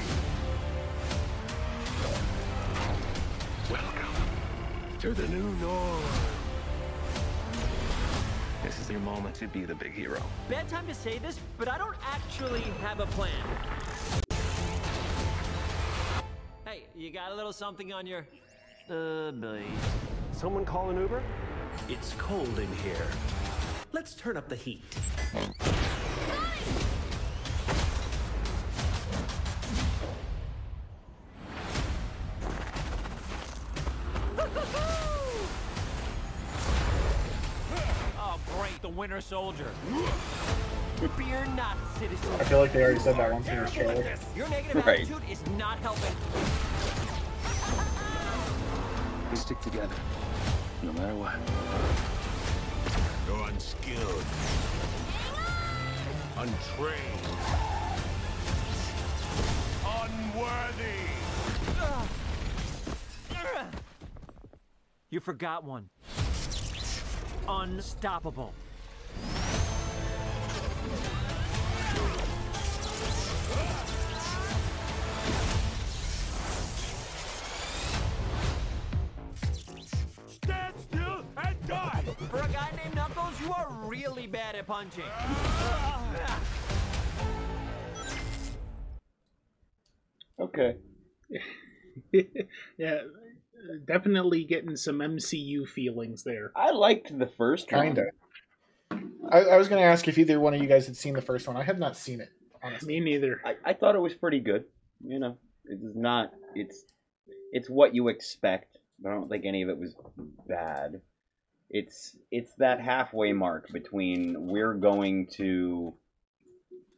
Speaker 9: Welcome to the new norm.
Speaker 20: This is your moment to be the big hero.
Speaker 12: Bad time to say this, but I don't actually have a plan. Hey, you got a little something on your uh belly?
Speaker 10: Someone call an Uber? It's cold in here. Let's turn up the heat.
Speaker 12: Winter Soldier. Fear not, citizen.
Speaker 3: I feel like they already said that once in this trailer.
Speaker 12: Your negative
Speaker 2: Right.
Speaker 12: attitude is not helping.
Speaker 20: We stick together, no matter what.
Speaker 9: You're unskilled, untrained, unworthy.
Speaker 12: You forgot one. Unstoppable.
Speaker 9: Stand still and die.
Speaker 12: For a guy named Knuckles, you are really bad at punching.
Speaker 2: Okay.
Speaker 1: yeah, definitely getting some MCU feelings there.
Speaker 2: I liked the first one.
Speaker 3: Kinda. I, I was going to ask if either one of you guys had seen the first one. I have not seen it. Honestly.
Speaker 1: Me neither.
Speaker 2: I, I thought it was pretty good. You know, it's not. It's it's what you expect. I don't think any of it was bad. It's it's that halfway mark between we're going to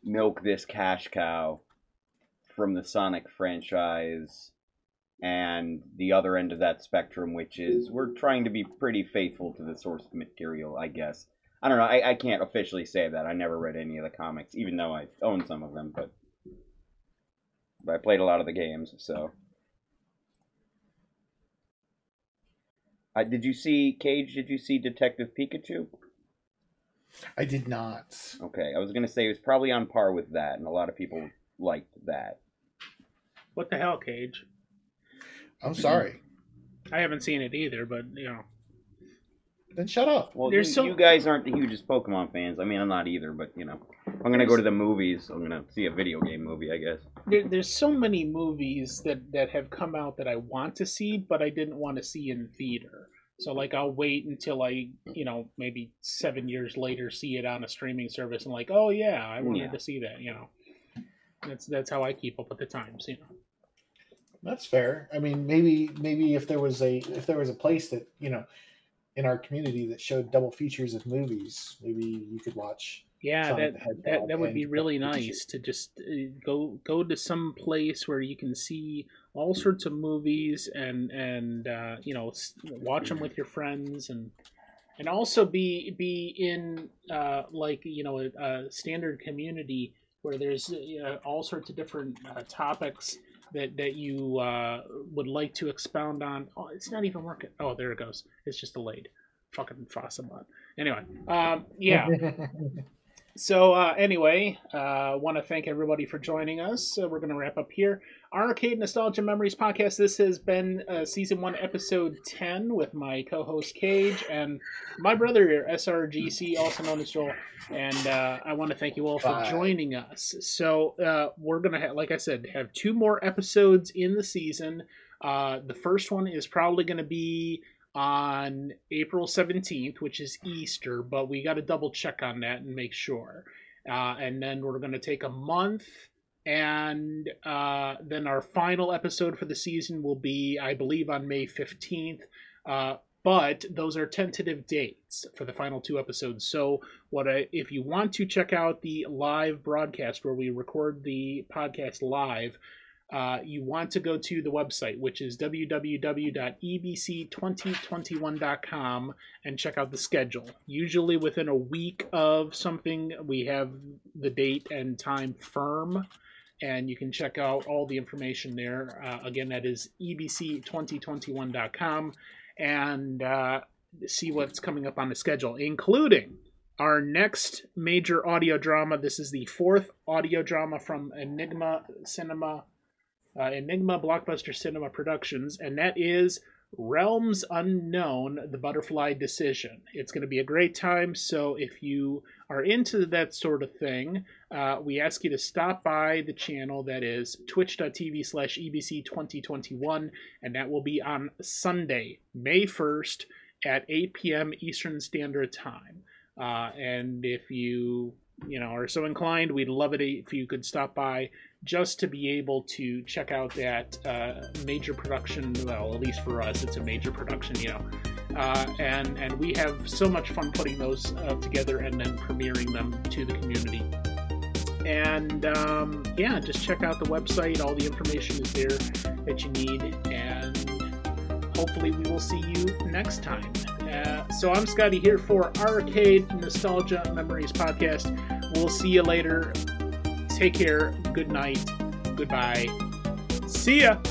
Speaker 2: milk this cash cow from the Sonic franchise and the other end of that spectrum, which is we're trying to be pretty faithful to the source material, I guess. I don't know. I, I can't officially say that. I never read any of the comics, even though I own some of them, but but I played a lot of the games, so Uh, did you see Cage? Did you see Detective Pikachu?
Speaker 3: I did not.
Speaker 2: Okay, I was gonna say it was probably on par with that, and a lot of people liked that.
Speaker 1: What the hell, Cage?
Speaker 3: I'm sorry.
Speaker 1: I haven't seen it either, but you know.
Speaker 3: Then shut up.
Speaker 2: Well,
Speaker 1: There's
Speaker 2: you,
Speaker 1: so-
Speaker 2: you guys aren't the hugest Pokemon fans. I mean, I'm not either, but you know, I'm gonna go to the movies. I'm gonna see a video game movie, I guess.
Speaker 1: There, there's so many movies that that have come out that I want to see, but I didn't want to see in theater. So like I'll wait until I, you know, maybe seven years later see it on a streaming service and like, oh yeah, I wanted
Speaker 2: Yeah.
Speaker 1: to see that. You know, that's that's how I keep up with the times. You know.
Speaker 3: That's fair. I mean, maybe maybe if there was a if there was a place that you know in our community that showed double features of movies, maybe you could watch.
Speaker 1: Yeah, that that, that would be really nice to just uh, go go to some place where you can see all sorts of movies and and uh, you know watch them with your friends and and also be be in uh, like you know a, a standard community where there's uh, all sorts of different uh, topics that that you uh, would like to expound on. Oh, it's not even working. Oh, there it goes. It's just delayed. Fucking Fossamon. Anyway, um, yeah. So uh, anyway, uh, want to thank everybody for joining us. Uh, we're going to wrap up here. Arcade Nostalgia Memories podcast. This has been uh, season one, episode ten, with my co-host Cage and my brother here, SRGC, also known as Joel. And uh, I want to thank you all for
Speaker 3: Bye.
Speaker 1: joining us. So uh, we're gonna, ha- like I said, have two more episodes in the season. Uh, the first one is probably going to be on April 17th, which is Easter, but we got to double check on that and make sure. Uh, and then we're going to take a month, and uh, then our final episode for the season will be, I believe, on May 15th. Uh, but those are tentative dates for the final two episodes. So, what I, if you want to check out the live broadcast where we record the podcast live, uh, you want to go to the website, which is E www.ebc2021.com, and check out the schedule. Usually within a week of something, we have the date and time firm, and you can check out all the information there. Uh, again, that is E ebc2021.com, and uh, see what's coming up on the schedule, including our next major audio drama. This is the fourth audio drama from Enigma Cinema uh, Enigma Blockbuster Cinema Productions, and that is Realms Unknown The Butterfly Decision. It's going to be a great time, so if you are into that sort of thing, uh, we ask you to stop by the channel that is twitch.tv slash E EBC2021, and that will be on Sunday, May 1st at 8 p.m. Eastern Standard Time. Uh, and if you you know are so inclined, we'd love it if you could stop by just to be able to check out that uh, major production. Well, at least for us, it's a major production, you know. Uh, and and we have so much fun putting those uh, together and then premiering them to the community. And um, yeah, just check out the website. All the information is there that you need, and hopefully we will see you next time. Uh, so I'm Scotty here for Arcade Nostalgia Memories podcast. We'll see you later. Take care. Good night. Goodbye. See ya.